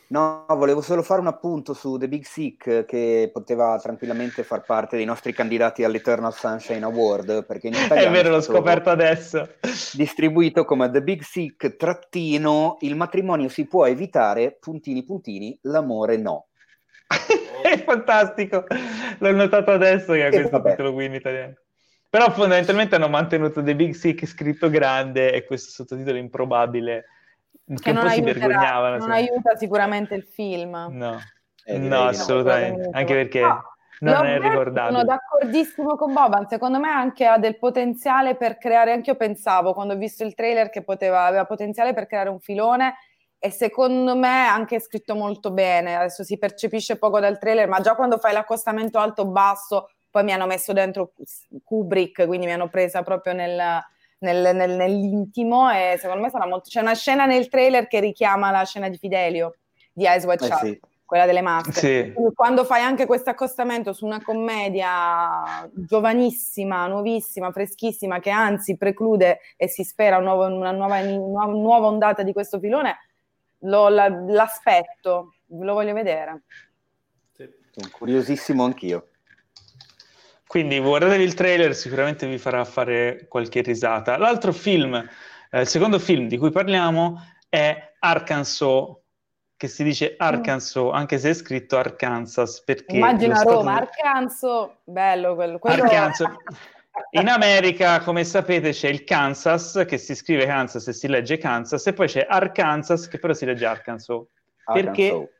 No, volevo solo fare un appunto su The Big Sick che poteva tranquillamente far parte dei nostri candidati all'Eternal Sunshine Award perché in italiano è vero, l'ho scoperto adesso. Distribuito come The Big Sick trattino il matrimonio si può evitare puntini puntini l'amore no. è fantastico, l'ho notato adesso che ha questo vabbè. titolo qui in italiano. Però fondamentalmente hanno mantenuto The Big Sick scritto grande e questo sottotitolo improbabile che non, aiuterà, non aiuta sicuramente il film. No, eh, no assolutamente, anche perché no, non è ricordabile. Sono d'accordissimo con Boban, secondo me anche ha del potenziale per creare, anche io pensavo quando ho visto il trailer che poteva, aveva potenziale per creare un filone. E secondo me anche scritto molto bene, adesso si percepisce poco dal trailer, ma già quando fai l'accostamento alto-basso, poi mi hanno messo dentro Kubrick, quindi mi hanno presa proprio nel nel, nel, nell'intimo e secondo me sarà molto... C'è una scena nel trailer che richiama la scena di Fidelio di Eyes Wide Shut, eh sì. quella delle maschere. Sì. Quando fai anche questo accostamento su una commedia giovanissima, nuovissima, freschissima, che anzi preclude e si spera un nuovo, una, nuova, una nuova ondata di questo filone, lo, la, l'aspetto, lo voglio vedere. Sì. Sono curiosissimo anch'io. Quindi guardatevi il trailer, sicuramente vi farà fare qualche risata. L'altro film, eh, il secondo film di cui parliamo è Arkansas, che si dice Arkansas, anche se è scritto Arkansas. Perché Immagina Roma, Arkansas, bello quello. quello... Arkansas. In America, come sapete, c'è il Kansas, che si scrive Kansas e si legge Kansas, e poi c'è Arkansas, che però si legge Arkansas. Arkansas. Perché?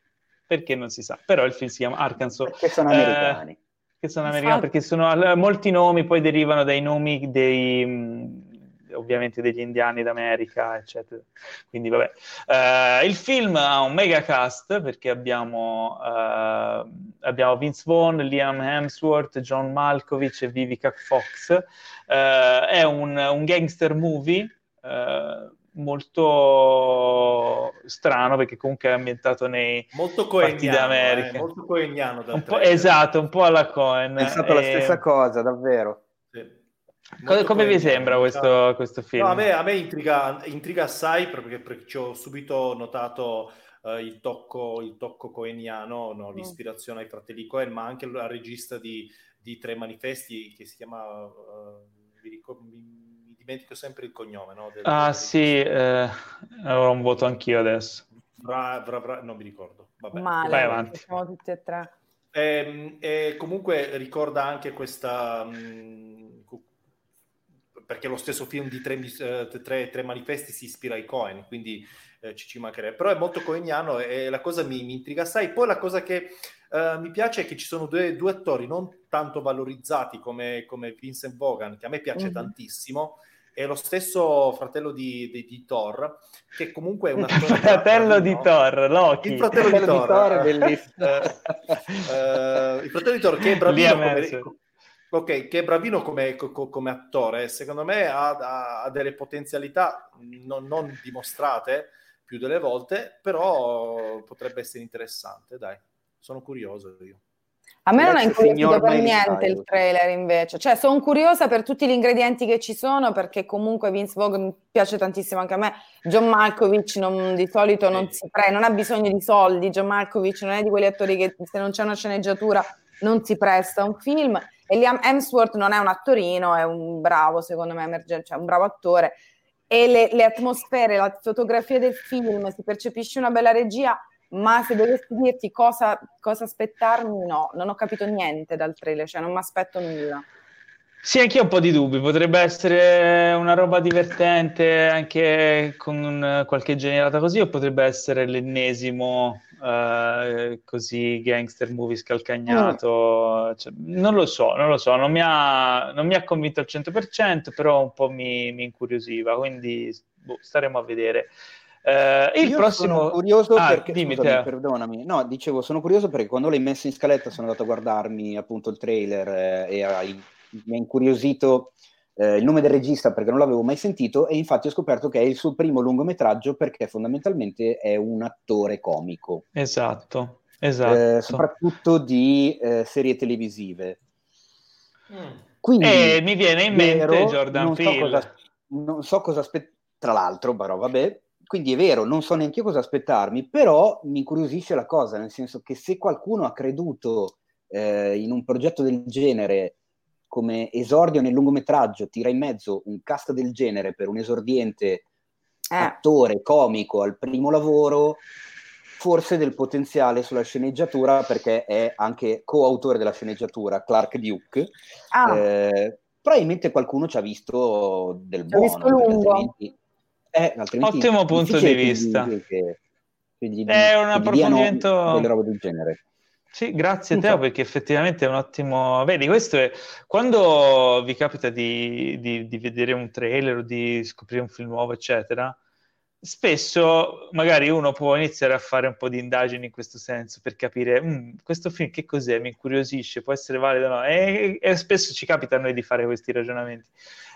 Perché non si sa, però il film si chiama Arkansas. Perché sono americani. Eh, che sono americani, perché sono, molti nomi poi derivano dai nomi dei, ovviamente degli indiani d'America, eccetera. Quindi vabbè. Uh, il film ha un mega cast perché abbiamo, uh, abbiamo Vince Vaughn, Liam Hemsworth, John Malkovich e Vivica Fox. Uh, è un, un, gangster movie molto strano perché comunque è ambientato nei molto coeniano, eh, molto coeniano un po', esatto, un po' alla Cohen è stata e... la stessa cosa, davvero sì. come, come vi sembra questo, questo film? No, a me, a me intriga, intriga, assai perché, perché ci ho subito notato uh, il, tocco, il tocco coeniano no? Mm. l'ispirazione ai fratelli Cohen ma anche la regista di, di Tre Manifesti che si chiama uh, vi ricordo, dimentico sempre il cognome. No? Del, ah del... sì, eh, avrò un voto anch'io adesso. Bra, bra, bra, non mi ricordo. Vabbè. Male, Vai avanti. Siamo tutti e tre. E, ehm, e comunque ricorda anche questa... Mh, perché lo stesso film di tre, eh, tre, tre, manifesti si ispira ai Cohen, quindi eh, ci, ci mancherebbe. Però è molto coeniano e la cosa mi, mi intriga assai. Poi la cosa che uh, mi piace è che ci sono due, due attori non tanto valorizzati come, come Vincent Vaughan, che a me piace mm-hmm. tantissimo, è lo stesso fratello di, di, di, Thor, che comunque è un attore... Il fratello di Thor, Loki. Il fratello, di Thor, Thor è bellissimo. Uh, uh, il fratello di Thor che è bravino come... Ok, che è bravino come, come attore, secondo me ha, ha delle potenzialità non, non dimostrate più delle volte, però potrebbe essere interessante, dai, sono curioso io. A me non ha incuriosito per niente il trailer invece, cioè sono curiosa per tutti gli ingredienti che ci sono perché comunque Vince Vogue piace tantissimo anche a me, John Malkovich non, di solito non, si pre- non ha bisogno di soldi, John Malkovich non è di quegli attori che se non c'è una sceneggiatura non si presta a un film. E Liam Hemsworth non è un attorino, è un bravo secondo me, emergente, cioè un bravo attore. E le, le atmosfere, la fotografia del film, si percepisce una bella regia ma se dovessi dirti cosa, cosa aspettarmi, no, non ho capito niente dal trailer, cioè non mi aspetto nulla. Sì, anche io ho un po' di dubbi, potrebbe essere una roba divertente anche con qualche generata così o potrebbe essere l'ennesimo uh, così gangster movie scalcagnato, mm. cioè, non lo so, non lo so, non mi ha, non mi ha convinto al 100%, però un po' mi, mi incuriosiva, quindi boh, staremo a vedere. Uh, il Io prossimo... sono curioso ah, perché... Dimmi scusami, perdonami. No, dicevo, sono curioso perché quando l'hai messo in scaletta sono andato a guardarmi appunto il trailer eh, e hai, mi ha incuriosito eh, il nome del regista perché non l'avevo mai sentito e infatti ho scoperto che è il suo primo lungometraggio perché fondamentalmente è un attore comico. Esatto, esatto. Eh, soprattutto di eh, serie televisive. Mm. Quindi, e mi viene in mente vero, Jordan non Peele. So cosa, non so cosa aspettare, tra l'altro, però vabbè, quindi è vero, non so neanche io cosa aspettarmi, però mi incuriosisce la cosa, nel senso che se qualcuno ha creduto eh, in un progetto del genere come esordio nel lungometraggio, tira in mezzo un cast del genere per un esordiente eh. attore comico al primo lavoro, forse del potenziale sulla sceneggiatura, perché è anche coautore della sceneggiatura, Clark Duke. Ah. Eh, probabilmente qualcuno ci ha visto del buono. Eh, Ottimo punto di vista. Che, che gli, è un approfondimento delle robe del genere. Sì, grazie Teo, perché effettivamente è un ottimo... Vedi, questo è... Quando vi capita di, di, di vedere un trailer o di scoprire un film nuovo, eccetera, spesso magari uno può iniziare a fare un po' di indagini in questo senso per capire mm, questo film che cos'è, mi incuriosisce, può essere valido o no? E, e, spesso ci capita a noi di fare questi ragionamenti.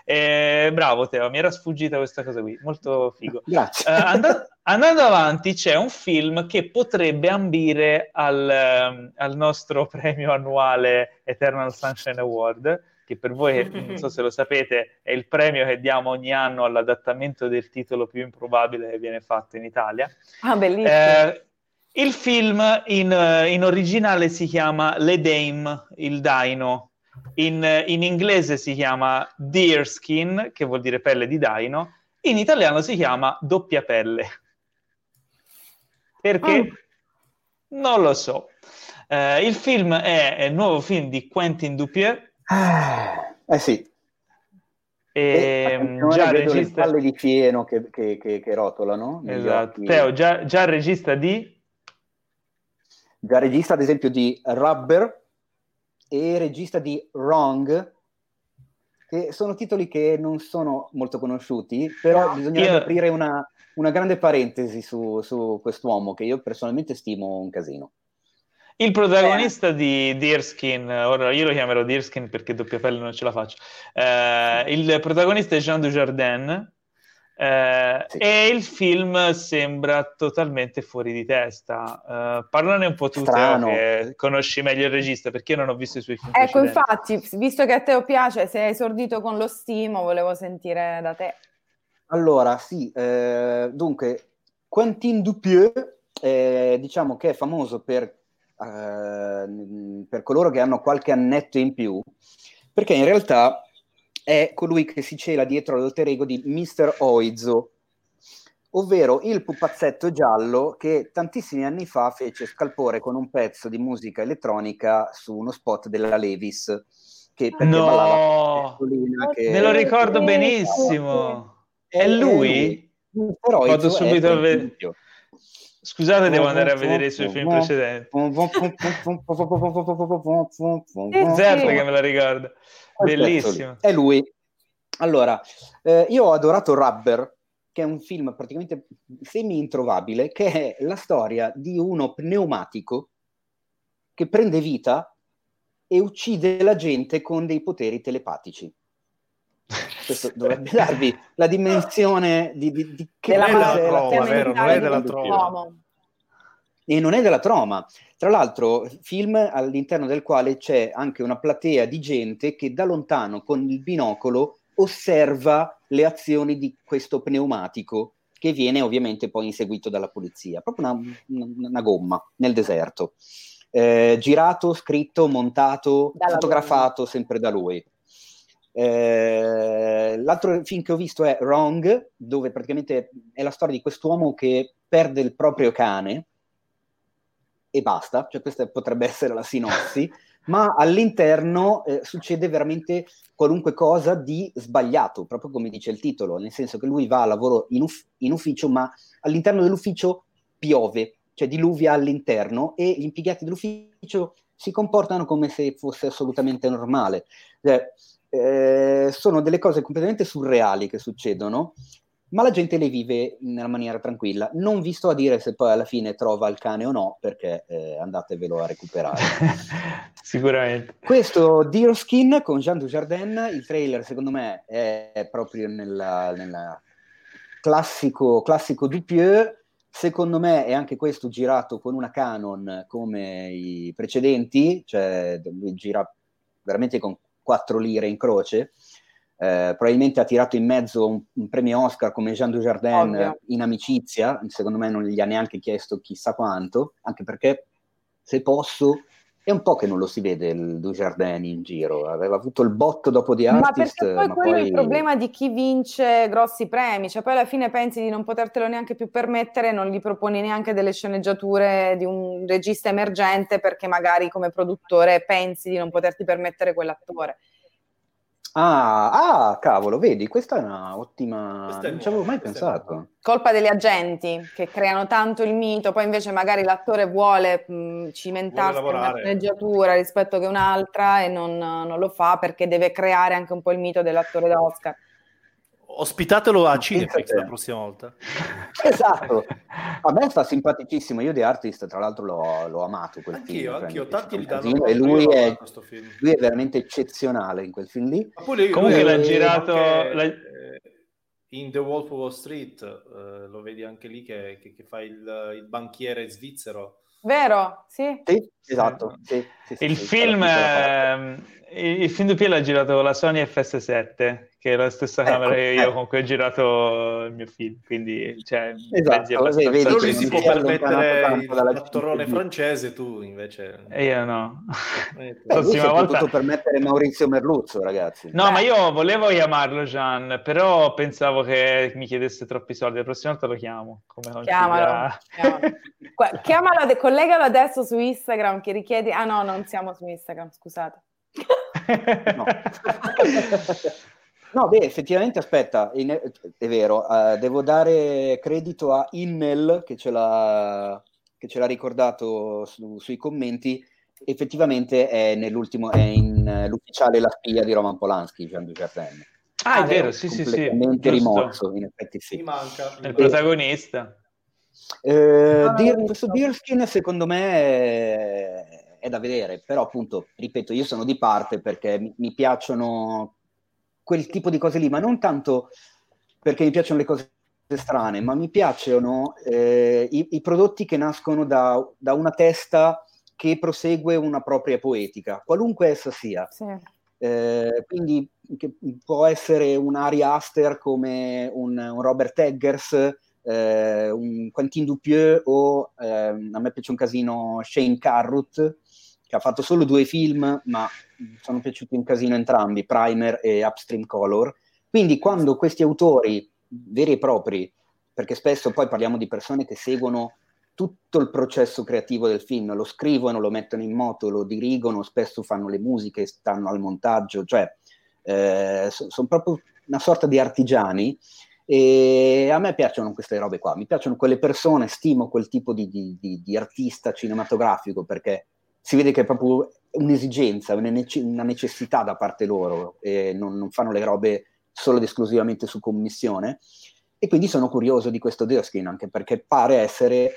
E, bravo Teo, mi era sfuggita questa cosa qui, molto figo. Grazie. Uh, and- andando avanti c'è un film che potrebbe ambire al, al nostro premio annuale Eternal Sunshine Award che per voi, non so se lo sapete, è il premio che diamo ogni anno all'adattamento del titolo più improbabile che viene fatto in Italia. Ah, bellissimo. Eh, il film in, in, originale si chiama Le Dame, il Dino. In, in, inglese si chiama Deerskin, che vuol dire pelle di Dino. In italiano si chiama Doppia Pelle. Perché? Oh. Non lo so. Eh, il film è, è il nuovo film di Quentin Dupieux, eh sì. E, ehm, già il regista... le palle di fieno che, che, che, che rotolano. Esatto. Teo, già, già regista di? Già regista ad esempio di Rubber e regista di Wrong, che sono titoli che non sono molto conosciuti, però bisognerebbe io... aprire una, una, grande parentesi su, su quest'uomo che io personalmente stimo un casino. Il protagonista eh. di Deerskin, ora io lo chiamerò Deerskin perché doppia pelle non ce la faccio. Eh, il protagonista è Jean Dujardin eh, sì. e il film sembra totalmente fuori di testa. Uh, parlane un po' tu, Teo, che conosci meglio il regista, perché io non ho visto i suoi film. Ecco, precedenti. infatti, visto che a Teo piace, se hai esordito con lo stimo, volevo sentire da te. Allora, sì, eh, dunque, Quentin Dupieux, eh, diciamo che è famoso per eh, per coloro che hanno qualche annetto in più, perché in realtà è colui che si cela dietro l'alter ego di Mr. Oizo, ovvero il pupazzetto giallo che tantissimi anni fa fece scalpore con un pezzo di musica elettronica su uno spot della Levis. Che perché no, che... me lo ricordo benissimo. È, lui. Vado subito a vedere. Scusate, devo andare a vedere i suoi film precedenti. Certo che me la ricordo. Bellissimo. È lui. Allora, eh, io ho adorato Rubber, che è un film praticamente semi-introvabile, che è la storia di uno pneumatico che prende vita e uccide la gente con dei poteri telepatici. Questo dovrebbe darvi la dimensione di, di, di che non è della troma, vero? Non è della troma. E non è della troma. Tra l'altro, film all'interno del quale c'è anche una platea di gente che da lontano con il binocolo osserva le azioni di questo pneumatico che viene ovviamente poi inseguito dalla polizia. Proprio una, una, una gomma nel deserto. Eh, girato, scritto, montato, Dalla fotografato lui. sempre da lui. Eh, l'altro film che ho visto è Wrong, dove praticamente è la storia di quest'uomo che perde il proprio cane e basta, cioè questa potrebbe essere la sinossi, ma all'interno eh, succede veramente qualunque cosa di sbagliato, proprio come dice il titolo, nel senso che lui va a lavoro in, uff- in ufficio, ma all'interno dell'ufficio piove, cioè diluvia all'interno e gli impiegati dell'ufficio si comportano come se fosse assolutamente normale. Cioè, eh, sono delle cose completamente surreali che succedono, ma la gente le vive nella maniera tranquilla. Non vi sto a dire se poi alla fine trova il cane o no, perché eh, andatevelo a recuperare. Sicuramente. Questo Deer Skin con Jean Dujardin, il trailer secondo me è proprio nel classico, classico Dupieux, Secondo me è anche questo girato con una Canon come i precedenti, cioè lui gira veramente con 4 lire in croce. eh, probabilmente ha tirato in mezzo un, un premio Oscar come Jean Dujardin Ovvio. in amicizia, secondo me non gli ha neanche chiesto chissà quanto, anche perché se posso è un po' che non lo si vede il Dujardin in giro, aveva avuto il botto dopo di Artist. Ma perché poi ma quello poi... è il problema di chi vince grossi premi, cioè poi alla fine pensi di non potertelo neanche più permettere, non gli proponi neanche delle sceneggiature di un regista emergente perché magari come produttore pensi di non poterti permettere quell'attore. Ah, ah, cavolo, vedi, questa è una ottima... Questa non ci avevo mai pensato. Colpa degli agenti che creano tanto il mito, poi invece magari l'attore vuole mh, cimentarsi vuole una sceneggiatura rispetto che un'altra e non, non, lo fa perché deve creare anche un po' il mito dell'attore da Oscar. Ospitatelo a Cinefix la prossima volta. Esatto, a me sta simpaticissimo. Io di Artist, tra l'altro, l'ho, l'ho amato quel anch'io, film. Anch'io, tanti gli danno E lui è, lui è, veramente eccezionale in quel film lì. Lui, Comunque l'ha girato... La... Eh, in The Wolf of Wall Street, eh, lo vedi anche lì che, che, che fa il, il banchiere svizzero. Vero? Sì. Sì, esatto. Sì, sì, il, film, eh, il, il film di Piero l'ha girato la Sony FS7 che è la stessa ecco, camera che io ecco. con cui ho girato il mio film, quindi cioè, esatto, vedi, vedi, lui si può permettere il torrone francese, tu invece... E io no. Eh, prossima volta... potuto permettere Maurizio Merluzzo, ragazzi. No, Beh. ma io volevo chiamarlo Gian, però pensavo che mi chiedesse troppi soldi, la prossima volta lo chiamo. Come chiamalo, chiamalo. chiamalo, collegalo adesso su Instagram che richiedi... Ah no, non siamo su Instagram, scusate. no. No, beh, effettivamente, aspetta, in, è vero, uh, devo dare credito a Immel che ce l'ha, che ce l'ha ricordato su, sui commenti, effettivamente è, nell'ultimo, è in uh, l'ufficiale La spia di Roman Polanski, Jean Dujardin. Ah, è vero, sì, sì, sì. rimosso, in effetti sì. Mi manca. È il protagonista. Eh, ah, Dir- questo Deerskin secondo me è, è, da vedere, però appunto, ripeto, io sono di parte perché mi, mi piacciono quel tipo di cose lì, ma non tanto perché mi piacciono le cose strane, ma mi piacciono eh, i, i, prodotti che nascono da, da, una testa che prosegue una propria poetica, qualunque essa sia. Sì. Eh, quindi può essere un Ari Aster come un, un Robert Eggers, eh, un Quentin Dupieux o eh, a me piace un casino Shane Carruth, che ha fatto solo due film, ma sono piaciuti un casino entrambi, Primer e Upstream Color. Quindi quando questi autori veri e propri, perché spesso poi parliamo di persone che seguono tutto il processo creativo del film, lo scrivono, lo mettono in moto, lo dirigono, spesso fanno le musiche, stanno al montaggio, cioè eh, sono proprio una sorta di artigiani e a me piacciono queste robe qua, mi piacciono quelle persone, stimo quel tipo di, di, di, di artista cinematografico perché si vede che è proprio un'esigenza, una necessità da parte loro e non, non fanno le robe solo ed esclusivamente su commissione. E quindi sono curioso di questo Deoskin, anche perché pare essere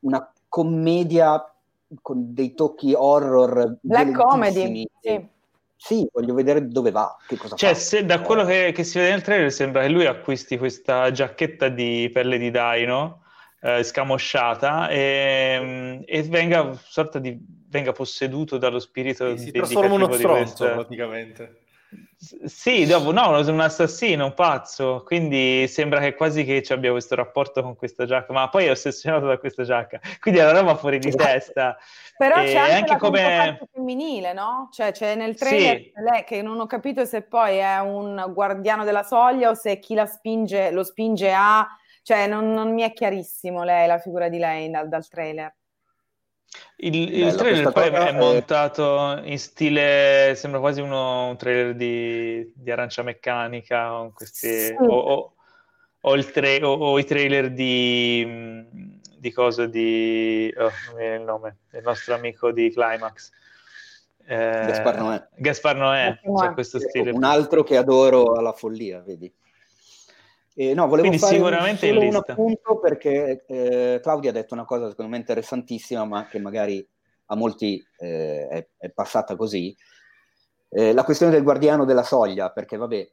una commedia con dei tocchi horror. Black comedy, sì. Sì, voglio vedere dove va, che cosa cioè, fa. Se, da quello che, che, si vede nel trailer sembra che lui acquisti questa giacchetta di pelle di daino eh, scamosciata e, mm, e, venga sorta di venga posseduto dallo spirito si trasforma uno stronzo questa... praticamente sì, dopo no, un assassino, un pazzo, quindi sembra che quasi che ci abbia questo rapporto con questa giacca, ma poi è ossessionato da questa giacca, quindi è una roba fuori di testa. Però e c'è anche, anche come femminile, no? Cioè c'è nel trailer sì. lei che non ho capito se poi è un guardiano della soglia o se chi la spinge, lo spinge a cioè, non, non mi è chiarissimo lei, la figura di lei dal, dal trailer. Il, il Bello, trailer poi è montato in stile, sembra quasi uno, un trailer di, di Arancia Meccanica, o, questi, sì. o, o, o, tra- o, i trailer di, di cosa di... Oh, non mi il nome, del nostro amico di Climax. Eh, Gaspar Noè. Gaspar Noè, cioè questo stile. Un altro che adoro alla follia, vedi? Eh, no, volevo Quindi fare sicuramente solo un appunto perché eh, Claudia ha detto una cosa secondo me interessantissima, ma che magari a molti eh, è, è, passata così. Eh, la questione del guardiano della soglia, perché vabbè,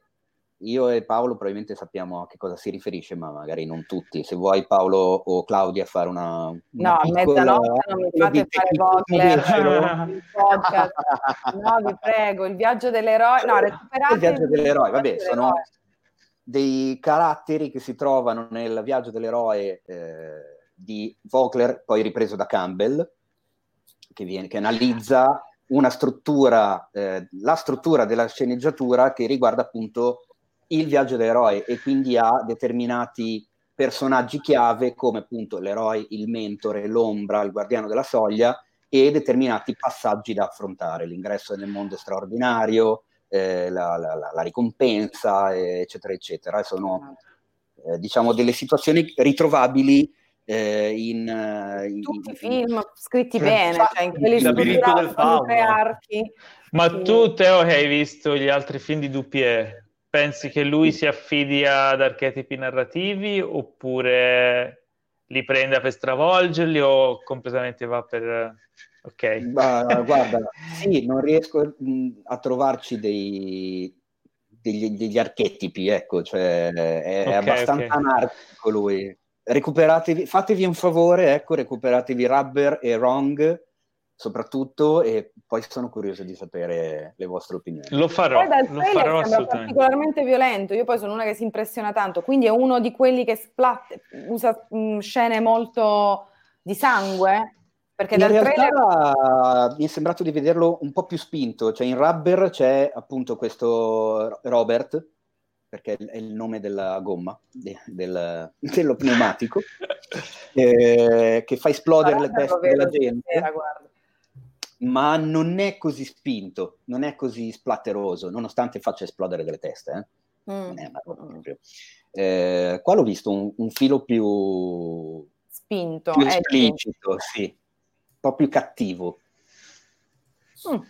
io e Paolo probabilmente sappiamo a che cosa si riferisce, ma magari non tutti. Se vuoi Paolo o Claudia fare una, una No, a mezzanotte non mi fate fare Vocler, podcast. No, vi prego, il viaggio dell'eroe. No, recuperate il viaggio dell'eroe, vabbè, sono dei caratteri che si trovano nel viaggio dell'eroe eh, di Vogler, poi ripreso da Campbell, che, viene, che analizza struttura, eh, la struttura della sceneggiatura che riguarda appunto il viaggio dell'eroe e quindi ha determinati personaggi chiave come appunto l'eroe, il mentore, l'ombra, il guardiano della soglia e determinati passaggi da affrontare, l'ingresso nel mondo straordinario, eh, la, la, la, ricompensa, eccetera, eccetera. Sono eh, diciamo delle situazioni ritrovabili eh, in, eh, in, tutti i film scritti bene, cioè in quelli del archi. Ma sì. tu, Teo, che hai visto gli altri film di Dupier, pensi che lui si affidi ad archetipi narrativi oppure li prenda per stravolgerli o completamente va per... Ok. Ma, guarda, sì, non riesco a trovarci dei, degli, degli, archetipi, ecco, cioè è okay, abbastanza okay. anarchico lui recuperatevi, fatevi un favore, ecco, recuperatevi Rubber e Wrong soprattutto e poi sono curioso di sapere le vostre opinioni. Lo farò, poi dal lo farò assolutamente. particolarmente violento, io poi sono una che si impressiona tanto, quindi è uno di quelli che splat- usa mh, scene molto di sangue, perché in dal realtà trailer... mi è sembrato di vederlo un po' più spinto, cioè in Rubber c'è appunto questo Robert perché è il nome della gomma, de, del, dello pneumatico, eh, che fa esplodere le teste della gente. Sera, ma non è così spinto, non è così splatteroso, nonostante faccia esplodere delle teste. Eh? Mm. È, eh, qua l'ho visto un, un filo più spinto, più esplicito, sì, un po' più cattivo. Mm.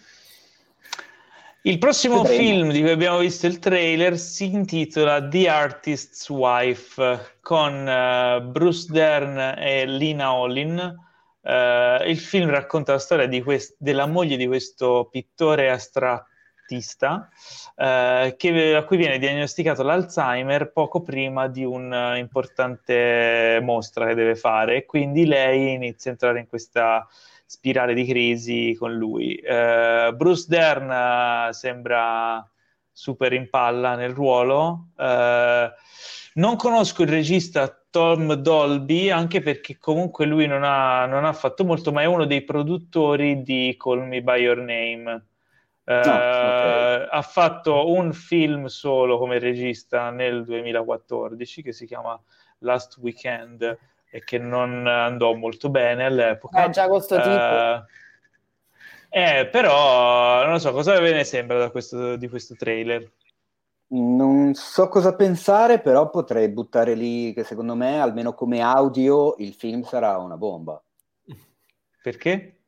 Il prossimo Vedremo. film di cui abbiamo visto il trailer si intitola The Artist's Wife con uh, Bruce Dern e Lina Olin. Uh, il film racconta la storia quest- della moglie di questo pittore astrattista uh, che, a cui viene diagnosticato l'Alzheimer poco prima di un'importante mostra che deve fare. Quindi lei inizia a entrare in questa spirale di crisi con lui. Uh, Bruce Dern uh, sembra super in palla nel ruolo. Uh, non conosco il regista Tom Dolby, anche perché comunque lui non ha, non ha, fatto molto, ma è uno dei produttori di Call Me By Your Name. No, okay. Ha fatto un film solo come regista nel 2014 che si chiama Last Weekend e che non andò molto bene all'epoca. Eh, già questo tipo. Uh, eh, però non so cosa ve ne sembra questo, di questo trailer. Non so cosa pensare, però potrei buttare lì che secondo me, almeno come audio, il film sarà una bomba. Perché?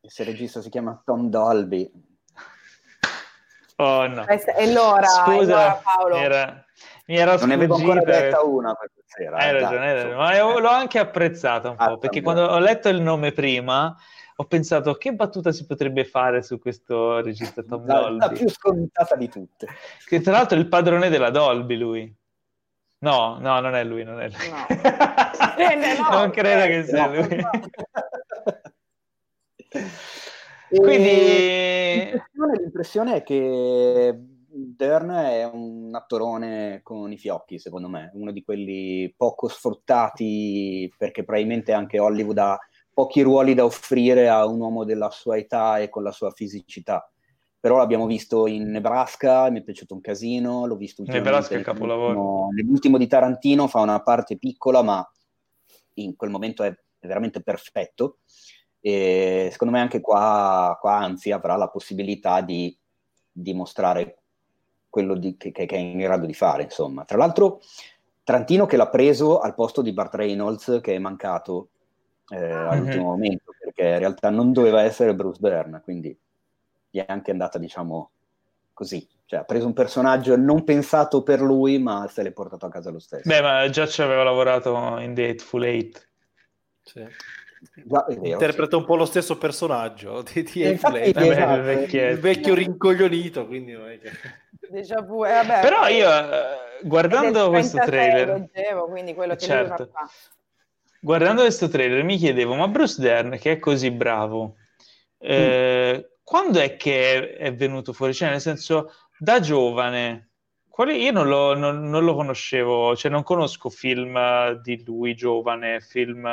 Se il regista si chiama Tom Dolby. Oh no. E l'ora, Scusa, Paolo. Era, mi era non ne avevo ancora detta una questa sera. Hai ragione, hai ragione. ma io l'ho anche apprezzata un po', ah, perché quando ho letto il nome prima ho pensato che battuta si potrebbe fare su questo regista Tom la, Dolby. La più scontata di tutte. Che tra l'altro è il padrone della Dolby lui. No, no, non è lui, non è lui. No. eh, no, non credo eh, che sia no, lui. Quindi l'impressione, l'impressione è che Dern è un attorone con i fiocchi, secondo me, uno di quelli poco sfruttati perché probabilmente anche Hollywood ha pochi ruoli da offrire a un uomo della sua età e con la sua fisicità. Però l'abbiamo visto in Nebraska, mi è piaciuto un casino, l'ho visto Nebraska è il capolavoro. Nell'ultimo di Tarantino fa una parte piccola, ma in quel momento è veramente perfetto. E secondo me anche qua, qua anzi avrà la possibilità di dimostrare quello di, che, che, è in grado di fare, insomma. Tra l'altro, Trantino che l'ha preso al posto di Bart Reynolds, che è mancato eh, mm-hmm. all'ultimo momento, perché in realtà non doveva essere Bruce Dern, quindi gli è anche andata, diciamo, così. Cioè, ha preso un personaggio non pensato per lui, ma se l'è portato a casa lo stesso. Beh, ma già ci aveva lavorato in The Hateful Eight. Sì. Già, Interpreta un po' lo stesso personaggio di, di infatti, esatto, il, vecchio rincoglionito, quindi non è che... vu. Eh, vabbè, Però io, eh, guardando questo trailer... Leggevo, quindi quello che certo. Guardando questo trailer mi chiedevo, ma Bruce Dern, che è così bravo, eh, mm. quando è che è venuto fuori? Cioè, nel senso, da giovane, quali... io non lo, non, non lo, conoscevo, cioè non conosco film di lui giovane, film...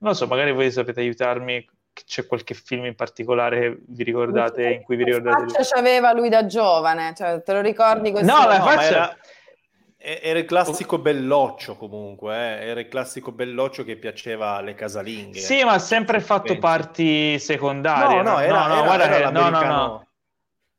Non lo so, magari voi sapete aiutarmi c'è qualche film in particolare che vi ricordate in cui vi ricordate che faccia aveva lui da giovane cioè, te lo ricordi così no la faccia era, era, il classico belloccio comunque eh? era il classico belloccio che piaceva alle casalinghe sì ma ha sempre fatto penso. parti secondarie no no, era, no, no, era, guarda era no, no, no.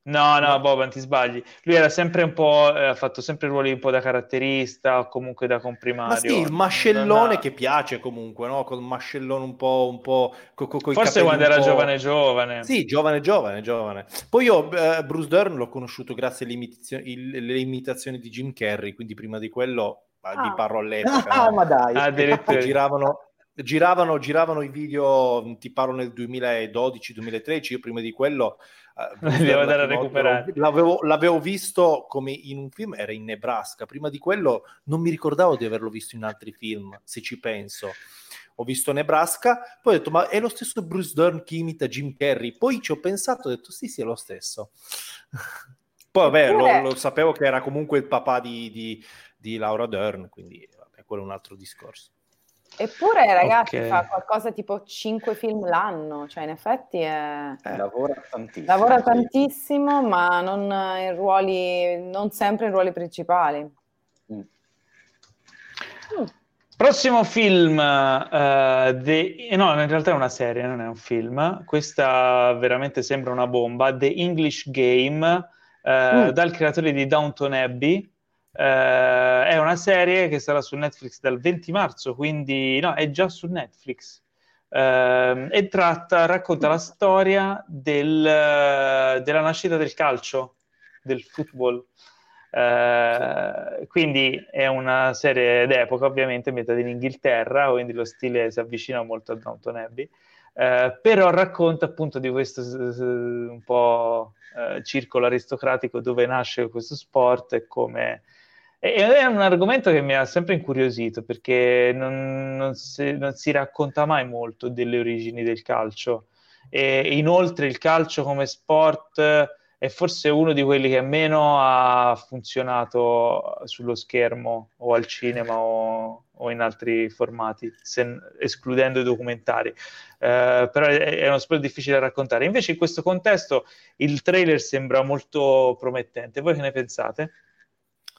No, no, Boban, ti sbagli. Lui era sempre un po', eh, ha fatto sempre ruoli un po' da caratterista o comunque da comprimario. Ma sì, il mascellone ha... che piace comunque, no? Col mascellone un po'... Un po' co- co- Forse quando era giovane giovane. Sì, giovane giovane giovane. Poi io eh, Bruce Dern l'ho conosciuto grazie alle, imitazio- alle imitazioni di Jim Carrey, quindi prima di quello ah. vi parlo all'epoca. Ah, no? ma dai! Addirittura. Giravano, giravano, giravano i video, ti parlo nel 2012-2013, io prima di quello devo andare a recuperare. L'avevo, l'avevo, visto come in un film, era in Nebraska. Prima di quello non mi ricordavo di averlo visto in altri film, se ci penso. Ho visto Nebraska, poi ho detto, ma è lo stesso Bruce Dern che imita Jim Carrey? Poi ci ho pensato, ho detto, sì, sì, è lo stesso. poi vabbè, lo, lo, sapevo che era comunque il papà di, di, di Laura Dern, quindi vabbè, quello è un altro discorso. Eppure, ragazzi, okay. fa qualcosa tipo 5 film l'anno, cioè in effetti è... eh, lavora tantissimo. Lavora tantissimo, ma non in ruoli, non sempre in ruoli principali. Mm. Mm. Prossimo film, uh, de... no, in realtà è una serie, non è un film. Questa veramente sembra una bomba. The English Game, uh, mm. dal creatore di Downton Abbey. Uh, è una serie che sarà su Netflix dal 20 marzo, quindi no, è già su Netflix. Uh, e tratta, racconta la storia del, della nascita del calcio, del football. quindi è una serie d'epoca, ovviamente, ambientata in Inghilterra, quindi lo stile si avvicina molto a Downton Abbey. però racconta appunto di questo un po' circolo aristocratico dove nasce questo sport e come è un argomento che mi ha sempre incuriosito perché non, non, si, non, si, racconta mai molto delle origini del calcio. E inoltre il calcio come sport è forse uno di quelli che meno ha funzionato sullo schermo o al cinema o, o in altri formati, se, escludendo i documentari. Uh, però è, è, uno sport difficile da raccontare. Invece in questo contesto il trailer sembra molto promettente. Voi che ne pensate?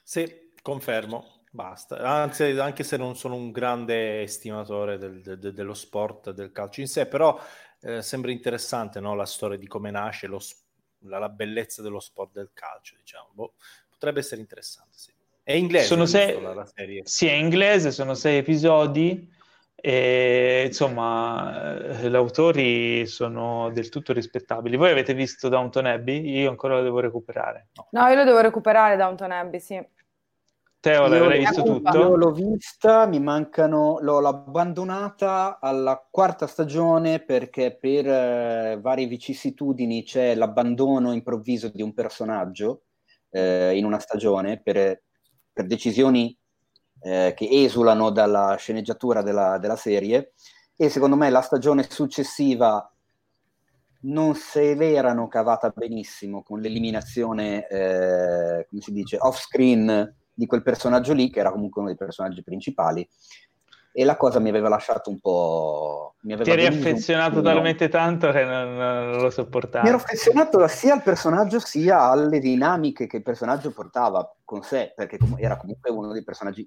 Sì, Confermo, basta. Anzi, anche se non sono un grande estimatore del, de, dello sport, del calcio in sé, però eh, sembra interessante no? la storia di come nasce lo, la, la, bellezza dello sport del calcio, diciamo. Boh, potrebbe essere interessante, sì. È inglese sono sei... la, la serie. Sì, è inglese, sono sei episodi e insomma gli autori sono del tutto rispettabili. Voi avete visto Downton Abbey? Io ancora lo devo recuperare. No, no io lo devo recuperare Downton Abbey, sì. Teo, l'hai visto tutto? Io l'ho vista, mi mancano, l'ho abbandonata alla quarta stagione perché per eh, varie vicissitudini c'è l'abbandono improvviso di un personaggio eh, in una stagione per, per decisioni eh, che esulano dalla sceneggiatura della, della, serie e secondo me la stagione successiva non se l'erano cavata benissimo con l'eliminazione, eh, come si dice, off screen di quel personaggio lì, che era comunque uno dei personaggi principali. E la cosa mi aveva lasciato un po'. Mi Ti eri affezionato talmente tanto che non, non, lo sopportavi. Mi ero affezionato sia al personaggio sia alle dinamiche che il personaggio portava con sé, perché era comunque uno dei personaggi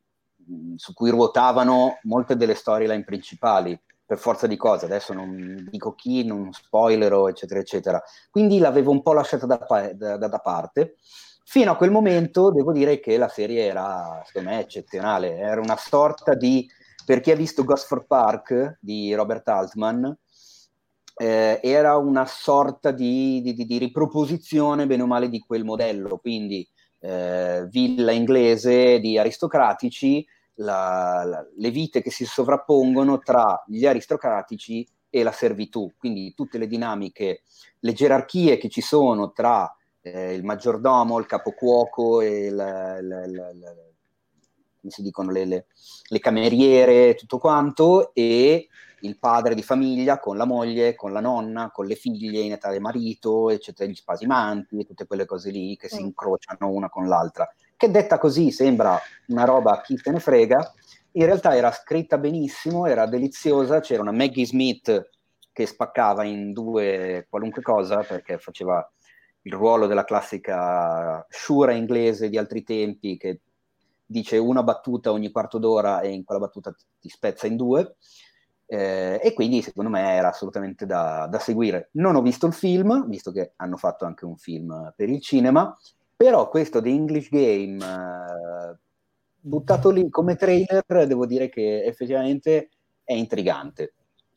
su cui ruotavano molte delle storyline principali per forza di cose, adesso non dico chi, non spoilerò, eccetera, eccetera. Quindi l'avevo un po' lasciata da, da, da parte Fino a quel momento devo dire che la serie era, secondo me, eccezionale. Era una sorta di, per chi ha visto Gosford Park di Robert Altman, eh, era una sorta di, di, di, riproposizione, bene o male, di quel modello. Quindi eh, villa inglese di aristocratici, la, la, le vite che si sovrappongono tra gli aristocratici e la servitù. Quindi tutte le dinamiche, le gerarchie che ci sono tra eh, il maggiordomo, il capocuoco e la, la, la, come si dicono le, le, le cameriere, tutto quanto, e il padre di famiglia con la moglie, con la nonna, con le figlie in età di marito, eccetera, gli spasimanti, tutte quelle cose lì che mm. si incrociano una con l'altra. Che detta così sembra una roba chi te ne frega, in realtà era scritta benissimo, era deliziosa, c'era una Maggie Smith che spaccava in due qualunque cosa perché faceva il ruolo della classica sciura inglese di altri tempi che dice una battuta ogni quarto d'ora e in quella battuta ti spezza in due. Eh, e quindi secondo me era assolutamente da, da, seguire. Non ho visto il film, visto che hanno fatto anche un film per il cinema, però questo The English Game, eh, buttato lì come trailer, devo dire che effettivamente è intrigante.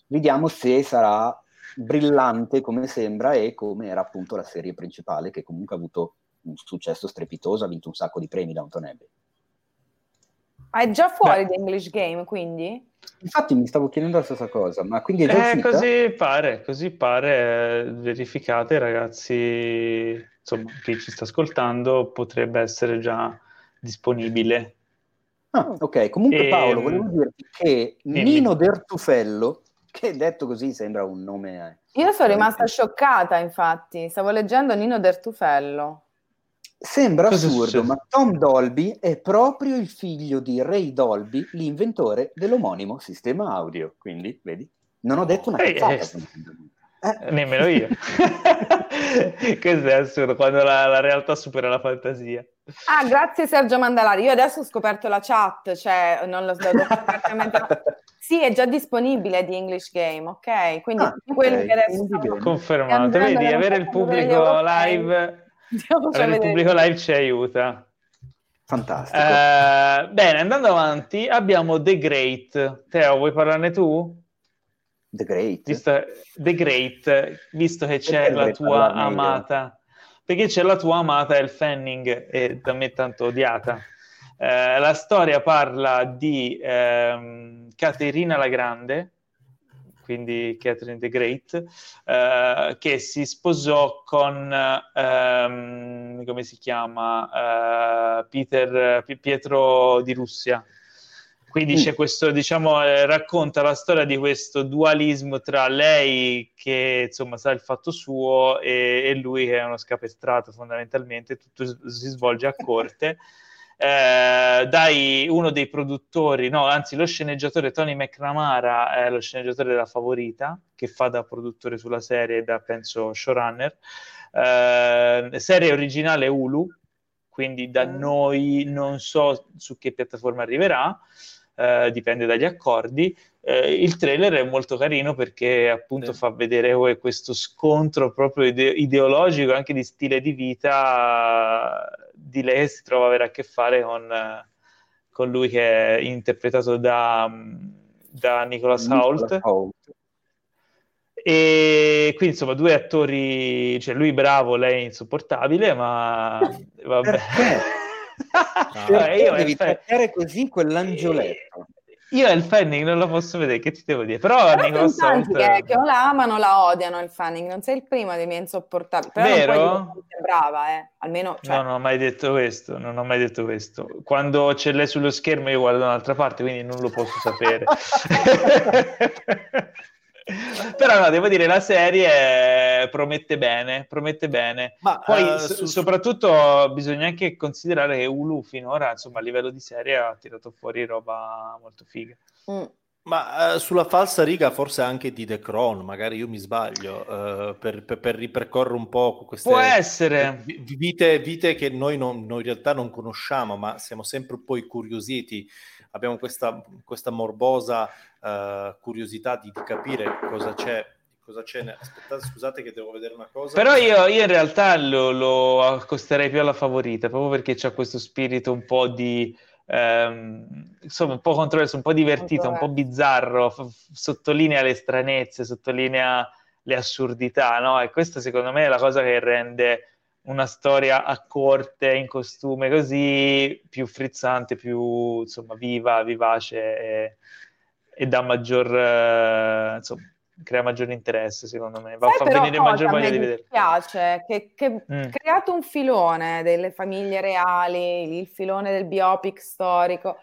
Vediamo se sarà brillante come sembra e come era appunto la serie principale, che comunque ha avuto un successo strepitoso, ha vinto un sacco di premi da Downton Abbey. È già fuori Beh. The English Game, quindi? Infatti mi stavo chiedendo la stessa cosa, ma quindi è già eh, così pare, così pare, eh, verificate ragazzi, insomma, chi ci sta ascoltando potrebbe essere già disponibile. Ah, ok, comunque e... Paolo, volevo dirti che. Nino Dertufello, che detto così sembra un nome... Eh, Io sono rimasta scioccata, infatti, stavo leggendo Nino Dertufello. Sembra Cosa assurdo, ma Tom Dolby è proprio il figlio di Ray Dolby, l'inventore dell'omonimo sistema audio. Quindi, vedi, non ho detto una Ehi, cazzata. Eh. Nemmeno io. Questo è assurdo, quando la, la, realtà supera la fantasia. Ah, grazie Sergio Mandalari. Io adesso ho scoperto la chat, cioè non lo so. sì, è già disponibile di English Game, ok? Quindi ah, quello okay. che adesso... Confermato, vedi, avere il pubblico live Avere il pubblico live ci aiuta. Fantastico. Eh, bene, andando avanti, abbiamo The Great. Teo, vuoi parlarne tu? The Great. Visto, The Great, visto che c'è la tua amata. Perché c'è la tua amata El Fanning, e da me tanto odiata. Eh, la storia parla di ehm, Caterina la Grande, quindi Catherine the Great, eh, che si sposò con, ehm, come si chiama, eh, Peter, Pietro di Russia. Quindi mm. c'è questo, diciamo, eh, racconta la storia di questo dualismo tra lei che insomma sa il fatto suo e, e lui che è uno scapestrato fondamentalmente, tutto si svolge a corte. eh, dai uno dei produttori, no, anzi lo sceneggiatore Tony McNamara è lo sceneggiatore della Favorita, che fa da produttore sulla serie, da penso showrunner. Eh, serie originale Hulu, quindi da mm. noi non so su che piattaforma arriverà, eh, dipende dagli accordi. Eh, il trailer è molto carino perché appunto sì. fa vedere questo scontro proprio ide- ideologico, anche di stile di vita di lei si trova a avere a che fare con, con lui che è interpretato da, da Nicholas Hoult. E quindi insomma due attori, cioè lui bravo, lei insopportabile, ma vabbè. Perché? Perché io devi trattare così quell'angioletto? Io il Fanning non lo posso vedere, che ti devo dire? Però, Però Nicholas Hoult... che, che o la amano o la odiano il Fanning, non sei il primo dei miei insopportabili. Però Vero? non puoi dire brava, eh. Almeno, cioè... Non ho mai detto questo, non ho mai detto questo. Quando c'è lei sullo schermo io guardo da un'altra parte, quindi non lo posso sapere. Però no, devo dire, la serie promette bene, promette bene. Ma, Poi uh, su, soprattutto bisogna anche considerare che Hulu finora, insomma, a livello di serie ha tirato fuori roba molto figa. Mm. Ma uh, sulla falsa riga forse anche di The Crown, magari io mi sbaglio, uh, per, per, per, ripercorrere un po' queste Può essere. Vite, vite che noi, non, noi in realtà non conosciamo, ma siamo sempre poi curiositi abbiamo questa, questa morbosa uh, curiosità di, di, capire cosa c'è. Cosa c'è. Aspettate, scusate che devo vedere una cosa. Però io, io in realtà lo, lo, accosterei più alla favorita, proprio perché c'è questo spirito un po' di... Um, insomma, un po' controverso, un po' divertito, un po' bizzarro, f- sottolinea le stranezze, sottolinea le assurdità, no? E questa secondo me è la cosa che rende una storia a corte, in costume così, più frizzante, più insomma viva, vivace e, e dà maggior, eh, insomma, crea maggiore interesse, secondo me. Va a far venire maggior voglia di vedere. Mi piace che, che mm. creato un filone delle famiglie reali, il filone del biopic storico.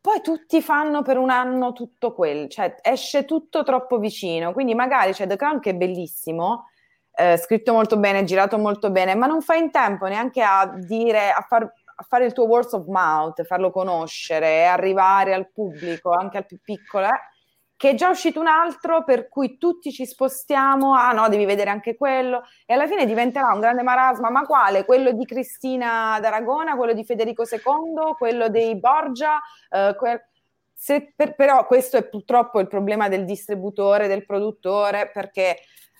Poi tutti fanno per un anno tutto quello, cioè esce tutto troppo vicino. Quindi magari c'è The Crown che è bellissimo, eh, scritto molto bene, girato molto bene, ma non fai in tempo neanche a dire, a far fare il tuo words of mouth, farlo conoscere, arrivare al pubblico, anche al più piccolo, eh, che è già uscito un altro per cui tutti ci spostiamo, ah no, devi vedere anche quello, e alla fine diventerà un grande marasma, ma quale? Quello di Cristina d'Aragona, quello di Federico II, quello dei Borgia, eh, que- se, per, però questo è purtroppo il problema del distributore, del produttore, perché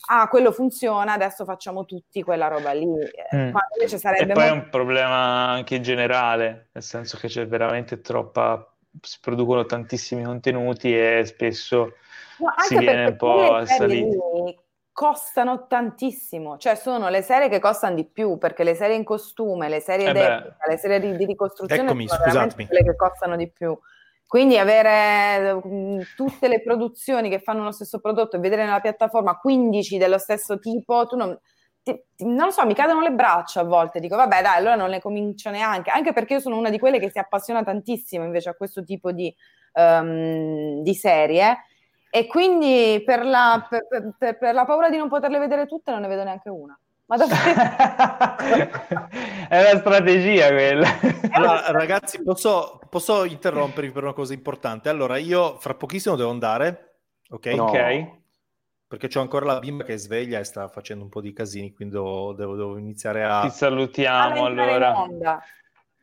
ah, quello funziona, adesso facciamo tutti quella roba lì. Mm. invece sarebbe e poi molto... è un problema anche generale, nel senso che c'è veramente troppa, si producono tantissimi contenuti e spesso no, si viene un po' assaliti. Costano tantissimo, cioè sono le serie che costano di più perché le serie in costume, le serie, eh le serie di, di ricostruzione Eccomi, sono scusatemi. quelle che costano di più. Quindi avere mm, tutte le produzioni che fanno lo stesso prodotto e vedere nella piattaforma 15 dello stesso tipo, tu non, ti, ti, non lo so, mi cadono le braccia a volte, dico vabbè dai, allora non ne comincio neanche, anche perché io sono una di quelle che si appassiona tantissimo invece a questo tipo di, um, di serie e quindi per la, per, per, per la paura di non poterle vedere tutte non ne vedo neanche una. Ma è una strategia quella. Allora, ragazzi, posso, posso interrompervi per una cosa importante? Allora, io fra pochissimo devo andare, ok? No. Ok. Perché c'ho ancora la bimba che è sveglia e sta facendo un po' di casini, quindi devo, devo, devo iniziare a... Ti salutiamo allora.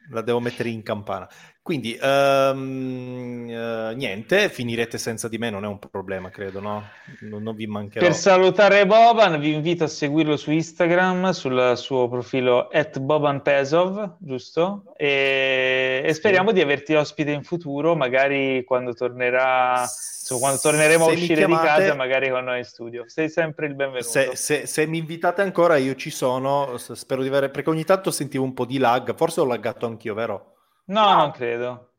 La devo mettere in campana. Quindi, um, uh, niente, finirete senza di me, non è un problema, credo, no? Non, non, vi mancherò. Per salutare Boban, vi invito a seguirlo su Instagram, sul suo profilo at bobanpesov, giusto? E, e speriamo sì. di averti ospite in futuro, magari quando tornerà... Insomma, quando torneremo se a uscire chiamate, di casa, magari con noi in studio. Sei sempre il benvenuto. Se, se, se, mi invitate ancora, io ci sono. Spero di avere. Perché ogni tanto sentivo un po' di lag. Forse ho laggato anch'io, vero? No, no, non credo.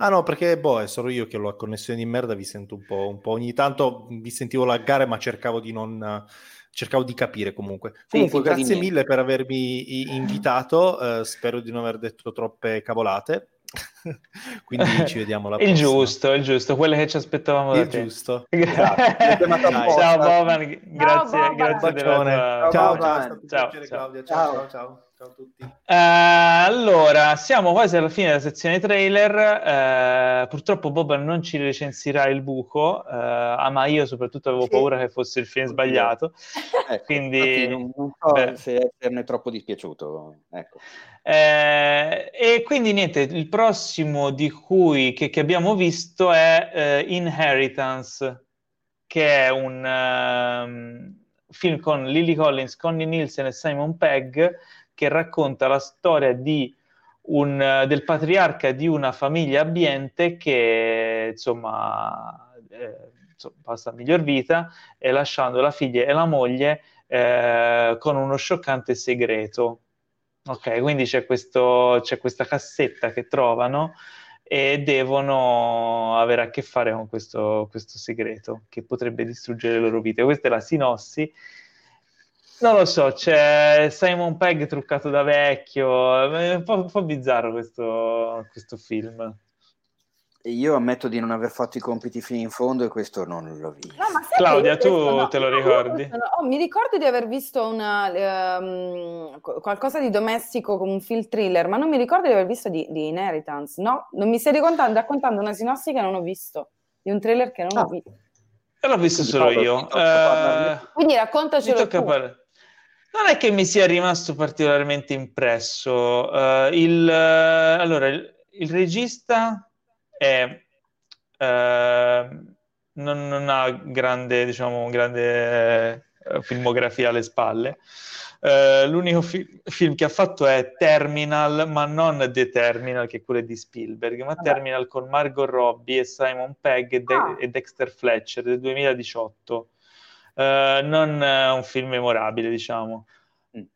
Ah no, perché boh, è solo io che ho la connessione di merda, vi sento un po', un po'. ogni tanto vi sentivo laggare, ma cercavo di non... cercavo di capire comunque. Comunque, sì, grazie mille per avermi invitato, uh, spero di non aver detto troppe cavolate. Quindi ci vediamo la prossima. Il giusto, il giusto, quelle che ci aspettavamo il da te. giusto. ciao Boban, grazie, ciao, grazie della tua... Ciao, ciao, ciao, ciao, ciao, ciao, ciao. Ciao a tutti. Uh, allora, siamo quasi alla fine della sezione trailer. Uh, purtroppo Boban non ci recensirà il buco, uh, ma io soprattutto avevo paura che fosse il film sbagliato. Ecco, quindi non, non so beh. se esserne troppo dispiaciuto. Ecco. e quindi niente, il prossimo di cui che, che abbiamo visto è Inheritance, che è un um, film con Lily Collins, Connie Nielsen e Simon Pegg che racconta la storia di un, del patriarca di una famiglia abbiente che insomma, eh, insomma passa miglior vita e lasciando la figlia e la moglie eh, con uno scioccante segreto. Ok, quindi c'è, questo, c'è questa cassetta che trovano e devono avere a che fare con questo, questo segreto che potrebbe distruggere le loro vite. Questa è la sinossi non lo so, c'è Simon Pegg truccato da vecchio, è un po', un po bizzarro questo, questo, film. Io ammetto di non aver fatto i compiti fino in fondo e questo non l'ho visto. No, Claudia, tu no, te lo ricordi? Oh, mi ricordo di aver visto una, um, qualcosa di domestico come un film thriller, ma non mi ricordo di aver visto di, di Inheritance. No, non mi stai raccontando, raccontando una sinossi che non ho visto, di un thriller che non ah. ho visto. E l'ho visto solo io. Eh, Quindi raccontacelo tu. Par- non è che mi sia rimasto particolarmente impresso. Uh, il, uh, allora, il, il, regista è, uh, non, non, ha grande, diciamo, grande filmografia alle spalle. l'unico fi- film che ha fatto è Terminal, ma non The Terminal, che è quello di Spielberg, ma Terminal con Margot Robbie e Simon Pegg e, De- ah. e Dexter Fletcher del 2018. Uh, non uh, un film memorabile, diciamo.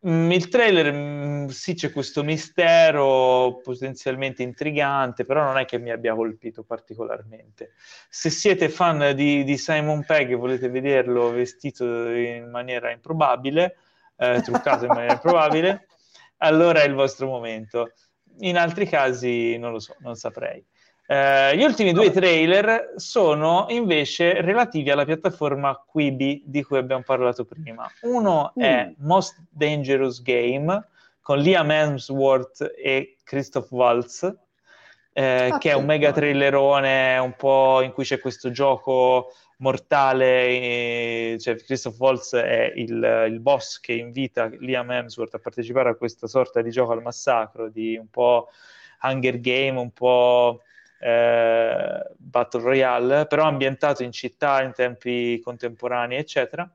Mm, il trailer, mm, sì, c'è questo mistero potenzialmente intrigante, però non è che mi abbia colpito particolarmente. Se siete fan di, di Simon Pegg e volete vederlo vestito in maniera improbabile, eh, truccato in maniera improbabile, allora è il vostro momento. In altri casi non lo so, non saprei. Eh, gli ultimi due trailer sono invece relativi alla piattaforma Quibi di cui abbiamo parlato prima. Uno mm. è Most Dangerous Game con Liam Hemsworth e Christoph Waltz, eh, ah, che è un mega trailerone un po' in cui c'è questo gioco mortale, eh, cioè Christoph Waltz è il, il, boss che invita Liam Hemsworth a partecipare a questa sorta di gioco al massacro, di un po' Hunger Game, un po' eh, Battle Royale, però ambientato in città, in tempi contemporanei, eccetera.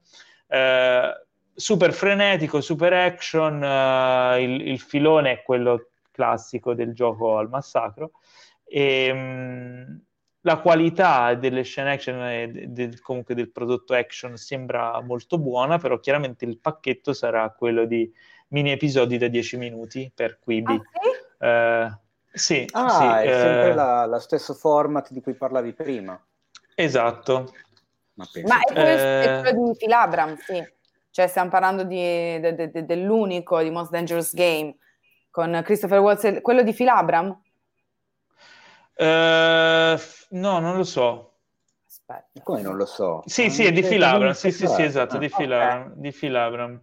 Eh, super frenetico, super action, eh, il, il, filone è quello classico del gioco al massacro. E, mh, mm, la qualità delle scene action e del, comunque del prodotto action sembra molto buona, però chiaramente il pacchetto sarà quello di mini episodi da 10 minuti per Quibi. Ah, sì? Eh, sì, ah, sì, è eh... sempre la, la stesso format di cui parlavi prima. Esatto. Ma, Ma è, quello, eh... è quello di Filabram, sì. Cioè stiamo parlando di, de, de, de, dell'unico di Most Dangerous Game con Christopher Waltz, quello di Filabram? Uh, no, non lo so. Aspetta. Come non lo so? Sì, non sì, è di Filabram, sì, sì, sì, esatto, ah, di, Filabram, okay. di Filabram.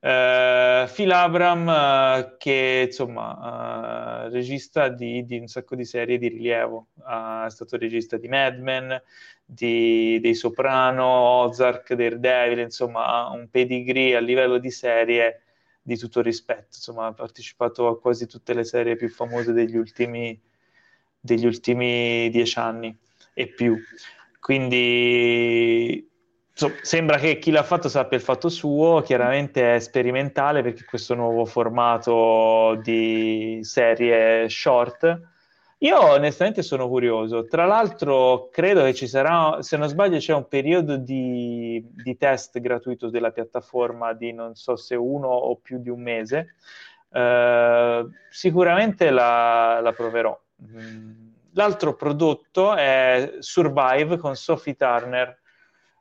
Uh, Phil Abram, uh, che insomma, uh, regista di, di, un sacco di serie di rilievo, è stato regista di Mad Men, di, dei Soprano, Ozark, Daredevil, insomma, ha un pedigree a livello di serie di tutto rispetto. Insomma, ha partecipato a quasi tutte le serie più famose degli ultimi, degli ultimi dieci anni e più. Quindi so, sembra che chi l'ha fatto sappia il fatto suo, chiaramente è sperimentale perché questo nuovo formato di serie short. Io onestamente sono curioso. Tra l'altro, credo che ci sarà, se non sbaglio, c'è un periodo di, di test gratuito della piattaforma di non so se uno o più di un mese. Uh, sicuramente la, la proverò. Mm. L'altro prodotto è Survive con Sophie Turner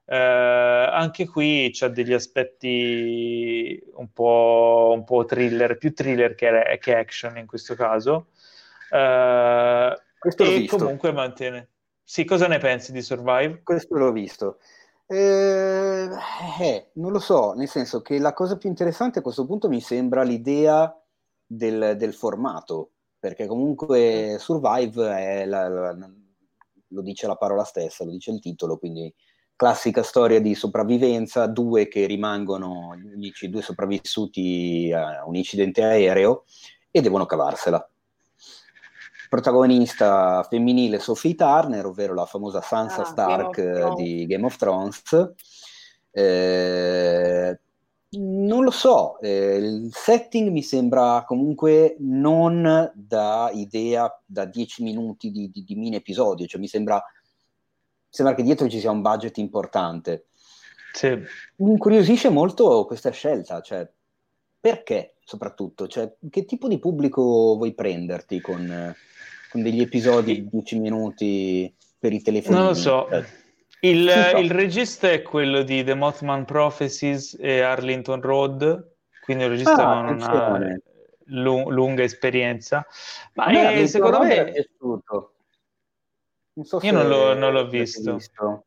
eh, anche qui c'è degli aspetti un po', un po', thriller, più thriller che, che action in questo caso. Eh, questo e comunque mantiene. Sì, cosa ne pensi di Survive? Questo l'ho visto. Eh, eh, non lo so, nel senso che la cosa più interessante a questo punto mi sembra l'idea del, del formato, perché comunque Survive è la, la, lo dice la parola stessa, lo dice il titolo, quindi classica storia di sopravvivenza, due che rimangono gli unici due sopravvissuti a un incidente aereo e devono cavarsela. Protagonista femminile Sophie Turner, ovvero la famosa Sansa ah, Stark Game di Game of Thrones. Eh, non lo so, eh, il setting mi sembra comunque non da idea da 10 minuti di, di, di mini episodio, cioè mi sembra sembra che dietro ci sia un budget importante. Sì. Mi incuriosisce molto questa scelta, cioè perché soprattutto? Cioè, che tipo di pubblico vuoi prenderti con, con degli episodi di 10 minuti per i telefoni? Non lo so. Eh, il, so. il, regista è quello di The Mothman Prophecies e Arlington Road, quindi un regista ah, non ha lunga esperienza. Ma è, secondo me... È piaciuto. Non so Io non, l'ho, non l'ho visto. visto.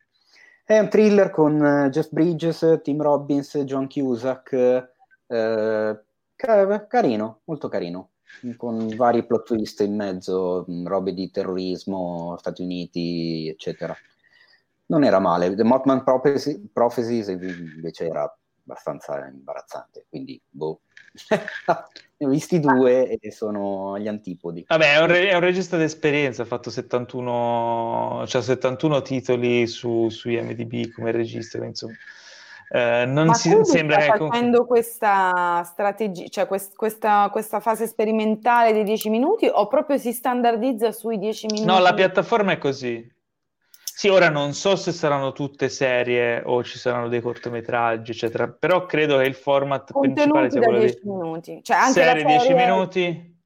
È un thriller con uh, Jeff Bridges, Tim Robbins, John Cusack. Eh, carino, molto carino, con vari plot twist in mezzo, mm, robe di terrorismo, Stati Uniti, eccetera. Non era male. The Mothman Prophecies invece era abbastanza imbarazzante, quindi boh. ne ho visti due e sono agli antipodi. Vabbè, è un, re- è un regista d'esperienza, ha fatto 71, cioè 71 titoli su, su IMDb come regista, insomma. Eh, non Ma si sembra che facendo questa strategia, cioè quest- questa, questa, fase sperimentale dei 10 minuti o proprio si standardizza sui 10 minuti? No, la piattaforma è così. Sì, ora non so se saranno tutte serie o ci saranno dei cortometraggi, eccetera, però credo che il format Contenuti principale sia quello 10 di minuti. Cioè, anche serie, serie 10 minuti,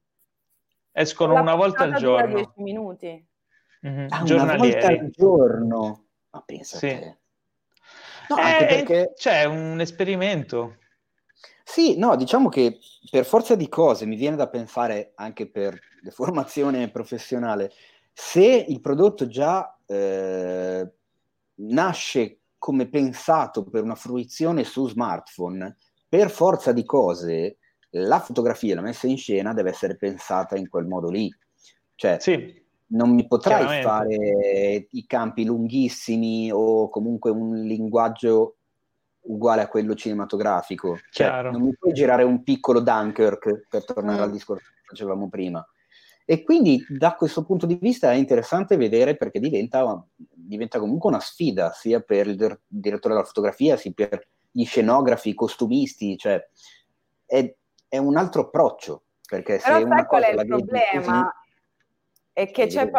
escono una volta al giorno. 10 minuti. Mm-hmm. Ah, una volta al giorno? Ma pensa sì. Te. No, eh, perché... C'è un esperimento. Sì, no, diciamo che per forza di cose mi viene da pensare anche per formazione professionale, se il prodotto già eh, nasce come pensato per una fruizione su smartphone, per forza di cose la fotografia, la messa in scena deve essere pensata in quel modo lì. Cioè, sì, non mi potrai fare i campi lunghissimi o comunque un linguaggio uguale a quello cinematografico. Cioè, non mi puoi girare un piccolo Dunkirk per tornare mm. al discorso che facevamo prima. E quindi da questo punto di vista è interessante vedere perché diventa, diventa comunque una sfida sia per il direttore della fotografia, sia per gli scenografi, i costumisti, cioè è, è un altro approccio. Perché Però se una qual è il problema? E che c'è,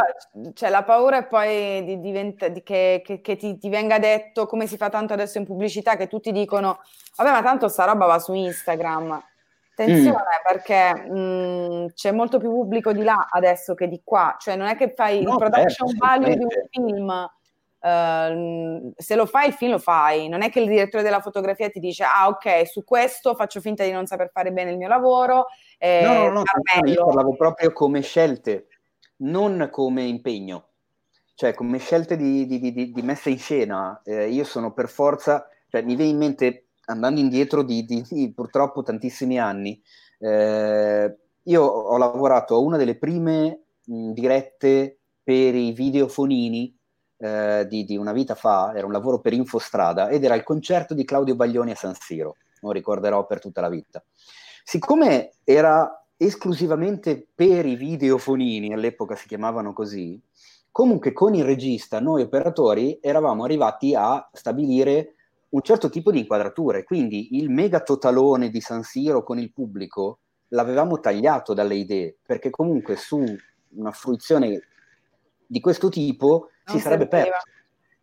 c'è, la paura poi di, diventa, di che, che, che ti, ti, venga detto, come si fa tanto adesso in pubblicità, che tutti dicono, vabbè ma tanto sta roba va su Instagram. Attenzione mm. perché mh, mm, c'è molto più pubblico di là adesso che di qua, cioè non è che fai no, il production certo, value di un film, uh, se lo fai il film lo fai, non è che il direttore della fotografia ti dice ah ok su questo faccio finta di non saper fare bene il mio lavoro. Eh, no, no, no, no io parlavo proprio come scelte, non come impegno, cioè come scelte di, di, di, di messa in scena. Eh, io sono per forza, cioè mi viene in mente andando indietro di, di, di purtroppo tantissimi anni, eh, io ho lavorato a una delle prime mh, dirette per i videofonini eh, di, di, una vita fa, era un lavoro per Infostrada ed era il concerto di Claudio Baglioni a San Siro, lo ricorderò per tutta la vita. Siccome era esclusivamente per i videofonini, all'epoca si chiamavano così, comunque con il regista noi operatori eravamo arrivati a stabilire un certo tipo di inquadrature, quindi il mega totalone di San Siro con il pubblico l'avevamo tagliato dalle idee, perché comunque su una fruizione di questo tipo non si sarebbe serviva. perso.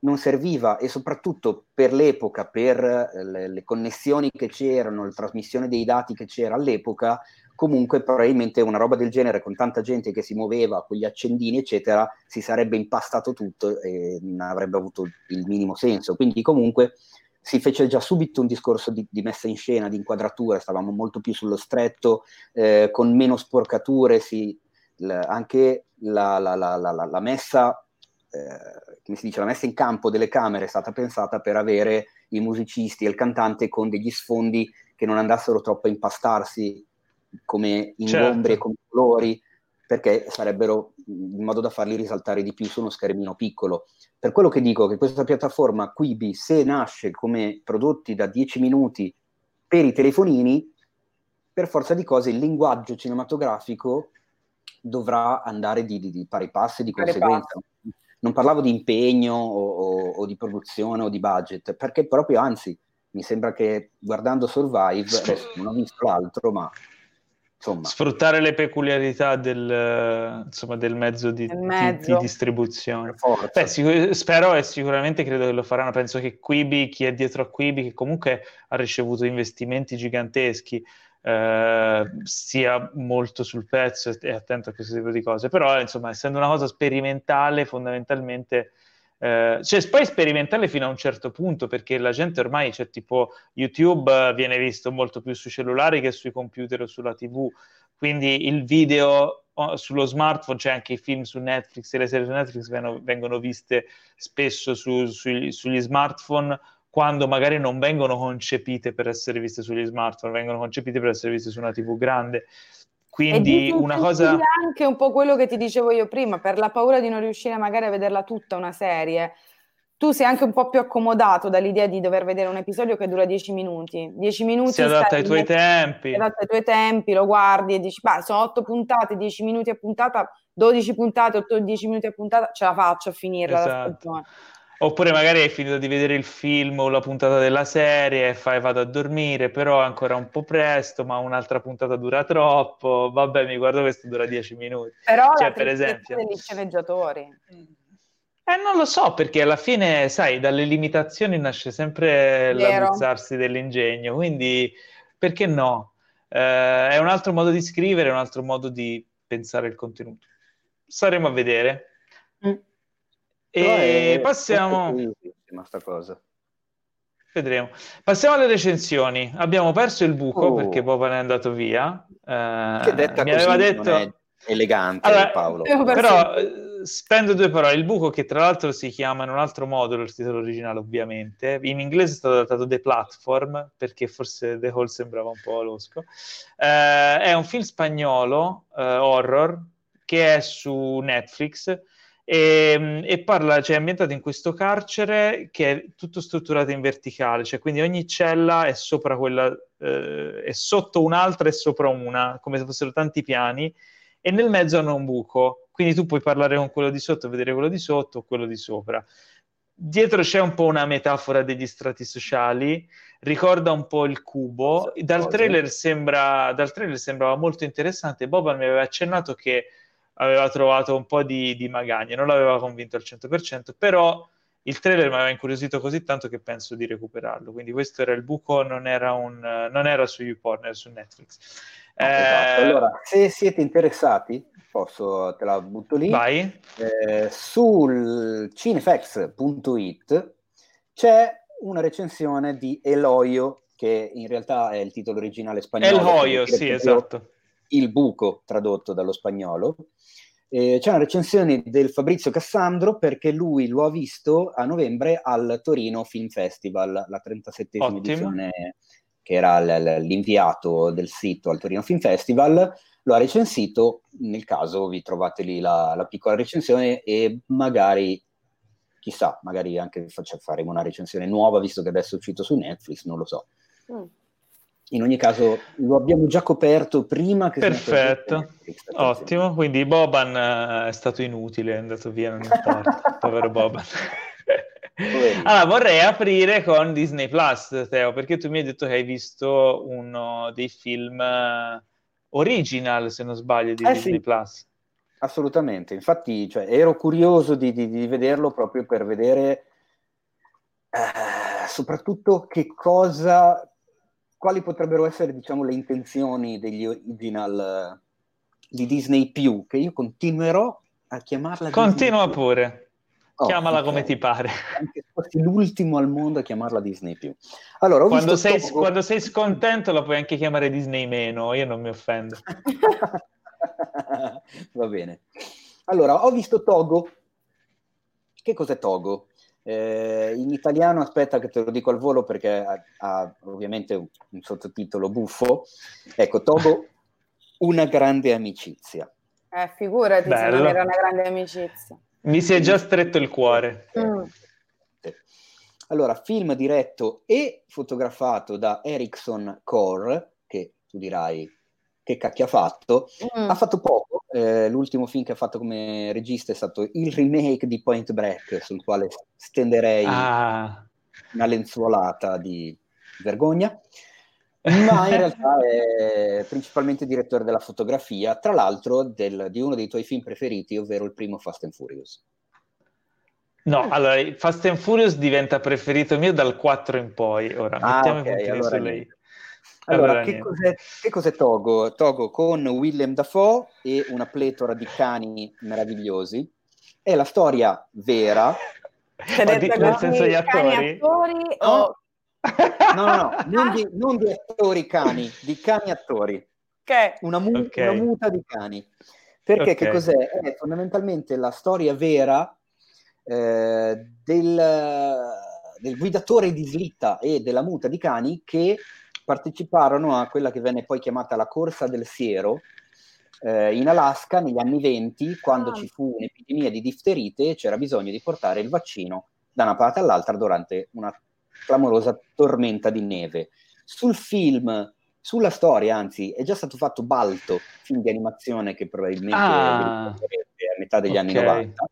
Non serviva e soprattutto per l'epoca, per le, le connessioni che c'erano, la trasmissione dei dati che c'era all'epoca, comunque probabilmente una roba del genere con tanta gente che si muoveva con gli accendini eccetera si sarebbe impastato tutto e non avrebbe avuto il minimo senso quindi comunque si fece già subito un discorso di, di, messa in scena, di inquadratura, stavamo molto più sullo stretto, eh, con meno sporcature, si, l- anche la, la, la, la messa, eh, come si dice, la messa in campo delle camere è stata pensata per avere i musicisti e il cantante con degli sfondi che non andassero troppo a impastarsi come ingombri certo. e come colori, perché sarebbero in modo da farli risaltare di più su uno schermino piccolo. Per quello che dico che questa piattaforma Quibi, se nasce come prodotti da 10 minuti per i telefonini, per forza di cose il linguaggio cinematografico dovrà andare di, di, di pari passi di conseguenza. Non parlavo di impegno o, o, o, di produzione o di budget, perché proprio anzi, mi sembra che guardando Survive, adesso non ho visto l'altro, ma Insomma. Sfruttare le peculiarità del, insomma, del mezzo, di, mezzo. Di, di, distribuzione. Beh, sicur- spero e sicuramente credo che lo faranno. Penso che Quibi, chi è dietro a Quibi, che comunque ha ricevuto investimenti giganteschi, eh, sia molto sul pezzo e attento a questo tipo di cose. Però, insomma, essendo una cosa sperimentale, fondamentalmente eh, cioè, poi sperimentale fino a un certo punto, perché la gente ormai, cioè, tipo YouTube uh, viene visto molto più sui cellulari che sui computer o sulla TV, quindi il video oh, sullo smartphone, c'è cioè anche i film su Netflix e le serie su Netflix vengono, vengono viste spesso su, su, sugli smartphone quando magari non vengono concepite per essere viste sugli smartphone, vengono concepite per essere viste su una TV grande. Quindi una cosa... anche un po' quello che ti dicevo io prima, per la paura di non riuscire magari a vederla tutta una serie. Tu sei anche un po' più accomodato dall'idea di dover vedere un episodio che dura 10 minuti. 10 minuti si adatta ai tuoi tempi. Si adatta ai tuoi tempi, lo guardi e dici, beh, sono 8 puntate, 10 minuti a puntata, 12 puntate, 8, 10 minuti a puntata, ce la faccio a finirla esatto. la stagione. Oppure magari hai finito di vedere il film o la puntata della serie e fai vado a dormire, però è ancora un po' presto, ma un'altra puntata dura troppo. Vabbè, mi guardo questo dura 10 minuti. Però cioè, per esempio degli sceneggiatori. Eh, non lo so, perché alla fine, sai, dalle limitazioni nasce sempre Vero. l'aguzzarsi dell'ingegno, quindi perché no? Eh, è un altro modo di scrivere, è un altro modo di pensare il contenuto. Staremo a vedere. Mm. E passiamo... Sta cosa. Vedremo. Passiamo alle recensioni. Abbiamo perso il buco oh. perché Boban è andato via. Eh, che detta mi così aveva detto... elegante allora, Paolo. Però spendo due parole. Il buco, che tra l'altro si chiama in un altro modo, il titolo originale, ovviamente. In inglese è stato adattato The Platform, perché forse The Hall sembrava un po' losco. Eh, è un film spagnolo, eh, horror, che è su Netflix. E, e, parla, cioè è ambientato in questo carcere che è tutto strutturato in verticale, cioè quindi ogni cella è sopra quella, eh, è sotto un'altra e sopra una, come se fossero tanti piani, e nel mezzo hanno un buco. Quindi tu puoi parlare con quello di sotto, vedere quello di sotto o quello di sopra. Dietro c'è un po' una metafora degli strati sociali, ricorda un po' il cubo. Dal trailer, sembra, dal trailer sembrava molto interessante. Boban mi aveva accennato che aveva trovato un po' di, di magagne, non l'aveva convinto al 100%, però il trailer mi aveva incuriosito così tanto che penso di recuperarlo. Quindi questo era il buco, non era, un, non era su YouPorn, era su Netflix. Eh... Esatto. Allora, se siete interessati, posso, te la butto lì. Vai. Eh, sul cinefx.it c'è una recensione di Eloio, che in realtà è il titolo originale spagnolo. Eloio, sì, esatto. Il buco tradotto dallo spagnolo. Eh, c'è una recensione del Fabrizio Cassandro perché lui lo ha visto a novembre al Torino Film Festival, la 37esima edizione che era l- l'inviato del sito al Torino Film Festival, lo ha recensito, nel caso vi trovate lì la, la piccola recensione e magari, chissà, magari anche faccia, faremo una recensione nuova, visto che adesso è uscito su Netflix, non lo so. Mm. In ogni caso lo abbiamo già coperto prima che... Perfetto, Netflix, ottimo, quindi Boban eh, è stato inutile, è andato via, non importa, povero Boban. allora, vorrei aprire con Disney Plus, Teo, perché tu mi hai detto che hai visto uno dei film uh, original, se non sbaglio, di eh, Disney sì. Plus. Assolutamente, infatti cioè, ero curioso di, di, di, vederlo proprio per vedere eh, soprattutto che cosa, quali potrebbero essere diciamo, le intenzioni degli original di Disney più, che io continuerò a chiamarla Continua Disney pure. Oh, Chiamala okay. come ti pare. Anche fossi l'ultimo al mondo a chiamarla Disney più. Allora, quando, sei, Togo... quando sei scontento la puoi anche chiamare Disney meno, io non mi offendo. Va bene. Allora, ho visto Togo. Che cos'è Togo? Eh, in italiano, aspetta che te lo dico al volo perché ha, ha ovviamente un, un sottotitolo buffo. Ecco, Togo, una grande amicizia. Eh, figurati Bello. se non era una grande amicizia. Mi si è già stretto il cuore. Mm. Allora, film diretto e fotografato da Erickson Core, che tu dirai che cacchio ha fatto, mm. ha fatto poco. Eh, l'ultimo film che ha fatto come regista è stato il remake di Point Break, sul quale stenderei ah. una lenzuolata di vergogna ma in realtà è principalmente direttore della fotografia, tra l'altro del, di uno dei tuoi film preferiti, ovvero il primo Fast and Furious. No, allora Fast and Furious diventa preferito mio dal 4 in poi. Ora ah, mettiamo okay, allora su lei. Allora, allora che, cos'è, che, cos'è, Togo? Togo con Willem Dafoe e una pletora di cani meravigliosi. È la storia vera. Di, nel senso gli attori? attori o No, no, no, non di, non di attori cani, di cani attori. Okay. Una, mu- okay. una muta di cani. Perché okay. che cos'è? È fondamentalmente la storia vera eh, del, del, guidatore di slitta e della muta di cani che parteciparono a quella che venne poi chiamata la corsa del siero eh, in Alaska negli anni 20, quando ah. ci fu un'epidemia di difterite e c'era bisogno di portare il vaccino da una parte all'altra durante una clamorosa tormenta di neve. Sul film, sulla storia, anzi, è già stato fatto Balto, film di animazione che probabilmente ah, a metà degli okay. anni 90.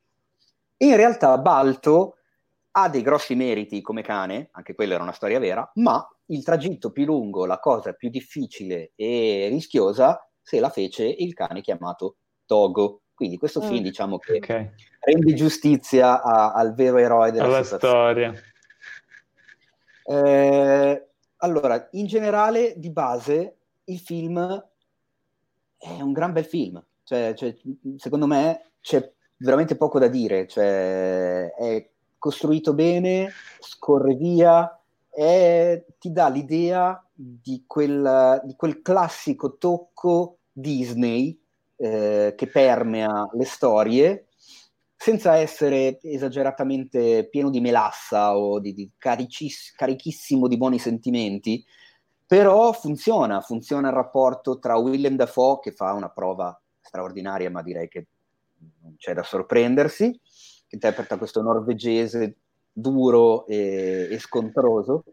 In realtà Balto ha dei grossi meriti come cane, anche quella era una storia vera, ma il tragitto più lungo, la cosa più difficile e rischiosa, se la fece il cane chiamato Togo. Quindi questo mm. film diciamo che okay. rende giustizia a, al vero eroe della Alla storia. Eh, allora, in generale, di base, il film è un gran bel film. Cioè, cioè, secondo me c'è veramente poco da dire. Cioè, è costruito bene, scorre via, e ti dà l'idea di quel, di quel classico tocco Disney eh, che permea le storie senza essere esageratamente pieno di melassa o di, di caricis, carichissimo di buoni sentimenti, però funziona, funziona il rapporto tra Willem Dafoe, che fa una prova straordinaria, ma direi che non c'è da sorprendersi, che interpreta questo norvegese duro e, e scontroso,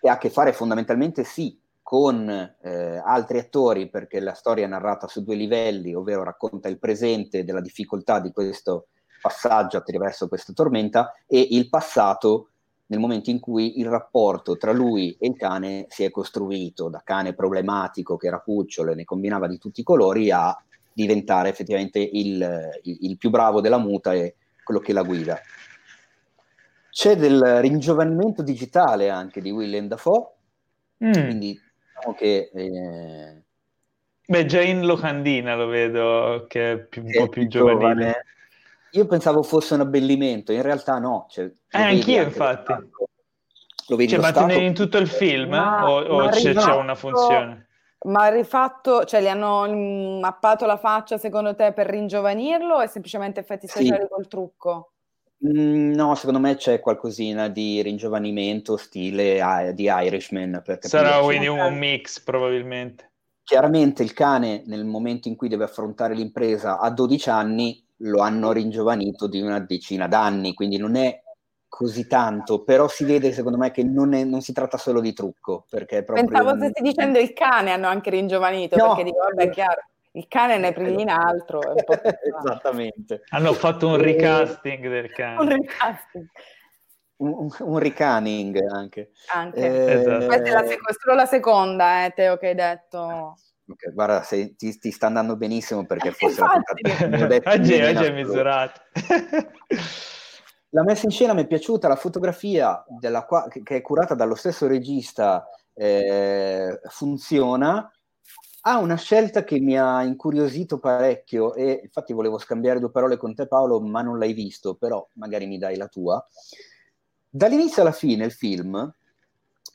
che ha a che fare fondamentalmente sì con eh, altri attori, perché la storia è narrata su due livelli, ovvero racconta il presente della difficoltà di questo passaggio attraverso questa tormenta e il passato nel momento in cui il rapporto tra lui e il cane si è costruito da cane problematico che era cucciolo e ne combinava di tutti i colori a diventare effettivamente il, il, il più bravo della muta e quello che la guida. C'è del ringiovanimento digitale anche di Willem Dafoe, mm. quindi diciamo che... Eh... Beh, già in locandina lo vedo che è più, un po' più giovanile. Giovane. Io pensavo fosse un abbellimento, in realtà no. Cioè, eh, anch'io infatti. Lo vedi cioè, ma stato... in tutto il film ma, o, o c'è, rifatto, c'è, una funzione? Ma rifatto, cioè gli hanno mappato la faccia secondo te per ringiovanirlo o è semplicemente effetti speciali sì. col trucco? Mm, no, secondo me c'è qualcosina di ringiovanimento stile di Irishman. Sarà quindi un mix probabilmente. Chiaramente il cane nel momento in cui deve affrontare l'impresa a 12 anni lo hanno ringiovanito di una decina d'anni, quindi non è così tanto, però si vede secondo me che non, è, non si tratta solo di trucco. Perché proprio Pensavo stessi dicendo il cane hanno anche ringiovanito, no. perché dico vabbè è chiaro il cane ne prendi in altro. Esattamente. Hanno fatto un recasting del cane. Un recasting. Un, un ricanning anche. anche. Eh, esatto. Questa è la, sec- solo la seconda, eh, Teo, che hai detto. Okay, guarda, se ti, ti, sta andando benissimo perché forse oggi, è misurato. la messa in scena mi è piaciuta, la fotografia della, che è curata dallo stesso regista eh, funziona ha una scelta che mi ha incuriosito parecchio e infatti volevo scambiare due parole con te Paolo, ma non l'hai visto, però magari mi dai la tua. Dall'inizio alla fine il film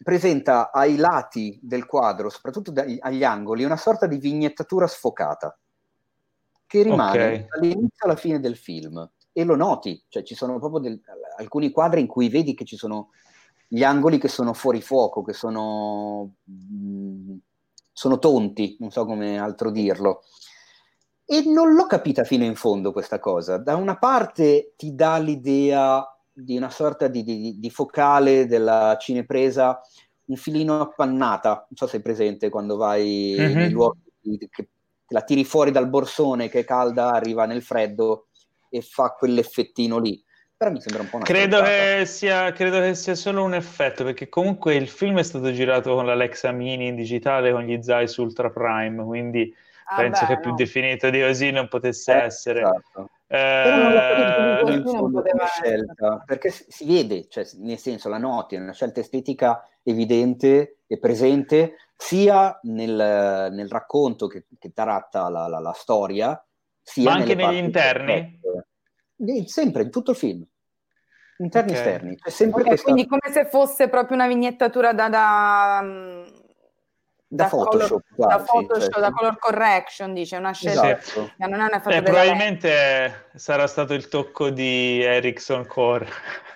presenta ai lati del quadro, soprattutto dagli, agli angoli, una sorta di vignettatura sfocata che rimane okay. dall'inizio alla fine del film e lo noti, cioè ci sono proprio del, alcuni quadri in cui vedi che ci sono gli angoli che sono fuori fuoco, che sono mh, mm, sono tonti, non so come altro dirlo. E non l'ho capita fino in fondo questa cosa. Da una parte ti dà l'idea di una sorta di, di, di focale della cinepresa un filino appannata, non so se è presente quando vai mm-hmm. nei luoghi che la tiri fuori dal borsone che è calda, arriva nel freddo e fa quell'effettino lì però mi sembra un po' una credo che, sia, credo che sia solo un effetto, perché comunque il film è stato girato con l'Alexa Mini in digitale con gli Zeiss Ultra Prime, quindi ah penso beh, che no. più definito di così non potesse eh, essere. Esatto. Eh, non poteva scelta, perché si vede, cioè, nel senso la noti, è una scelta estetica evidente e presente sia nel, nel racconto che, che tratta la, la, la storia, sia ma anche negli interni. Sempre in tutto il film interni okay. esterni. C'è sempre okay, questa... Quindi come se fosse proprio una vignettatura da, da, mm, da, da Photoshop, color, da, Photoshop cioè, da color correction, dice, una scelta esatto. che non è una eh, Probabilmente sarà stato il tocco di Ericsson Core.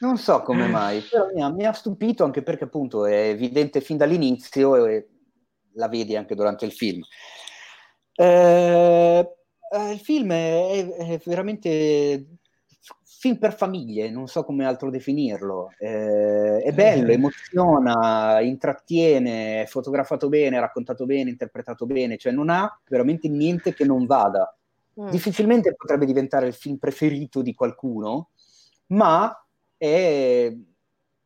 Non so come mai, però mi ha, mi ha, stupito anche perché appunto è evidente fin dall'inizio e la vedi anche durante il film. Eh, eh il film è, è veramente film per famiglie, non so come altro definirlo. Eh, è bello, emoziona, intrattiene, è fotografato bene, raccontato bene, interpretato bene, cioè non ha veramente niente che non vada. Mm. Difficilmente potrebbe diventare il film preferito di qualcuno, ma è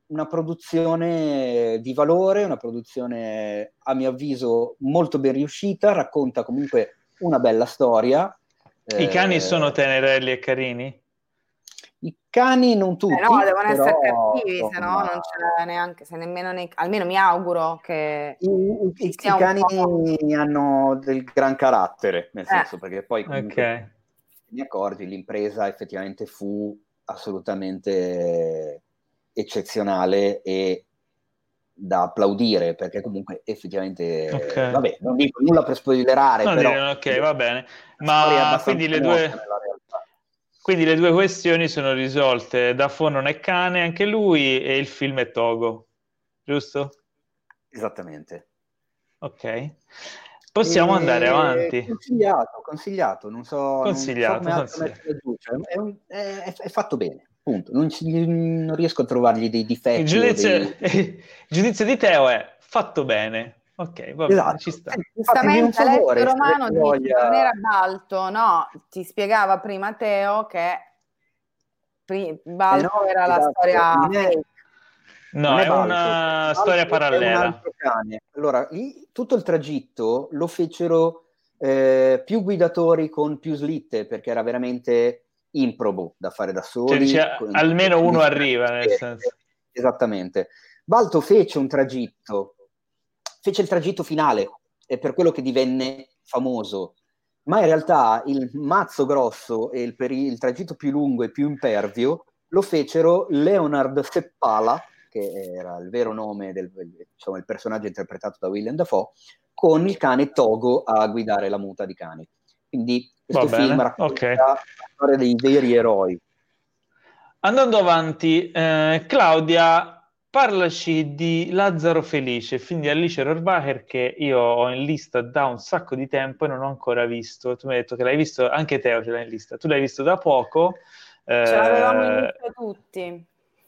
una produzione di valore, una produzione a mio avviso molto ben riuscita, racconta comunque una bella storia. I cani eh, sono tenerelli e carini? I cani non tutti. Eh no, devono essere cattivi, se no non c'è neanche, se nemmeno nei, almeno mi auguro che... I, i, i cani hanno del gran carattere, nel eh. senso, perché poi comunque okay. mi accorgi, l'impresa effettivamente fu assolutamente eccezionale e da applaudire perché comunque effettivamente okay. vabbè non dico nulla per spoilerare no, però, dire, ok va bene ma quindi le due quindi le due questioni sono risolte Dafoe non è cane anche lui e il film è Togo giusto? esattamente ok possiamo e... andare avanti consigliato consigliato non so, consigliato, non so consigliato. Cioè, è, un, è, è fatto bene Punto. Non, non, riesco a trovargli dei difetti. Il giudizio, dei... il giudizio di Teo è fatto bene. Ok, va esatto. ci sta. Eh, giustamente Alessio Romano voglia... non era Balto, no, ti spiegava prima Teo che pri- Balto eh no, era esatto. la storia è... No, è, è una storia parallela. Un allora, lì, tutto il tragitto lo fecero eh, più guidatori con più slitte perché era veramente improbo da fare da soli. Cioè, con, almeno uno arriva, nel senso. Esattamente. Balto fece un tragitto, fece il tragitto finale, è per quello che divenne famoso, ma in realtà il mazzo grosso e il, peri- il tragitto più lungo e più impervio lo fecero Leonard Seppala, che era il vero nome del diciamo, il personaggio interpretato da William Dafoe, con il cane Togo a guidare la muta di cani. Quindi questo film racconta okay. la storia dei veri eroi. Andando avanti, eh, Claudia, parlaci di Lazzaro Felice, film di Alice Rohrwacher che io ho in lista da un sacco di tempo e non ho ancora visto. Tu mi hai detto che l'hai visto, anche Teo ce l'hai in lista. Tu l'hai visto da poco. Ce l'avevamo in lista tutti.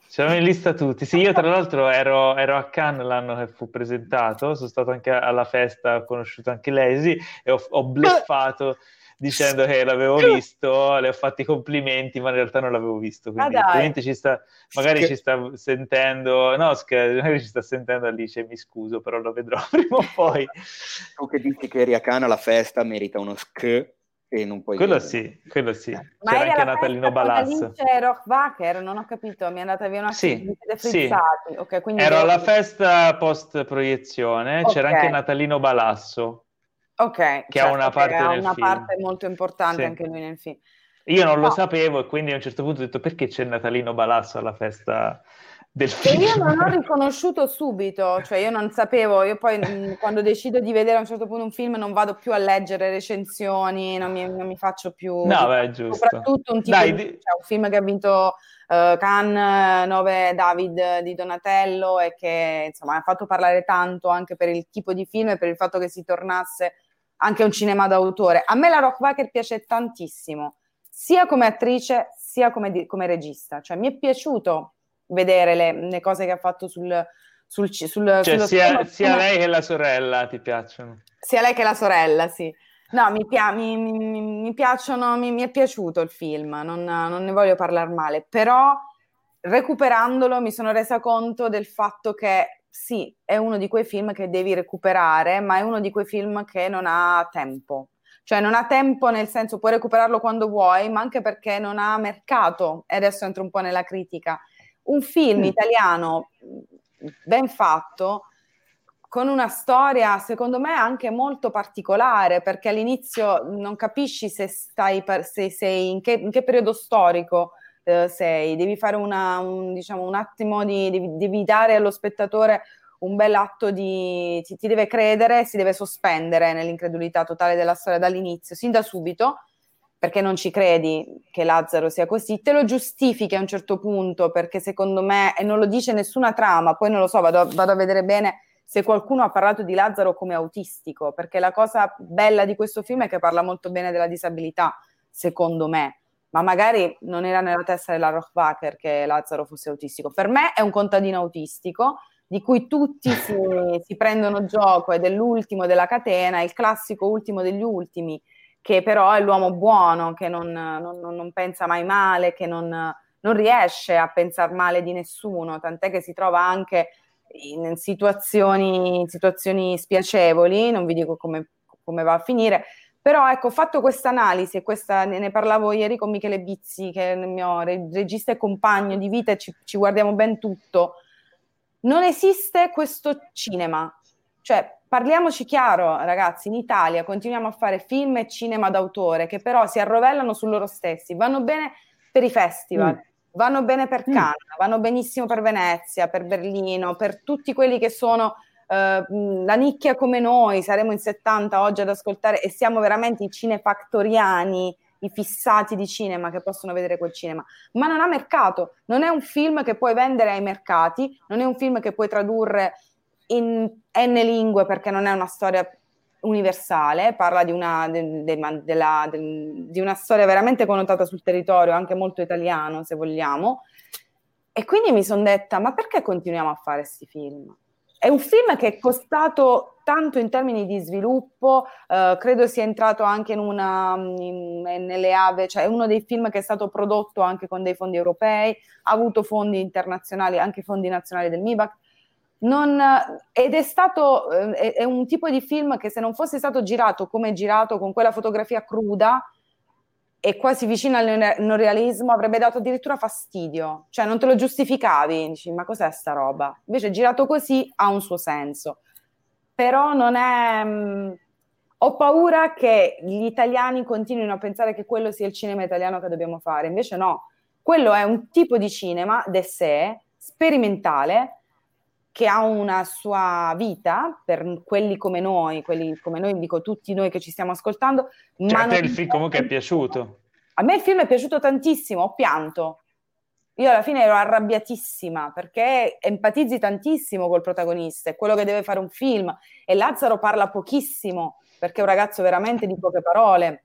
C'erano in lista tutti. Sì, io tra l'altro ero, ero, a Cannes l'anno che fu presentato, sono stato anche alla festa, ho conosciuto anche lei sì, e ho, ho bleffato dicendo che l'avevo visto, le ho fatto i complimenti, ma in realtà non l'avevo visto. Quindi ah, ci sta, magari sch- ci sta sentendo, no, sch- magari ci sta sentendo Alice, mi scuso, però lo vedrò prima o poi. Tu che dici che eri a Cannes alla festa merita uno sch e non puoi quello sì, quello sì. Eh. C'era anche Natalino Balasso. Ma Rockbacher, non ho capito, mi è andata via una sì, sì. Okay, Ero alla festa post proiezione, okay. c'era anche Natalino Balasso. Ok, che certo, ha una parte, ha una parte molto importante sì. anche lui nel film. Io non no. lo sapevo e quindi a un certo punto ho detto perché c'è Natalino Balasso alla festa del film. io non ho riconosciuto subito, cioè io non sapevo, io poi mm, quando decido di vedere a un certo punto un film non vado più a leggere recensioni, non mi, non mi faccio più... No, beh, giusto. Soprattutto un, tipo Dai, di, cioè, un film che ha vinto uh, Cannes 9 David di Donatello e che insomma ha fatto parlare tanto anche per il tipo di film e per il fatto che si tornasse anche un cinema d'autore. A me la Rockbacker piace tantissimo, sia come attrice sia come, di, come regista, cioè mi è piaciuto vedere le, le cose che ha fatto sul, sul, sul cioè, sia, sia lei che la sorella ti piacciono? Sia lei che la sorella, sì. No, mi, pia- mi, mi, mi piacciono, mi, è piaciuto il film, non, non ne voglio parlare male, però recuperandolo mi sono resa conto del fatto che sì, è uno di quei film che devi recuperare, ma è uno di quei film che non ha tempo. Cioè non ha tempo nel senso puoi recuperarlo quando vuoi, ma anche perché non ha mercato. E adesso entro un po' nella critica un film mm. italiano ben fatto con una storia secondo me anche molto particolare perché all'inizio non capisci se stai per, se sei in che, in che periodo storico eh, sei, devi fare una, un, diciamo, un attimo di devi, devi, dare allo spettatore un bel atto di ti, ti deve credere, si deve sospendere nell'incredulità totale della storia dall'inizio, sin da subito perché non ci credi che Lazzaro sia così, te lo giustifichi a un certo punto perché secondo me, e non lo dice nessuna trama, poi non lo so, vado, vado a vedere bene se qualcuno ha parlato di Lazzaro come autistico, perché la cosa bella di questo film è che parla molto bene della disabilità, secondo me, ma magari non era nella testa della Rochbacher che Lazzaro fosse autistico. Per me è un contadino autistico di cui tutti si, si prendono gioco, è dell'ultimo della catena, il classico ultimo degli ultimi, che però è l'uomo buono, che non, non, non pensa mai male, che non, non riesce a pensare male di nessuno, tant'è che si trova anche in situazioni, situazioni spiacevoli, non vi dico come, come va a finire, Però ecco, fatto questa analisi, e questa, ne parlavo ieri con Michele Bizzi, che è il mio regista e compagno di vita, e ci, ci guardiamo ben tutto, non esiste questo cinema. Cioè, parliamoci chiaro, ragazzi, in Italia continuiamo a fare film e cinema d'autore che però si arrovellano su loro stessi, vanno bene per i festival, mm. vanno bene per mm. Cannes, mm. vanno benissimo per Venezia, per Berlino, per tutti quelli che sono Uh, la nicchia come noi, saremo in 70 oggi ad ascoltare e siamo veramente i cinefactoriani, i fissati di cinema che possono vedere quel cinema, ma non ha mercato, non è un film che puoi vendere ai mercati, non è un film che puoi tradurre in n lingue perché non è una storia universale, parla di una, de, de, de, la, di una storia veramente connotata sul territorio, anche molto italiano se vogliamo, e quindi mi sono detta, ma perché continuiamo a fare questi film? È un film che è costato tanto in termini di sviluppo, eh, credo sia entrato anche in una, in, nelle ave, cioè è uno dei film che è stato prodotto anche con dei fondi europei, ha avuto fondi internazionali, anche fondi nazionali del MIBAC. Non, ed è stato è, è un tipo di film che se non fosse stato girato come è girato con quella fotografia cruda e quasi vicino al neorealismo avrebbe dato addirittura fastidio, cioè non te lo giustificavi, dici ma cos'è sta roba? Invece girato così ha un suo senso, però non è... Mh, mm, ho paura che gli italiani continuino a pensare che quello sia il cinema italiano che dobbiamo fare, invece no, quello è un tipo di cinema de sé, sperimentale, che ha una sua vita per quelli come noi, quelli come noi, dico tutti noi che ci stiamo ascoltando. Cioè, ma a te il film comunque è piaciuto? A me il film è piaciuto tantissimo, ho pianto. Io alla fine ero arrabbiatissima perché empatizzi tantissimo col protagonista, è quello che deve fare un film e Lazzaro parla pochissimo perché è un ragazzo veramente di poche parole.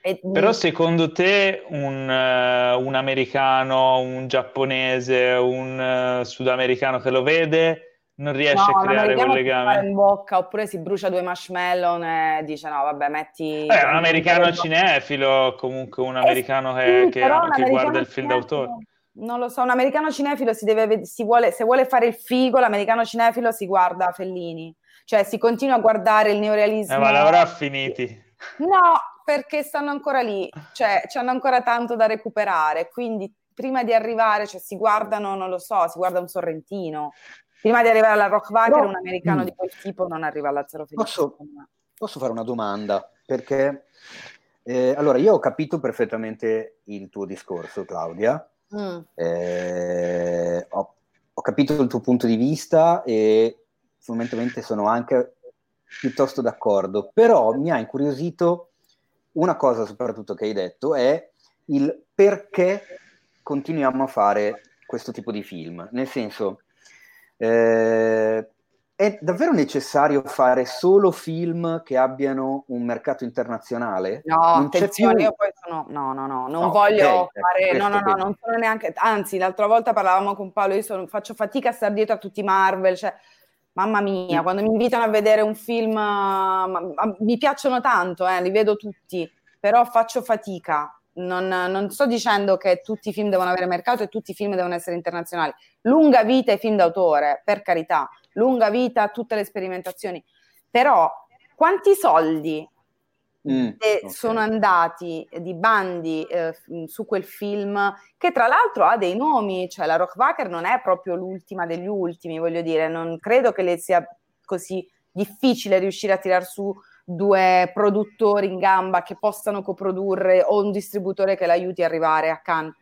E... Però secondo te un, uh, un, americano, un giapponese, un uh, sudamericano che lo vede non riesce no, a creare quel legame. in bocca oppure si brucia due marshmallow e dice no vabbè metti... Eh, un americano cinefilo, comunque un eh, americano eh, che, sì, che, che guarda il film d'autore. Non lo so, un americano cinefilo si deve, si vuole, se vuole fare il figo, l'americano cinefilo si guarda Fellini. Cioè si continua a guardare il neorealismo. Eh, ma l'avrà finiti. No, perché stanno ancora lì, cioè hanno ancora tanto da recuperare, quindi prima di arrivare, cioè si guardano, non lo so, si guarda un Sorrentino, Prima di arrivare alla Rock Wacker, un americano mm. di quel tipo non arriva alla Zero Posso, posso fare una domanda? Perché eh, allora io ho capito perfettamente il tuo discorso, Claudia. Mm. Eh, ho, ho, capito il tuo punto di vista e fondamentalmente sono anche piuttosto d'accordo. Però mi ha incuriosito una cosa, soprattutto che hai detto, è il perché continuiamo a fare questo tipo di film. Nel senso, eh, è davvero necessario fare solo film che abbiano un mercato internazionale? No, non attenzione, più... io poi sono... No, no, no, non no, voglio okay, fare... No, no, no, non sono neanche... Anzi, l'altra volta parlavamo con Paolo, io sono... faccio fatica a stare dietro a tutti i Marvel, cioè... Mamma mia, quando mi invitano a vedere un film, mi piacciono tanto, eh, li vedo tutti, però faccio fatica. Non, non, sto dicendo che tutti i film devono avere mercato e tutti i film devono essere internazionali. Lunga vita ai film d'autore, per carità, lunga vita a tutte le sperimentazioni. Però quanti soldi mm, okay. sono andati di bandi eh, su quel film, che tra l'altro ha dei nomi, cioè la Rockwacker non è proprio l'ultima degli ultimi, voglio dire, non credo che le sia così difficile riuscire a tirar su due produttori in gamba che possano coprodurre o un distributore che l'aiuti a arrivare a Cannes.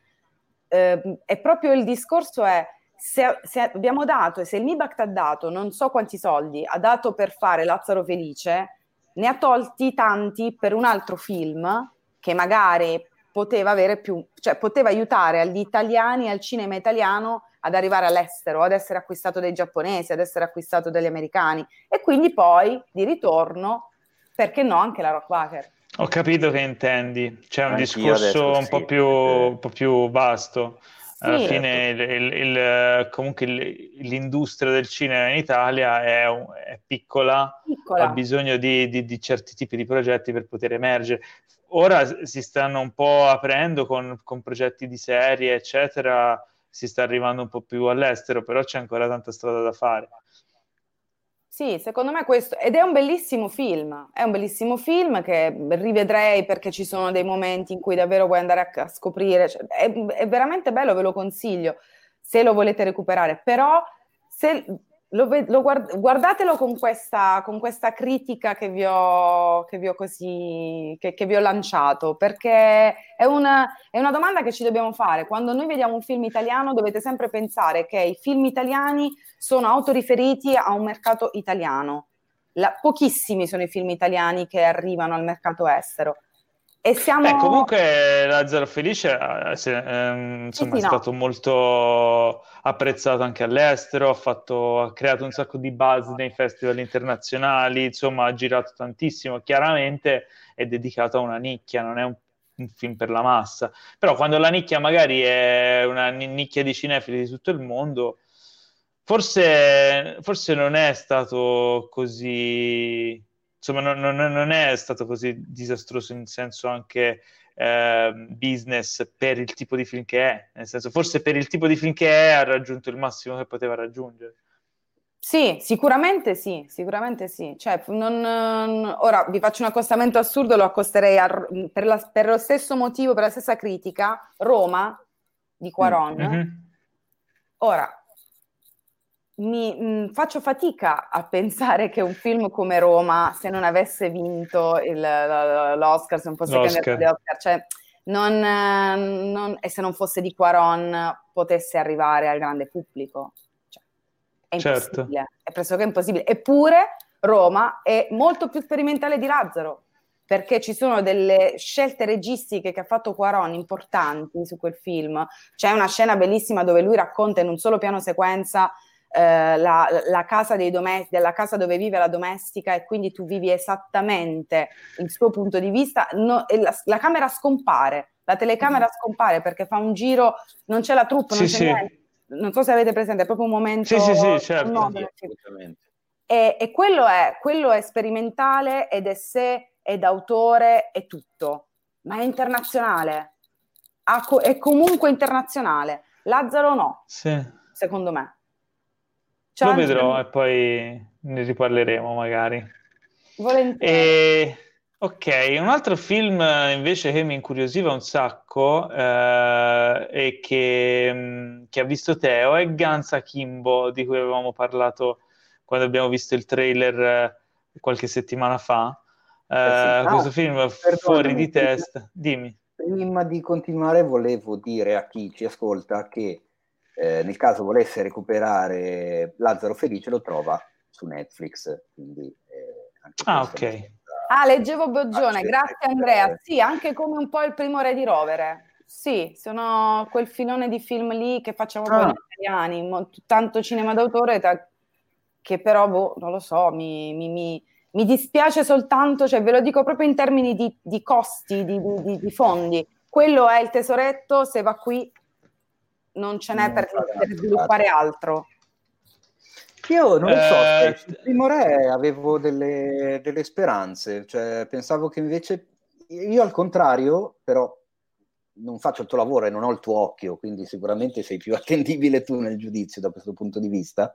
Eh, e proprio il discorso è se, se, abbiamo dato e se il MIBACT ha dato non so quanti soldi, ha dato per fare Lazzaro Felice, ne ha tolti tanti per un altro film che magari poteva avere più, cioè poteva aiutare agli italiani, al cinema italiano ad arrivare all'estero, ad essere acquistato dai giapponesi, ad essere acquistato dagli americani e quindi poi di ritorno perché no anche la Rockwacker. Ho capito che intendi, c'è un Anch'io discorso un, sì. po più, un, po più, vasto. Sì, Alla fine il, il, il, comunque l'industria del cinema in Italia è, è piccola, piccola, ha bisogno di, di, di, certi tipi di progetti per poter emergere. Ora si stanno un po' aprendo con, con progetti di serie, eccetera, si sta arrivando un po' più all'estero, però c'è ancora tanta strada da fare. Sì, secondo me questo, ed è un bellissimo film, è un bellissimo film che rivedrei perché ci sono dei momenti in cui davvero vuoi andare a, scoprire, cioè, è, è, veramente bello, ve lo consiglio, se lo volete recuperare, però se lo, lo guard- guardatelo con questa, con questa critica che vi ho, che vi ho, così, che, che vi ho lanciato, perché è una, è una, domanda che ci dobbiamo fare. Quando noi vediamo un film italiano dovete sempre pensare che i film italiani sono autoriferiti a un mercato italiano. La, pochissimi sono i film italiani che arrivano al mercato estero. E siamo... Beh, comunque Lazzaro Felice eh, se, ehm, insomma, sì, sì, è no. stato molto apprezzato anche all'estero, ha, fatto, ha, creato un sacco di buzz nei festival internazionali, insomma ha girato tantissimo, chiaramente è dedicato a una nicchia, non è un, un film per la massa, però quando la nicchia magari è una nicchia di cinefili di tutto il mondo, forse, forse non è stato così insomma non, non, non, è stato così disastroso in senso anche eh, business per il tipo di film che è, nel senso forse per il tipo di film che è ha raggiunto il massimo che poteva raggiungere. Sì, sicuramente sì, sicuramente sì. Cioè, non, ora vi faccio un accostamento assurdo, lo accosterei a, per, la, per, lo stesso motivo, per la stessa critica, Roma di Quaron. Mm-hmm. Ora, mi mh, mm, faccio fatica a pensare che un film come Roma, se non avesse vinto il, l'Oscar, se non fosse candidato agli Oscar, cioè, non, non, e se non fosse di Quaron, potesse arrivare al grande pubblico. Cioè, è certo. impossibile, certo. è pressoché impossibile. Eppure Roma è molto più sperimentale di Lazzaro, perché ci sono delle scelte registiche che ha fatto Quaron importanti su quel film. C'è una scena bellissima dove lui racconta in un solo piano sequenza eh, la, la, casa dei domestici, della casa dove vive la domestica e quindi tu vivi esattamente il suo punto di vista, no, la, la, camera scompare, la telecamera mm. scompare perché fa un giro, non c'è la troupe, non sì, c'è sì. niente. Non so se avete presente, è proprio un momento... Sì, sì, sì, certo. No, e, e quello, è, quello è sperimentale ed è sé, è d'autore, è tutto, ma è internazionale. è comunque internazionale. Lazzaro no, sì. secondo me. Ciao, Lo vedrò Angelo. e poi ne riparleremo magari. Volentieri. E... Ok, un altro film invece che mi incuriosiva un sacco eh, e che, mm, che, ha visto Teo è Guns Akimbo, di cui avevamo parlato quando abbiamo visto il trailer eh, qualche settimana fa. Eh, eh sì. questo ah, film fuori di testa. Dimmi. Prima di continuare volevo dire a chi ci ascolta che eh, nel caso volesse recuperare Lazzaro Felice lo trova su Netflix. Quindi, eh, ah, ok. Ah, leggevo Boggione, grazie Andrea. Sì, anche come un po' il primo Re di Rovere. Sì, sono quel filone di film lì che facciamo ah. noi italiani, mo- tanto cinema d'autore ta- che però, boh, non lo so, mi, mi, mi, mi, dispiace soltanto, cioè ve lo dico proprio in termini di, di costi, di, di, di fondi. Quello è il tesoretto, se va qui non ce n'è non per, per sviluppare altro. Io non lo so, eh, il primo re avevo delle, delle, speranze, cioè pensavo che invece io al contrario, però non faccio il tuo lavoro e non ho il tuo occhio, quindi sicuramente sei più attendibile tu nel giudizio da questo punto di vista.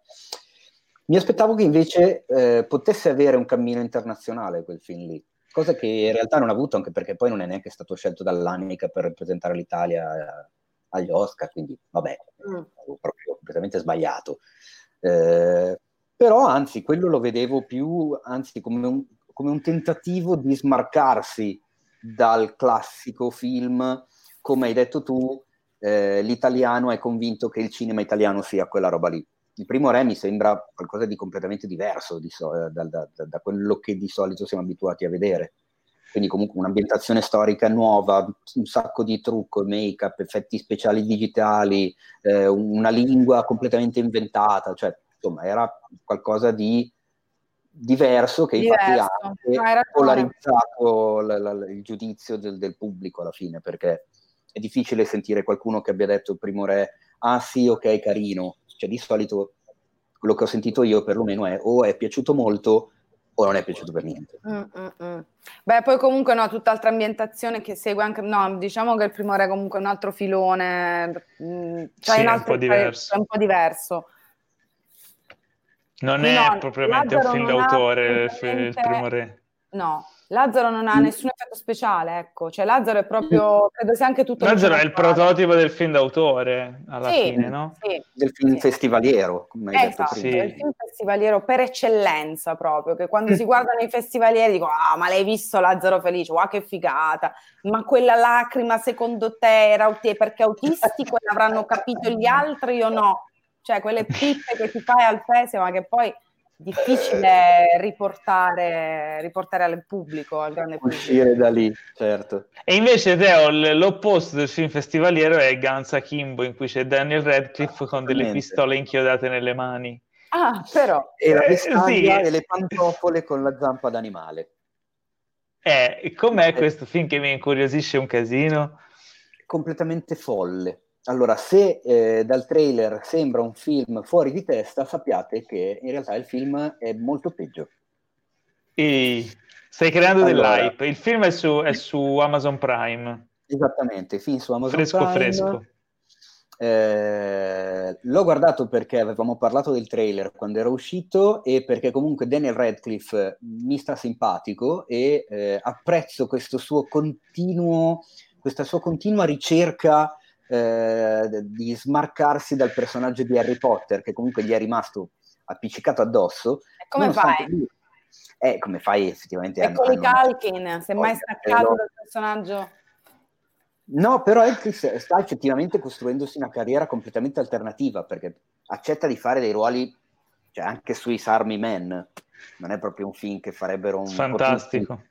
Mi aspettavo che invece eh, potesse avere un cammino internazionale quel film lì, cosa che in realtà non ha avuto, anche perché poi non è neanche stato scelto dall'Anica per rappresentare l'Italia agli Oscar, quindi vabbè, mm. proprio completamente sbagliato. Eh, però anzi, quello lo vedevo più anzi, come, un, come un tentativo di smarcarsi dal classico film, come hai detto tu, eh, l'italiano è convinto che il cinema italiano sia quella roba lì. Il primo re mi sembra qualcosa di completamente diverso di so, da, da, da, da, quello che di solito siamo abituati a vedere quindi comunque un'ambientazione storica nuova, un sacco di trucco, make-up, effetti speciali digitali, eh, una lingua completamente inventata, cioè insomma era qualcosa di diverso che diverso. infatti ha polarizzato l- l- il giudizio del, del, pubblico alla fine, perché è difficile sentire qualcuno che abbia detto il primo re, ah sì, ok, carino, cioè di solito quello che ho sentito io perlomeno è o è piaciuto molto o non è piaciuto per niente. Mm, mm, mm. Beh, poi comunque no, tutt'altra ambientazione che segue anche, no, diciamo che il primo re è comunque un altro filone, mm, cioè sì, un, altro, un, po diverso. è un po' diverso. Non è propriamente un film d'autore il primo re. No, Lazzaro non ha mm. nessun effetto speciale, ecco, cioè Lazzaro è proprio, credo sia anche tutto... Lazzaro è il prototipo del film d'autore, alla sì, fine, no? Sì, del film sì. festivaliero, come hai esatto, detto prima. il film festivaliero per eccellenza proprio, che quando si guardano i festivalieri dico, ah, ma l'hai visto Lazzaro Felice, wow, che figata, ma quella lacrima secondo te era aut- perché autistico e l'avranno capito gli altri o no? Cioè, quelle pippe che ti fai al festival, ma che poi difficile riportare, riportare al pubblico, al grande pubblico. Uscire da lì, certo. E invece, Teo, l'opposto del film festivaliero è Guns Akimbo, in cui c'è Daniel Radcliffe con delle pistole inchiodate nelle mani. Ah, però. E la vestaglia eh, sì. e le pantofole con la zampa d'animale. Eh, com'è eh. questo film che mi incuriosisce un casino? Completamente folle allora, se eh, dal trailer sembra un film fuori di testa, sappiate che in realtà il film è molto peggio. E stai creando allora, dell'hype. Il film è su, è su, Amazon Prime. Esattamente, film su Amazon fresco, Prime. Fresco, fresco. Eh, l'ho guardato perché avevamo parlato del trailer quando era uscito e perché comunque Daniel Radcliffe mi sta simpatico e eh, apprezzo questo suo continuo, questa sua continua ricerca eh, di smarcarsi dal personaggio di Harry Potter, che comunque gli è rimasto appiccicato addosso. E come fai? Lui, eh, come fai effettivamente? E con i Calkin, se mai staccato dal personaggio... No, però Elkis sta effettivamente costruendosi una carriera completamente alternativa, perché accetta di fare dei ruoli, cioè anche sui Army Men, non è proprio un film che farebbero un... Fantastico.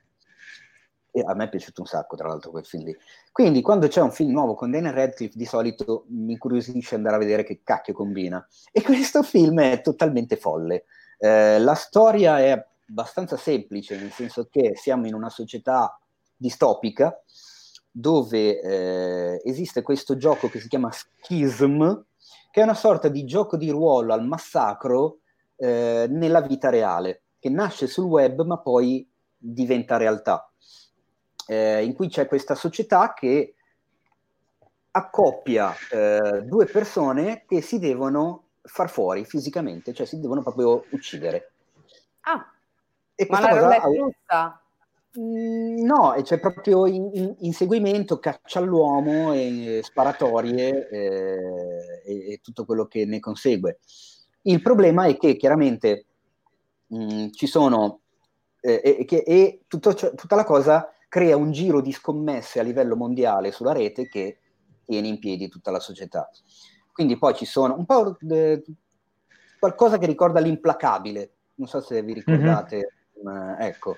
E a me è piaciuto un sacco, tra l'altro, quel film lì. Quindi, quando c'è un film nuovo con Daniel Radcliffe, di solito mi incuriosisce andare a vedere che cacchio combina. E questo film è totalmente folle. Eh, la storia è abbastanza semplice, nel senso che siamo in una società distopica dove eh, esiste questo gioco che si chiama Schism, che è una sorta di gioco di ruolo al massacro eh, nella vita reale, che nasce sul web ma poi diventa realtà eh, in cui c'è questa società che accoppia eh, due persone che si devono far fuori fisicamente, cioè si devono proprio uccidere. Ah, e ma la roba è giusta? No, c'è proprio in, in, inseguimento, caccia all'uomo, e sparatorie eh, e, e, tutto quello che ne consegue. Il problema è che chiaramente mh, mm, ci sono eh, e, e, e tutto, tutta la cosa crea un giro di scommesse a livello mondiale sulla rete che tiene in piedi tutta la società. Quindi poi ci sono un po' eh, qualcosa che ricorda l'implacabile, non so se vi ricordate, mm-hmm. ecco.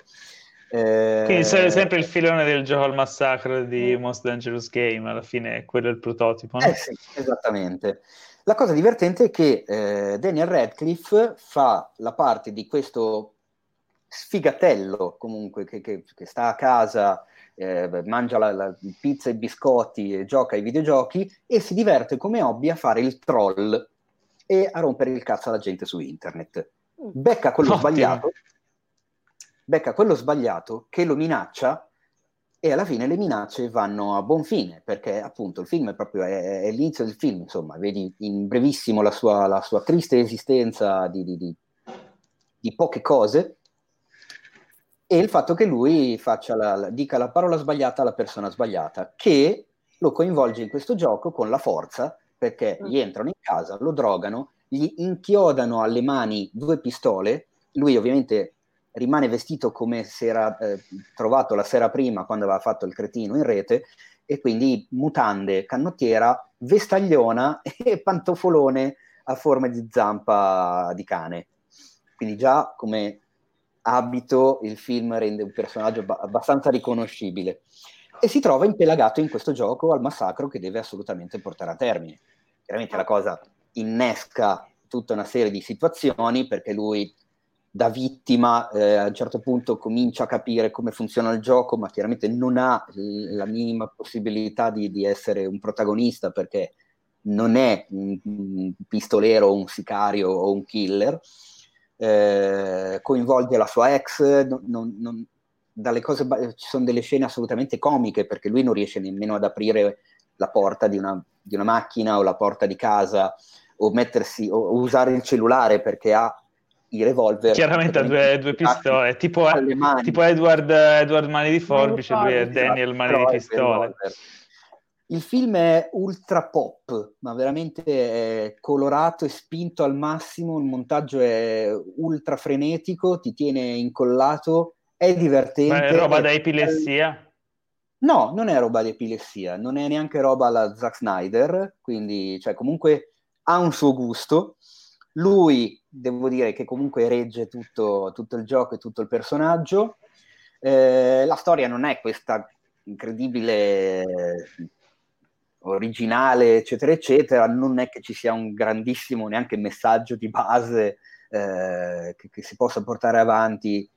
Eh, Quindi è sempre il filone del gioco al massacro di Most Dangerous Game, alla fine quello è il prototipo. No? Eh sì, esattamente. La cosa divertente è che eh, Daniel Radcliffe fa la parte di questo sfigatello comunque che, che, che sta a casa, eh, mangia la, la, pizza e biscotti e gioca ai videogiochi e si diverte come hobby a fare il troll e a rompere il cazzo alla gente su internet. Mm. Becca quello Ottimo. sbagliato, becca quello sbagliato che lo minaccia e alla fine le minacce vanno a buon fine perché appunto il film è proprio è, è l'inizio del film, insomma, vedi in brevissimo la sua, la sua triste esistenza di, di, di, di poche cose e il fatto che lui la, dica la parola sbagliata alla persona sbagliata, che lo coinvolge in questo gioco con la forza, perché mm. gli entrano in casa, lo drogano, gli inchiodano alle mani due pistole, lui ovviamente rimane vestito come si era eh, trovato la sera prima quando aveva fatto il cretino in rete, e quindi mutande, canottiera, vestagliona e pantofolone a forma di zampa di cane. Quindi già come abito il film rende un personaggio ba- abbastanza riconoscibile e si trova impelagato in questo gioco al massacro che deve assolutamente portare a termine. Chiaramente la cosa innesca tutta una serie di situazioni perché lui da vittima eh, a un certo punto comincia a capire come funziona il gioco, ma chiaramente non ha la minima possibilità di, di essere un protagonista perché non è un, un pistolero, un sicario o un killer eh, coinvolge la sua ex, non, non, dalle cose, ci sono delle scene assolutamente comiche perché lui non riesce nemmeno ad aprire la porta di una, di una macchina o la porta di casa o mettersi o usare il cellulare perché ha i revolver. Chiaramente ha due, due, pistole, tipo, tipo Edward, Edward, Mani di Forbice, lui è Daniel Mani di Pistole. Il film è ultra pop, ma veramente colorato e spinto al massimo, il montaggio è ultra frenetico, ti tiene incollato, è divertente. Ma è roba è... da epilessia? No, non è roba di epilessia, non è neanche roba alla Zack Snyder, quindi cioè, comunque ha un suo gusto. Lui, devo dire che comunque regge tutto, tutto il gioco e tutto il personaggio. Eh, la storia non è questa incredibile originale, eccetera, eccetera, non è che ci sia un grandissimo neanche messaggio di base eh, che, che, si possa portare avanti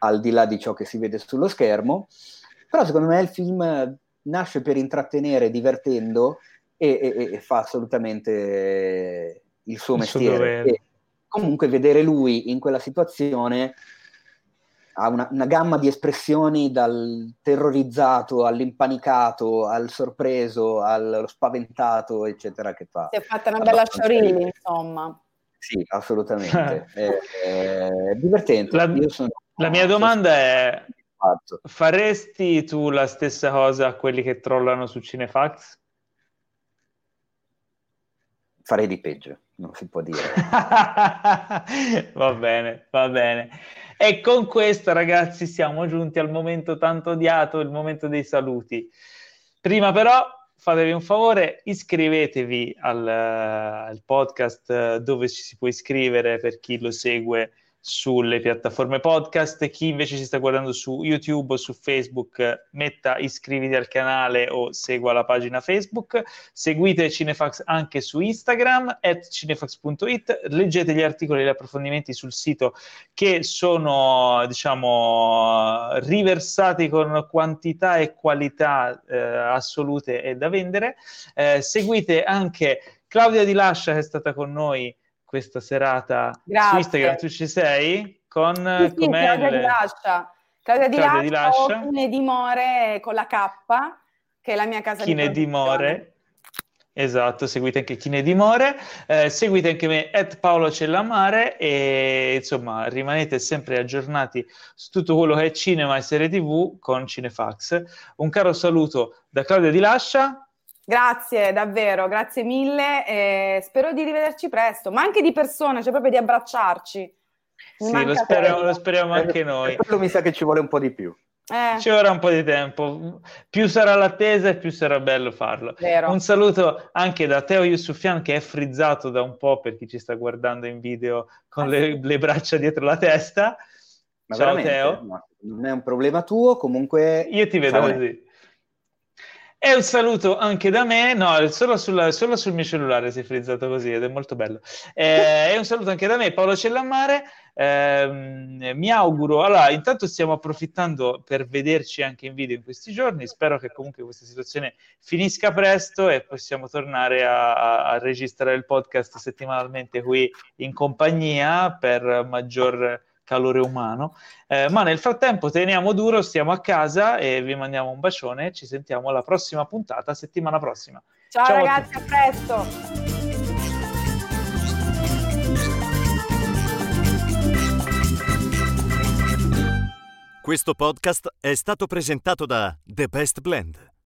al di là di ciò che si vede sullo schermo, però secondo me il film nasce per intrattenere, divertendo e, e, e fa assolutamente il suo mestiere. E comunque vedere lui in quella situazione ha una, una, gamma di espressioni dal terrorizzato all'impanicato, al sorpreso, allo spaventato, eccetera, che fa. Si è fatta una bella sciorilli, insomma. Sì, assolutamente. è, è, divertente. La, sono, la mia domanda è, faresti tu la stessa cosa a quelli che trollano su Cinefax? Farei di peggio, non si può dire. va bene, va bene. E con questo, ragazzi, siamo giunti al momento tanto odiato, il momento dei saluti. Prima però fatevi un favore, iscrivetevi al, al podcast dove ci si può iscrivere per chi lo segue sulle piattaforme podcast. Chi invece ci sta guardando su YouTube o su Facebook, metta iscriviti al canale o segua la pagina Facebook. Seguite Cinefax anche su Instagram, at cinefax.it. Leggete gli articoli e gli approfondimenti sul sito che sono, diciamo, riversati con quantità e qualità eh, assolute e da vendere. Eh, seguite anche Claudia Di Lascia che è stata con noi questa serata Grazie. su Instagram. Tu ci sei? Con sì, sì, Claudia di Lascia. Claudia di Claudia Lascia, di Dimore con la K, che è la mia casa Chine di Dimore. Esatto, seguite anche Chine Dimore, eh, seguite anche me, at Paolo Cellamare e insomma rimanete sempre aggiornati su tutto quello che è cinema e serie tv con Cinefax. Un caro saluto da Claudia Di Lascia Grazie, davvero, grazie mille. E spero di rivederci presto, ma anche di persona, cioè proprio di abbracciarci. Mi sì, lo speriamo, lo speriamo, anche eh, noi. Quello mi sa che ci vuole un po' di più. Eh. Ci vorrà un po' di tempo. Più sarà l'attesa e più sarà bello farlo. Vero. Un saluto anche da Teo Yusufian che è frizzato da un po' per chi ci sta guardando in video con le, le braccia dietro la testa. Ma Ciao Teo. Non è un problema tuo, comunque... Io ti vedo così. E un saluto anche da me, no, solo, sulla, solo sul mio cellulare si è frizzato così ed è molto bello. Eh, e un saluto anche da me, Paolo Cellammare. Eh, mi auguro, allora, intanto stiamo approfittando per vederci anche in video in questi giorni. Spero che comunque questa situazione finisca presto e possiamo tornare a, a, a registrare il podcast settimanalmente qui in compagnia per maggior calore umano. Eh, ma nel frattempo teniamo duro, stiamo a casa e vi mandiamo un bacione. Ci sentiamo alla prossima puntata, settimana prossima. Ciao, Ciao ragazzi, a, a presto. Questo podcast è stato presentato da The Best Blend.